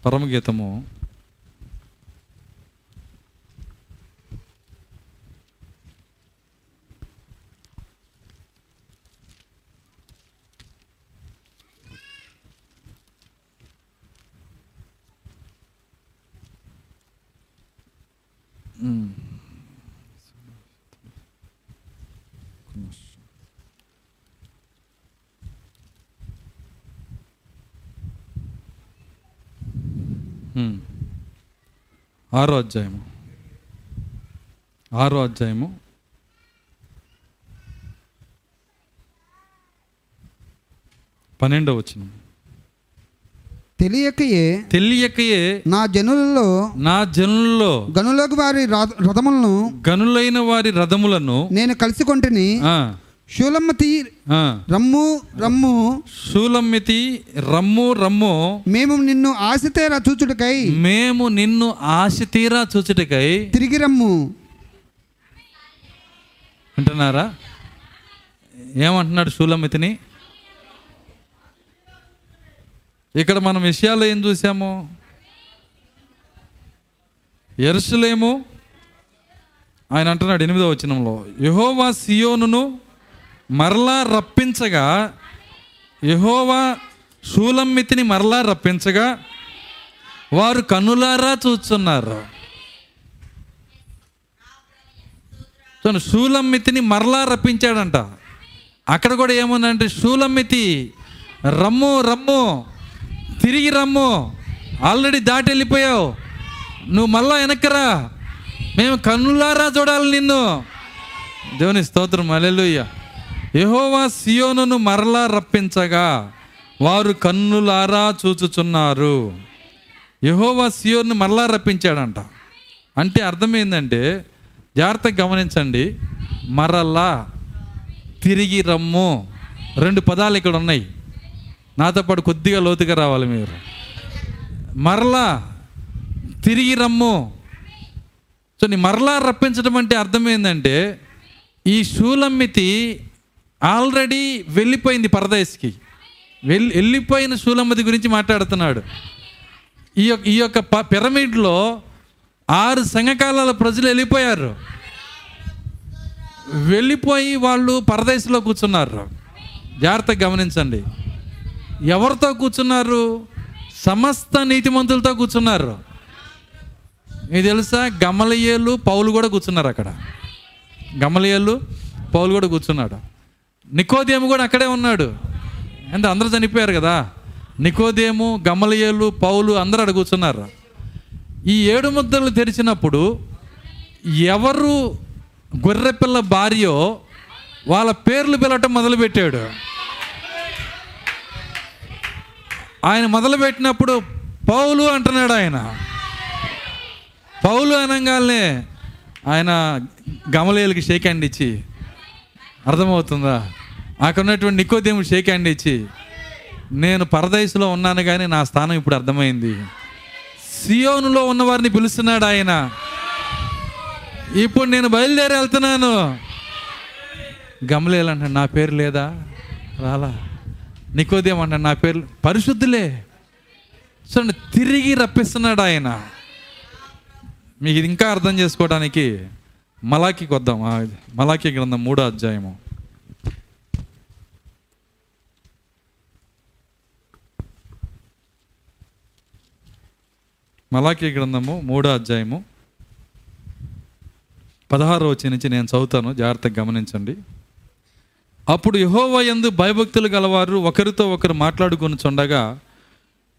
పరమగీతము ఆరో అధ్యాయము. ఆరో అధ్యాయము. పన్నెండవ వచ్చిన తెలియకయే తెలియకయే నా జనులలో నా జనుల్లో గనులకు వారి రథములను గనులైన వారి రథములను నేను కలిసి కొంటిని శూలమ్మతి రమ్ము రమ్ము. శూలమ్మితి రమ్ము రమ్ము. మేము నిన్ను ఆశతేరా చూచుటకై మేము నిన్ను ఆశ తీరా చూచుటకై తిరిగి రమ్ము. వింటున్నారా? ఏమంటున్నాడు శూలమితిని ఇక్కడ మనం విషయాలు ఏం చూసాము? ఎరుసలేము ఆయన అంటున్నాడు ఎనిమిదో వచనంలో యహోవా సియోనును మరలా రప్పించగా యహోవా శూలమ్మితిని మరలా రప్పించగా వారు కన్నులారా చూస్తున్నారు చూడండి శూలమ్మితిని మరలా రప్పించాడంట. అక్కడ కూడా ఏముందంటే శూలమ్మితి రమ్ము రమ్ము తిరిగి రమ్ము. ఆల్రెడీ దాటి వెళ్ళిపోయావు. నువ్వు మళ్ళా వెనక్కరా. మేము కన్నులారా చూడాలి నిన్ను. దేవుని స్తోత్రం. అలెలుయ్య యహోవా సియోనును మరలా రప్పించగా వారు కన్నులారా చూచుచున్నారు. యహోవా సియోను మరలా రప్పించాడంట. అంటే అర్థమైందంటే జాగ్రత్తగా గమనించండి. మరలా తిరిగి రమ్ము. రెండు పదాలు ఇక్కడ ఉన్నాయి. నాతో పాటు కొద్దిగా లోతుగా రావాలి మీరు. మరలా తిరిగి రమ్ము. సో నీ మరలా రప్పించడం అంటే అర్థం ఏంటంటే ఈ శూలమ్మితి ఆల్రెడీ వెళ్ళిపోయింది పరదేశ్కి. వెళ్ళి వెళ్ళిపోయిన శూలమ్మతి గురించి మాట్లాడుతున్నాడు. ఈ యొక్క ఈ యొక్క ప- పిరమిడ్లో ఆరు సంఘకాలాల ప్రజలు వెళ్ళిపోయారు. వెళ్ళిపోయి వాళ్ళు పరదేశంలో కూర్చున్నారు. జాగ్రత్తగా గమనించండి. ఎవరితో కూర్చున్నారు? సమస్త నీతిమంతులతో కూర్చున్నారు. మీకు తెలుసా? గమలయ్యేలు పౌలు కూడా కూర్చున్నారు అక్కడ. గమలయ్యేలు పౌలు కూడా కూర్చున్నాడు. నికోదేము కూడా అక్కడే ఉన్నాడు. అంటే అందరూ చనిపోయారు కదా? నికోదేము గమలయ్యేలు పౌలు అందరూ అక్కడ కూర్చున్నారు. ఈ ఏడు ముద్దలు తెరిచినప్పుడు ఎవరు గొర్రెపిల్ల భార్యో వాళ్ళ పేర్లు పిలవటం మొదలుపెట్టాడు. ఆయన మొదలుపెట్టినప్పుడు పౌలు అంటున్నాడు ఆయన. పౌలు అనగానే ఆయన గమలేలకి షేక్ హ్యాండ్ ఇచ్చి అర్థమవుతుందా? అక్కడ ఉన్నటువంటి నికోదేముడు షేక్ హ్యాండ్ ఇచ్చి నేను పరదేశంలో ఉన్నాను కానీ నా స్థానం ఇప్పుడు అర్థమైంది. సియోనులో ఉన్నవారిని పిలుస్తున్నాడు ఆయన. ఇప్పుడు నేను బయలుదేరి వెళ్తున్నాను. గమలేలంటాడు నా పేరు లేదా? రాలా? నికోదేం నా పేరు పరిశుద్ధులే. చూడండి తిరిగి రప్పిస్తున్నాడు ఆయన. మీకు ఇది ఇంకా అర్థం చేసుకోవడానికి మలాఖీకి వద్దాం. మలాఖీ గ్రంథం మూడో అధ్యాయము. మలాఖీ గ్రంథము మూడో అధ్యాయము. పదహారు వచ్చి నుంచి నేను చదువుతాను. జాగ్రత్తగా గమనించండి. అప్పుడు యహోవా యందు భయభక్తులు గలవారు ఒకరితో ఒకరు మాట్లాడుకొని చుండగా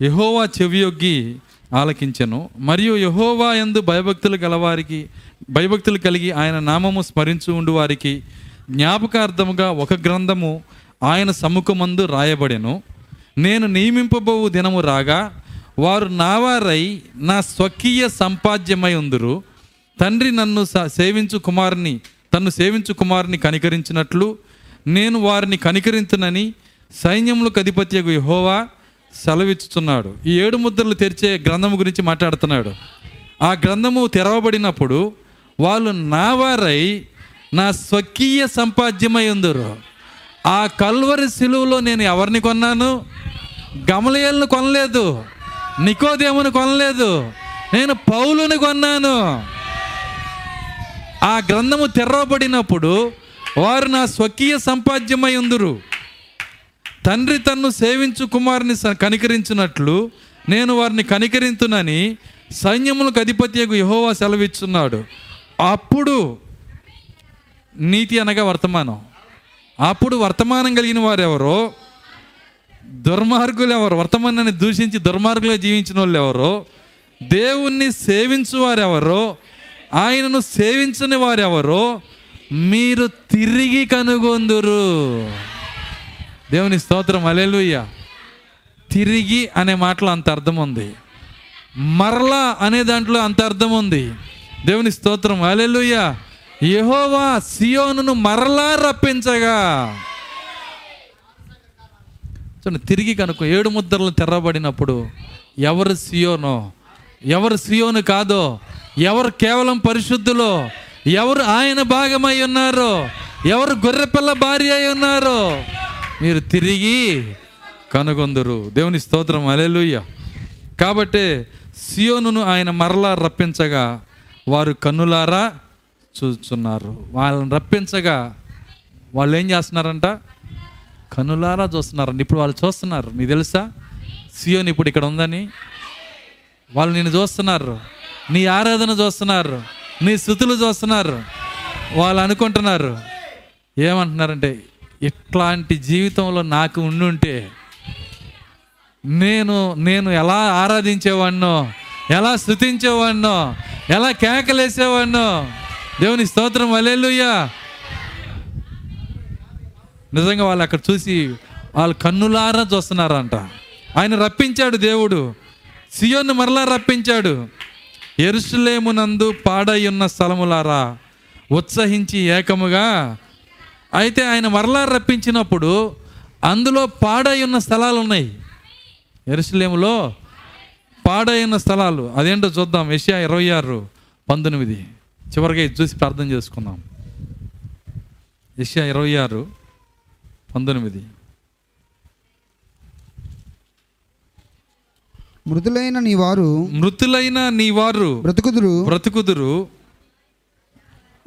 యహోవా చెవియొగ్గి ఆలకించెను. మరియు యహోవా ఎందు భయభక్తులు గలవారికి భయభక్తులు కలిగి ఆయన నామము స్మరించు ఉండు వారికి జ్ఞాపకార్థముగా ఒక గ్రంథము ఆయన సముఖమందు రాయబడెను. నేను నియమింపబోవు దినము రాగా వారు నావారై నా స్వకీయ సంపాద్యమై ఉందురు. తండ్రి నన్ను సేవించు కుమారుని తన్ను సేవించు కుమారుని కనికరించినట్లు నేను వారిని కనికరించునని సైన్యములకు అధిపత్యకు యహోవా సెలవిచ్చుతున్నాడు ఈ ఏడు ముద్రలు తెరిచే గ్రంథము గురించి మాట్లాడుతున్నాడు. ఆ గ్రంథము తెరవబడినప్పుడు వాళ్ళు నావారై నా స్వకీయ సంపాద్యమై ఉందరు. ఆ కల్వరి సిలువలో నేను ఎవరిని కొన్నాను? గమలయల్ని కొనలేదు. నికోదేముని కొనలేదు. నేను పౌలుని కొన్నాను. ఆ గ్రంథము తెరవబడినప్పుడు వారు నా స్వకీయ సంపాద్యమై ఉందరు. తండ్రి తన్ను సేవించు కుమారుని స- కనికరించినట్లు నేను వారిని కనికరించునని సైన్యములకు అధిపత్యకు యహోవా సెలవిచ్చున్నాడు. అప్పుడు నీతి అనగా వర్తమానం. అప్పుడు వర్తమానం కలిగిన వారు ఎవరో దుర్మార్గులు ఎవరు వర్తమానాన్ని దూషించి దుర్మార్గులుగా జీవించిన వాళ్ళు ఎవరో దేవుణ్ణి సేవించు వారెవరో? ఆయనను సేవించని వారెవరో? మీరు తిరిగి కనుగొందురు. దేవుని స్తోత్రం అలెలుయ్య తిరిగి అనే మాటలో అంత అర్థం ఉంది. మరలా అనే దాంట్లో అంత అర్థం ఉంది. దేవుని స్తోత్రం అలెలుయ్య యహోవా సియోనును మరలా రప్పించగా. చూడండి తిరిగి కనుక ఏడు ముద్రలు తెరబడినప్పుడు ఎవరు సియోనో? ఎవరు సియోను కాదో? ఎవరు కేవలం పరిశుద్ధులో? ఎవరు ఆయన భాగమై ఉన్నారో ఎవరు గొర్రెపిల్ల భార్య అయి ఉన్నారో మీరు తిరిగి కనుగొందురు. దేవుని స్తోత్రం. అలెలుయ్య కాబట్టి సియోనును ఆయన మరలా రప్పించగా వారు కన్నులారా చూస్తున్నారు వాళ్ళని రప్పించగా వాళ్ళు ఏం చేస్తున్నారంట? కనులారా చూస్తున్నారండి ఇప్పుడు వాళ్ళు చూస్తున్నారు. నీకు తెలుసా? సియోన్ ఇప్పుడు ఇక్కడ ఉందని. వాళ్ళు నిన్ను చూస్తున్నారు. నీ ఆరాధన చూస్తున్నారు. నీ స్థుతులు చూస్తున్నారు. వాళ్ళు అనుకుంటున్నారు. ఏమంటున్నారంటే ఇట్లాంటి జీవితంలో నాకు ఉండుంటే నేను నేను ఎలా ఆరాధించేవాడినో ఎలా స్థుతించేవాడినో ఎలా కేకలేసేవాడినో దేవుని స్తోత్రం అలెలుయ్యా నిజంగా వాళ్ళు అక్కడ చూసి వాళ్ళు కన్నులారా చూస్తున్నారంట. ఆయన రప్పించాడు దేవుడు. సియోన్ని మరలా రప్పించాడు. ఎరుసలేమునందు పాడై ఉన్న స్థలములారా ఉత్సహించి ఏకముగా. అయితే ఆయన మరలా రప్పించినప్పుడు అందులో పాడై ఉన్న స్థలాలు ఉన్నాయి ఎరుసలేములో పాడై ఉన్న స్థలాలు. అదేంటో చూద్దాం. ఏషియా ఇరవై ఆరు పంతొమ్మిది. చివరిగా ఇది చూసి ప్రార్థన చేసుకుందాం. ఏషియా ఇరవై ఆరు పంతొమ్మిది. మృదులైన నీ వారు మృతులైన నీ వారు బ్రతుకుదురు. బ్రతుకుదురు.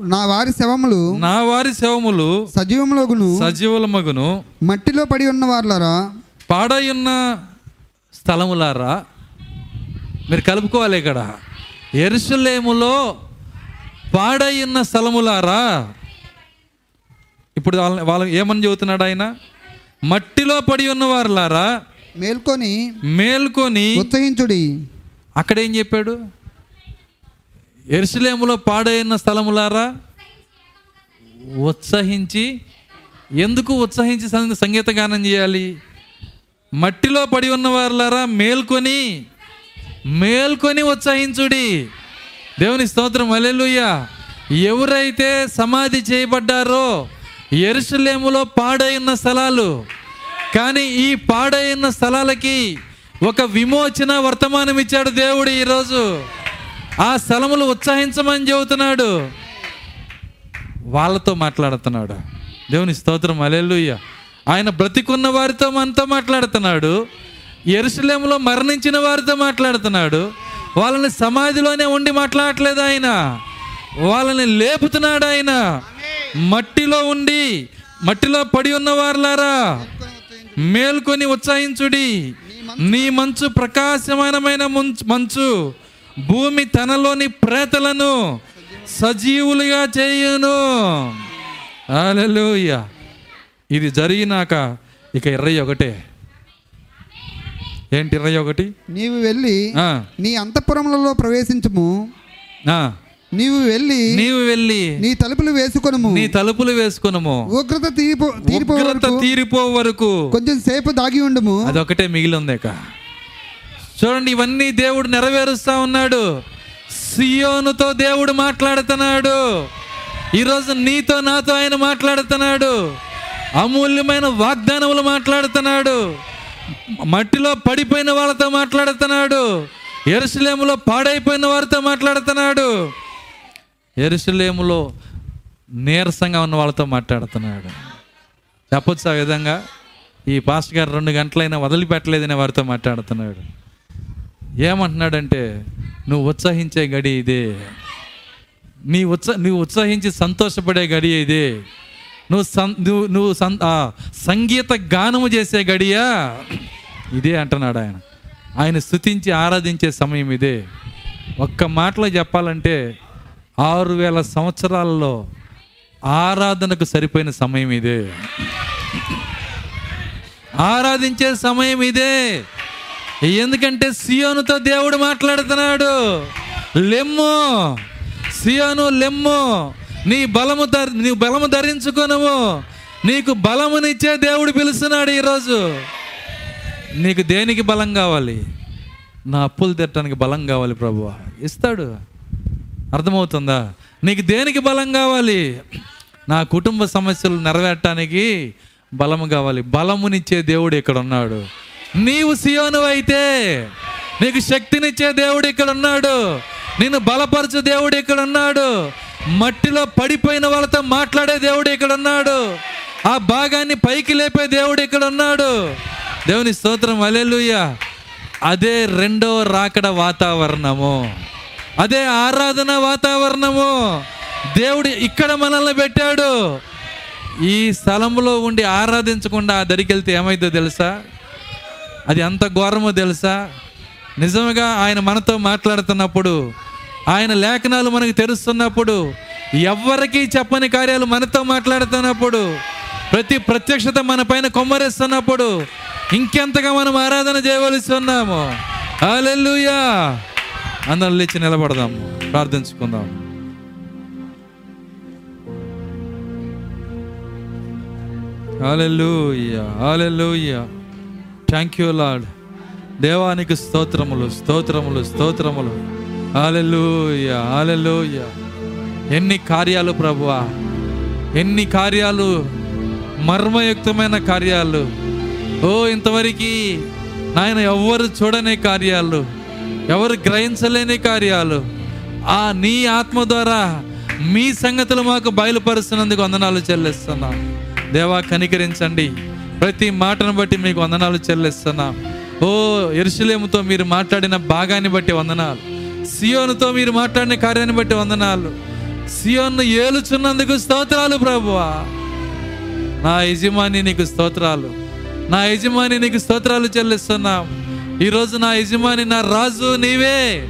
నా వారి శవములు నా వారి శవములు సజీవములోగును. సజీవుల మగును మట్టిలో పడి ఉన్న వార్లారా? పాడయున్న స్థలములారా? మీరు కలుపుకోవాలి ఇక్కడ. ఎరుసలేములో పాడయున్న స్థలములారా? ఇప్పుడు వాళ్ళ వాళ్ళు ఏమని చెబుతున్నాడు ఆయన? మట్టిలో పడి ఉన్న వారులారా? మేల్కొని మేల్కొని ఉత్సహించుడి అక్కడ ఏం చెప్పాడు? ఎరుసలేములో పాడైన స్థలములారా? ఉత్సహించి ఎందుకు ఉత్సహించి సంగీత గానం చేయాలి? మట్టిలో పడి ఉన్న వారులారా మేల్కొని మేల్కొని ఉత్సహించుడి. దేవుని స్తోత్రం అలెలుయ్య ఎవరైతే సమాధి చేయబడ్డారో ఎరుసలేములో పాడైన స్థలాలు కానీ ఈ పాడైన స్థలాలకి ఒక విమోచన వర్తమానం ఇచ్చాడు దేవుడు ఈరోజు. ఆ స్థలములు ఉత్సాహించమని చెబుతున్నాడు. వాళ్ళతో మాట్లాడుతున్నాడు. దేవుని స్తోత్రం అలెలుయ్య ఆయన బ్రతికున్న వారితో మనతో మాట్లాడుతున్నాడు. ఎరుసలేములో మరణించిన వారితో మాట్లాడుతున్నాడు. వాళ్ళని సమాధిలోనే ఉండి మాట్లాడట్లేదు ఆయన. వాళ్ళని లేపుతున్నాడు ఆయన. మట్టిలో ఉండి మట్టిలో పడి ఉన్న వారులారా. మేల్కొని ఉత్సాహించుడి. నీ మంచు ప్రకాశమానమైన ముంచు- భూమి తనలోని ప్రేతలను సజీవులుగా చేయును. హల్లెలూయా. ఇది జరిగినాక ఇక ఇరవై ఒకటే. ఏంటి ఇరవై ఒకటి? నీవు వెళ్ళి నీ అంతఃపురములలో ప్రవేశించుము. నీవు వెళ్ళి నీవు వెళ్ళి నీ తలుపులు వేసుకొనుము. నీ తలుపులు వేసుకునము. ఉగ్రత తీరిపో తీరిపో ఉగ్రత వరకు తీరిపో వరకు కొంచెం సేపు దాగి ఉండుము. అదొకటే మిగిలి ఉంది చూడండి ఇవన్నీ దేవుడు నెరవేరుస్తా ఉన్నాడు. సియోనుతో దేవుడు మాట్లాడుతున్నాడు. ఈరోజు నీతో నాతో ఆయన మాట్లాడుతున్నాడు. అమూల్యమైన వాగ్దానములు మాట్లాడుతున్నాడు. మట్టిలో పడిపోయిన వాళ్ళతో మాట్లాడుతున్నాడు. ఎరుసలేములో పాడైపోయిన వారితో మాట్లాడుతున్నాడు. ఎరుసలేములో నీరసంగా ఉన్న వాళ్ళతో మాట్లాడుతున్నాడు. చెప్పొచ్చు ఆ విధంగా? ఈ పాస్ట్ గారు రెండు గంటలైనా వదిలిపెట్టలేదనే వారితో మాట్లాడుతున్నాడు. ఏమంటున్నాడంటే నువ్వు ఉత్సహించే గడి ఇదే. నీ ఉత్స నువ్వు ఉత్సహించి సంతోషపడే గడి ఇదే. నువ్వు సం నువ్వు నువ్వు సం సంగీత గానము చేసే గడియా? ఇదే అంటున్నాడు ఆయన. ఆయన స్థుతించి ఆరాధించే సమయం ఇదే. ఒక్క మాటలో చెప్పాలంటే ఆరు వేల సంవత్సరాలలో ఆరాధనకు సరిపోయిన సమయం ఇదే. ఆరాధించే సమయం ఇదే. ఎందుకంటే సియోనుతో దేవుడు మాట్లాడుతున్నాడు. లెమ్ము సియోను లెమ్ము నీ బలము ధర నీ బలము ధరించుకొనుము. నీకు బలమునిచ్చే దేవుడు పిలుస్తున్నాడు ఈరోజు. నీకు దేనికి బలం కావాలి? నా అప్పులు తిట్టడానికి బలం కావాలి ప్రభు ఇస్తాడు. అర్థమవుతుందా? నీకు దేనికి బలం కావాలి? నా కుటుంబ సమస్యలు నెరవేర్టానికి బలము కావాలి. బలమునిచ్చే దేవుడు ఇక్కడ ఉన్నాడు నీవు సియోను అయితే నీకు శక్తినిచ్చే దేవుడు ఇక్కడ ఉన్నాడు నిన్ను బలపరచు దేవుడు ఇక్కడ ఉన్నాడు మట్టిలో పడిపోయిన వాళ్ళతో మాట్లాడే దేవుడు ఇక్కడ ఉన్నాడు ఆ భాగాన్ని పైకి లేపే దేవుడు ఇక్కడ ఉన్నాడు దేవుని స్తోత్రం అలెలుయ్య అదే రెండో రాకడ వాతావరణము. అదే ఆరాధన వాతావరణము. దేవుడు ఇక్కడ మనల్ని పెట్టాడు. ఈ స్థలంలో ఉండి ఆరాధించకుండా ఆ దరికి వెళ్తే ఏమైందో తెలుసా? అది ఎంత ఘోరమో తెలుసా? నిజంగా ఆయన మనతో మాట్లాడుతున్నప్పుడు ఆయన లేఖనాలు మనకు తెరుస్తున్నప్పుడు ఎవ్వరికీ చెప్పని కార్యాలు మనతో మాట్లాడుతున్నప్పుడు ప్రతి ప్రత్యక్షత మన పైన కొమ్మరిస్తున్నప్పుడు ఇంకెంతగా మనం ఆరాధన చేయవలసి ఉన్నాము. అలెల్లుయా అందరం లేచి నిలబడదాము ప్రార్థించుకుందాం. Hallelujah hallelujah. Thank you Lord దేవానికి స్తోత్రములు స్తోత్రములు స్తోత్రములు. హల్లెలూయా హల్లెలూయా. ఎన్ని కార్యాలు ప్రభువా. ఎన్ని కార్యాలు. మర్మయుక్తమైన కార్యాలు. ఓ ఇంతవరకు నాయన ఎవ్వరు చూడని కార్యాలు. ఎవరు గ్రహించలేని కార్యాలు. ఆ నీ ఆత్మ ద్వారా మీ సంగతులు మాకు బయలుపరుస్తున్నందుకు వందనాలు చెల్లిస్తున్నాం. దేవా కనికరించండి. ప్రతి మాటను బట్టి మీకు వందనాలు చెల్లిస్తున్నాం. ఓ ఎరుసలేముతో మీరు మాట్లాడిన భాగాన్ని బట్టి వందనాలు. సియోనుతో మీరు మాట్లాడిన కార్యాన్ని బట్టి వందనాలు. సియోన్ను ఏలుచున్నందుకు స్తోత్రాలు ప్రభువా. నా యజమాని నీకు స్తోత్రాలు. నా యజమాని నీకు స్తోత్రాలు చెల్లిస్తున్నాం. ఈరోజు నా యజమాని నా రాజు నీవే.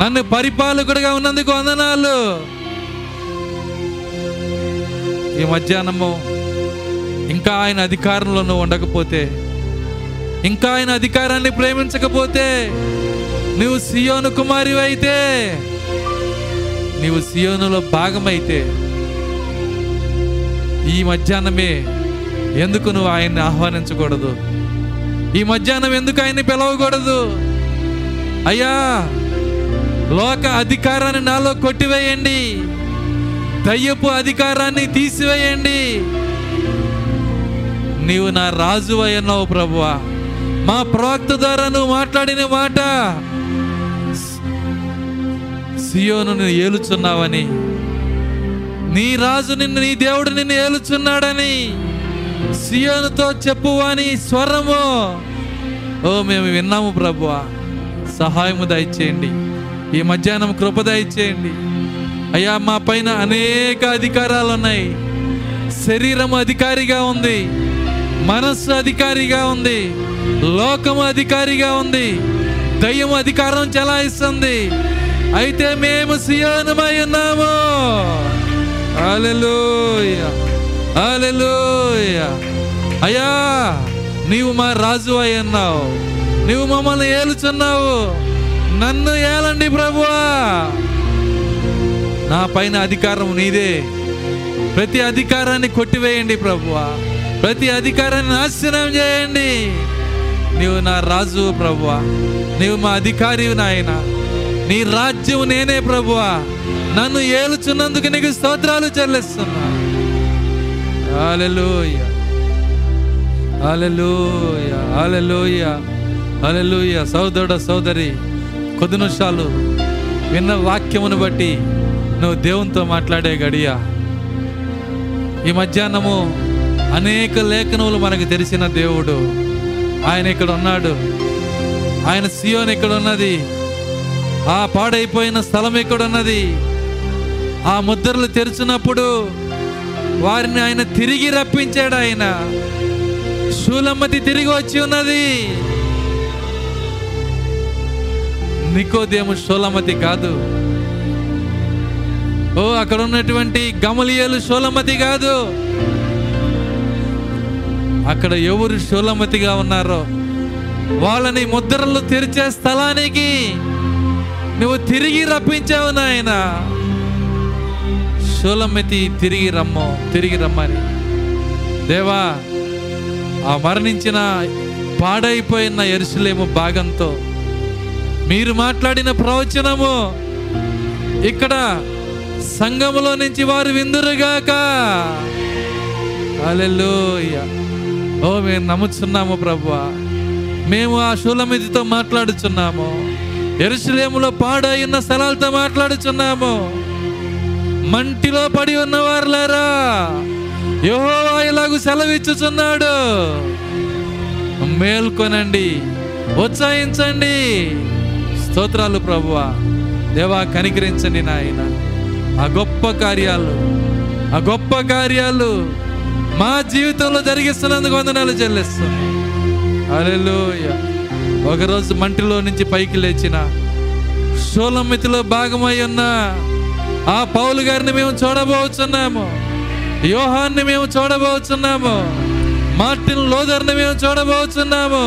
నన్ను పరిపాలకుడిగా ఉన్నందుకు వందనాలు. ఈ మధ్యాహ్నము ఇంకా ఆయన అధికారంలో నువ్వు ఉండకపోతే ఇంకా ఆయన అధికారాన్ని ప్రేమించకపోతే నువ్వు సియోను కుమారి అయితే నీవు సియోనులో భాగమైతే ఈ మధ్యాహ్నమే ఎందుకు నువ్వు ఆయన్ని ఆహ్వానించకూడదు? ఈ మధ్యాహ్నం ఎందుకు ఆయన్ని పిలవకూడదు? అయ్యా లోక అధికారాన్ని నాలో కొట్టివేయండి. దయ్యపు అధికారాన్ని తీసివేయండి. నీవు నా రాజు అయ్యన్నావు ప్రభువా. మా ప్రవక్త ద్వారా నువ్వు మాట్లాడిన మాట సియోను నిన్ను ఏలుచున్నావని నీ రాజు నిన్ను నీ దేవుడు నిన్ను ఏలుచున్నాడని సియోనుతో చెప్పువాని స్వరము. ఓ మేము విన్నాము ప్రభువా. సహాయము దయచేయండి. ఈ మధ్యాహ్నం కృప దయచేయండి. అయ్యా మా పైన అనేక అధికారాలు ఉన్నాయి శరీరం అధికారిగా ఉంది. మనస్సు అధికారిగా ఉంది. లోకము అధికారిగా ఉంది. దయ్యం అధికారం చెలాయిస్తుంది. అయితే మేము సియోనమై ఉన్నాము. హల్లెలూయా. హల్లెలూయా అయ్యా నీవు మా రాజు అయి అన్నావు నీవు మమ్మల్ని ఏలుచున్నావు. నన్ను ఏలండి ప్రభువా. నా పైన అధికారం నీదే. ప్రతి అధికారాన్ని కొట్టివేయండి ప్రభువా. ప్రతి అధికారాన్ని నాశనం చేయండి. నీవు నా రాజు ప్రభువా. నీవు మా అధికారి నాయన. నీ రాజ్యం నేనే ప్రభువా. నన్ను ఏలుచున్నందుకు నీకు స్తోత్రాలు చెల్లిస్తున్నా. హాలలోయ హాలలోయ హాలలోయ హాలలోయ సోదరుడ సోదరి కొద్ది నిమిషాలు విన్న వాక్యమును బట్టి నువ్వు దేవునితో మాట్లాడే గడియ. ఈ మధ్యాహ్నము అనేక లేఖనములు మనకు తెలిసిన దేవుడు. ఆయన ఇక్కడ ఉన్నాడు. ఆయన సియోన్ ఇక్కడ ఉన్నది. ఆ పాడైపోయిన స్థలం ఇక్కడ ఉన్నది. ఆ ముద్రలు తెరిచినప్పుడు వారిని ఆయన తిరిగి రప్పించాడు ఆయన. శూలమ్మతి తిరిగి వచ్చి ఉన్నది. నికోదేము శూలమతి కాదు. ఓ అక్కడ ఉన్నటువంటి గమలియలు శూలమతి కాదు. అక్కడ ఎవరు శూలమతిగా ఉన్నారో వాళ్ళని ముద్రలు తెరిచే స్థలానికి నువ్వు తిరిగి రప్పించావు నాయన. షోలమెతి తిరిగి రమ్మో తిరిగి రమ్మని. దేవా ఆ మరణించిన పాడైపోయిన ఎరుసలేము భాగంతో మీరు మాట్లాడిన ప్రవచనము ఇక్కడ సంఘములో నుంచి వారు విందురుగాక. హల్లెలూయా. ఓ మేము నమ్ముచున్నాము ప్రభు మేము ఆ శూలమితితో మాట్లాడుచున్నాము. ఎరుసలేములో పాడైన స్థలాలతో మాట్లాడుచున్నాము. మంటిలో పడి ఉన్నవారులారా యోహోవా ఇలాగూ సెలవిచ్చుచున్నాడు. మేల్కొనండి ఉత్సాహించండి. స్తోత్రాలు ప్రభువా దేవా కనికరించండి నాయన. ఆ గొప్ప కార్యాలు ఆ గొప్ప కార్యాలు మా జీవితంలో జరిగిస్తున్నందుకు వందనాలు చెల్లిస్తున్నాను హల్లెలూయ. ఒకరోజు మంటిలో నుంచి పైకి లేచిన షోలమితిలో భాగమై ఉన్న ఆ పౌలు గారిని మేము చూడబోతున్నాము యోహాన్ని మేము చూడబోతున్నాము మార్టిన్ లోదర్ని మేము చూడబోతున్నాము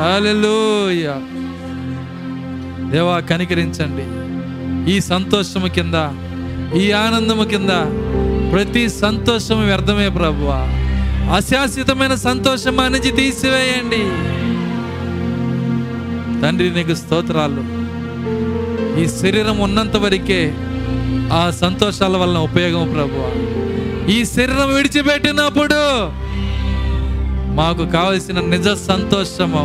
హల్లెలూయా. దేవా కనికరించండి. ఈ సంతోషము కింద ఈ ఆనందము కింద ప్రతి సంతోషము వ్యర్థమే ప్రభువా. అశాశ్వతమైన సంతోషం అనేది తీసివేయండి. తండ్రి నీకు స్తోత్రాలు. ఈ శరీరం ఉన్నంత వరకే ఆ సంతోషాల వలన ఉపయోగం ప్రభు. ఈ శరీరం విడిచిపెట్టినప్పుడు మాకు కావలసిన నిజ సంతోషము.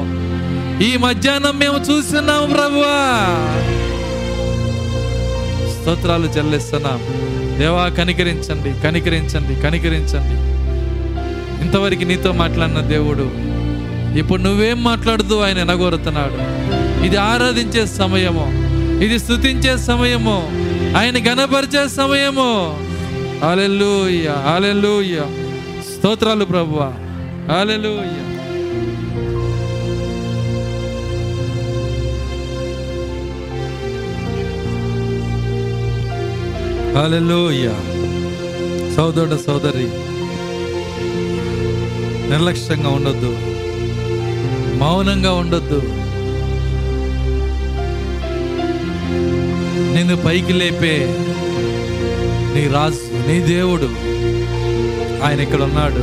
ఈ మధ్యాహ్నం మేము చూస్తున్నాము ప్రభువా స్తోత్రాలు చెల్లిస్తున్నాం. దేవా కనికరించండి కనికరించండి కనికరించండి. ఇంతవరకు నీతో మాట్లాడిన దేవుడు ఇప్పుడు నువ్వేం మాట్లాడుతూ ఆయన ఎనగోరుతున్నాడు? ఇది ఆరాధించే సమయము ఇది స్థుతించే సమయము. ఆయన గణపరిచే సమయము. అలెలుయ్య అలెలుయ్య స్తోత్రాలు ప్రభువ. అలెలుయ్య హల్లెలూయా. సోదరుడు సోదరి. నిర్లక్ష్యంగా ఉండొద్దు. మౌనంగా ఉండొద్దు. నిన్ను పైకి లేపే నీ రాజు నీ దేవుడు ఆయన ఇక్కడ ఉన్నాడు.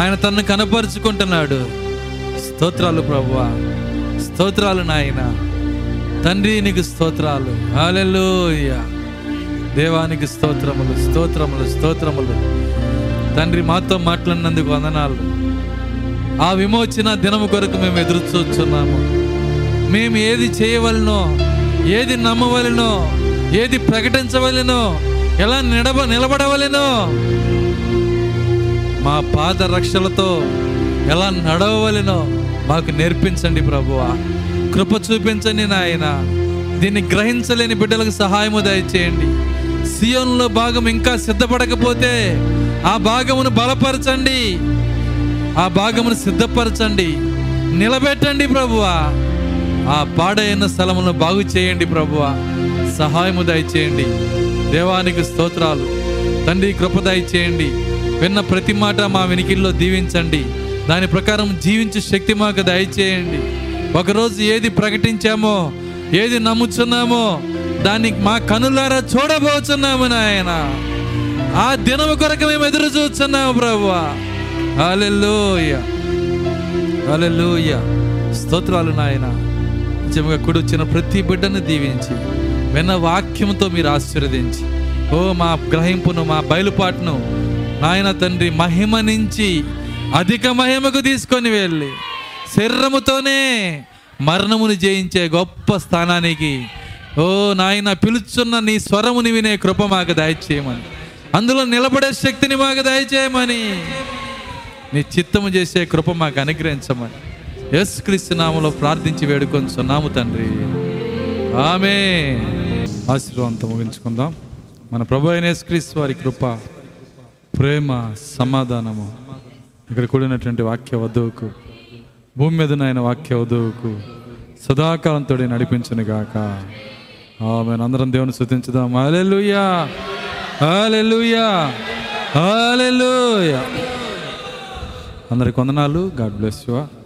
ఆయన తనను కనపరుచుకుంటున్నాడు. స్తోత్రాలు ప్రభువా స్తోత్రాలు నాయన. తండ్రి నీకు స్తోత్రాలు. హాలెల్లోయ. దేవానికి స్తోత్రములు స్తోత్రములు స్తోత్రములు. తండ్రి మాతో మాట్లాడినందుకు వందనాలు. ఆ విమోచన దినము కొరకు మేము ఎదురు చూస్తున్నాము. మేము ఏది చేయవలనో ఏది నమ్మవలెనో ఏది ప్రకటించవలెనో ఎలా నిడబ నిలబడవలెనో మా పాద రక్షలతో ఎలా నడవవలెనో మాకు నేర్పించండి ప్రభువా. కృప చూపించండి నాయన. దీన్ని గ్రహించలేని బిడ్డలకు సహాయము దయచేయండి. సియోన్లో భాగం ఇంకా సిద్ధపడకపోతే ఆ భాగమును బలపరచండి. ఆ భాగమును సిద్ధపరచండి. నిలబెట్టండి ప్రభువా. ఆ పాడైన స్థలమును బాగు చేయండి ప్రభువ. సహాయము దయచేయండి. దేవానికి స్తోత్రాలు. తండ్రి కృప దయచేయండి. విన్న ప్రతి మాట మా వెనికిల్లో దీవించండి. దాని ప్రకారం జీవించే శక్తి మాకు దయచేయండి. ఒకరోజు ఏది ప్రకటించామో ఏది నమ్ముచున్నామో దాన్ని మా కనులారా చూడబోచున్నాము నాయన. ఆ దినము కొరకు మేము ఎదురు చూస్తున్నాము ప్రభువా. హల్లెలూయ. హల్లెలూయ. స్తోత్రాలు నాయన. నిజంగా కుడొచ్చిన ప్రతి బిడ్డను దీవించి విన్న వాక్యంతో మీరు ఆశీర్వదించి ఓ మా గ్రహింపును మా బయలుపాటును నాయన తండ్రి మహిమ నుంచి అధిక మహిమకు తీసుకొని వెళ్ళి శరీరముతోనే మరణమును జయించే గొప్ప స్థానానికి ఓ నాయన పిలుచున్న నీ స్వరముని వినే కృప మాకు దయచేయమని అందులో నిలబడే శక్తిని మాకు దయచేయమని నీ చిత్తము చేసే కృప మాకు అనుగ్రహించమని. యేసుక్రీస్తు నామలో ప్రార్థించి వేడుకొంచున్నాము తండ్రి. ఆమె ఆశీర్వాదంతో ముగించుకుందాం. మన ప్రభు అయిన యేసుక్రీస్తు వారి కృప ప్రేమ సమాధానము. ఇక్కడ కూడినటువంటి వాక్య వధువుకు భూమి మీద నాయన వాక్య వధువుకు సదాకాలంతో నడిపించను గాక. ఆమె అందరం దేవుని స్థుతించుదాం అలెలుయా అలెలుయా అలెలుయా అందరికి వందనాలు. God bless you.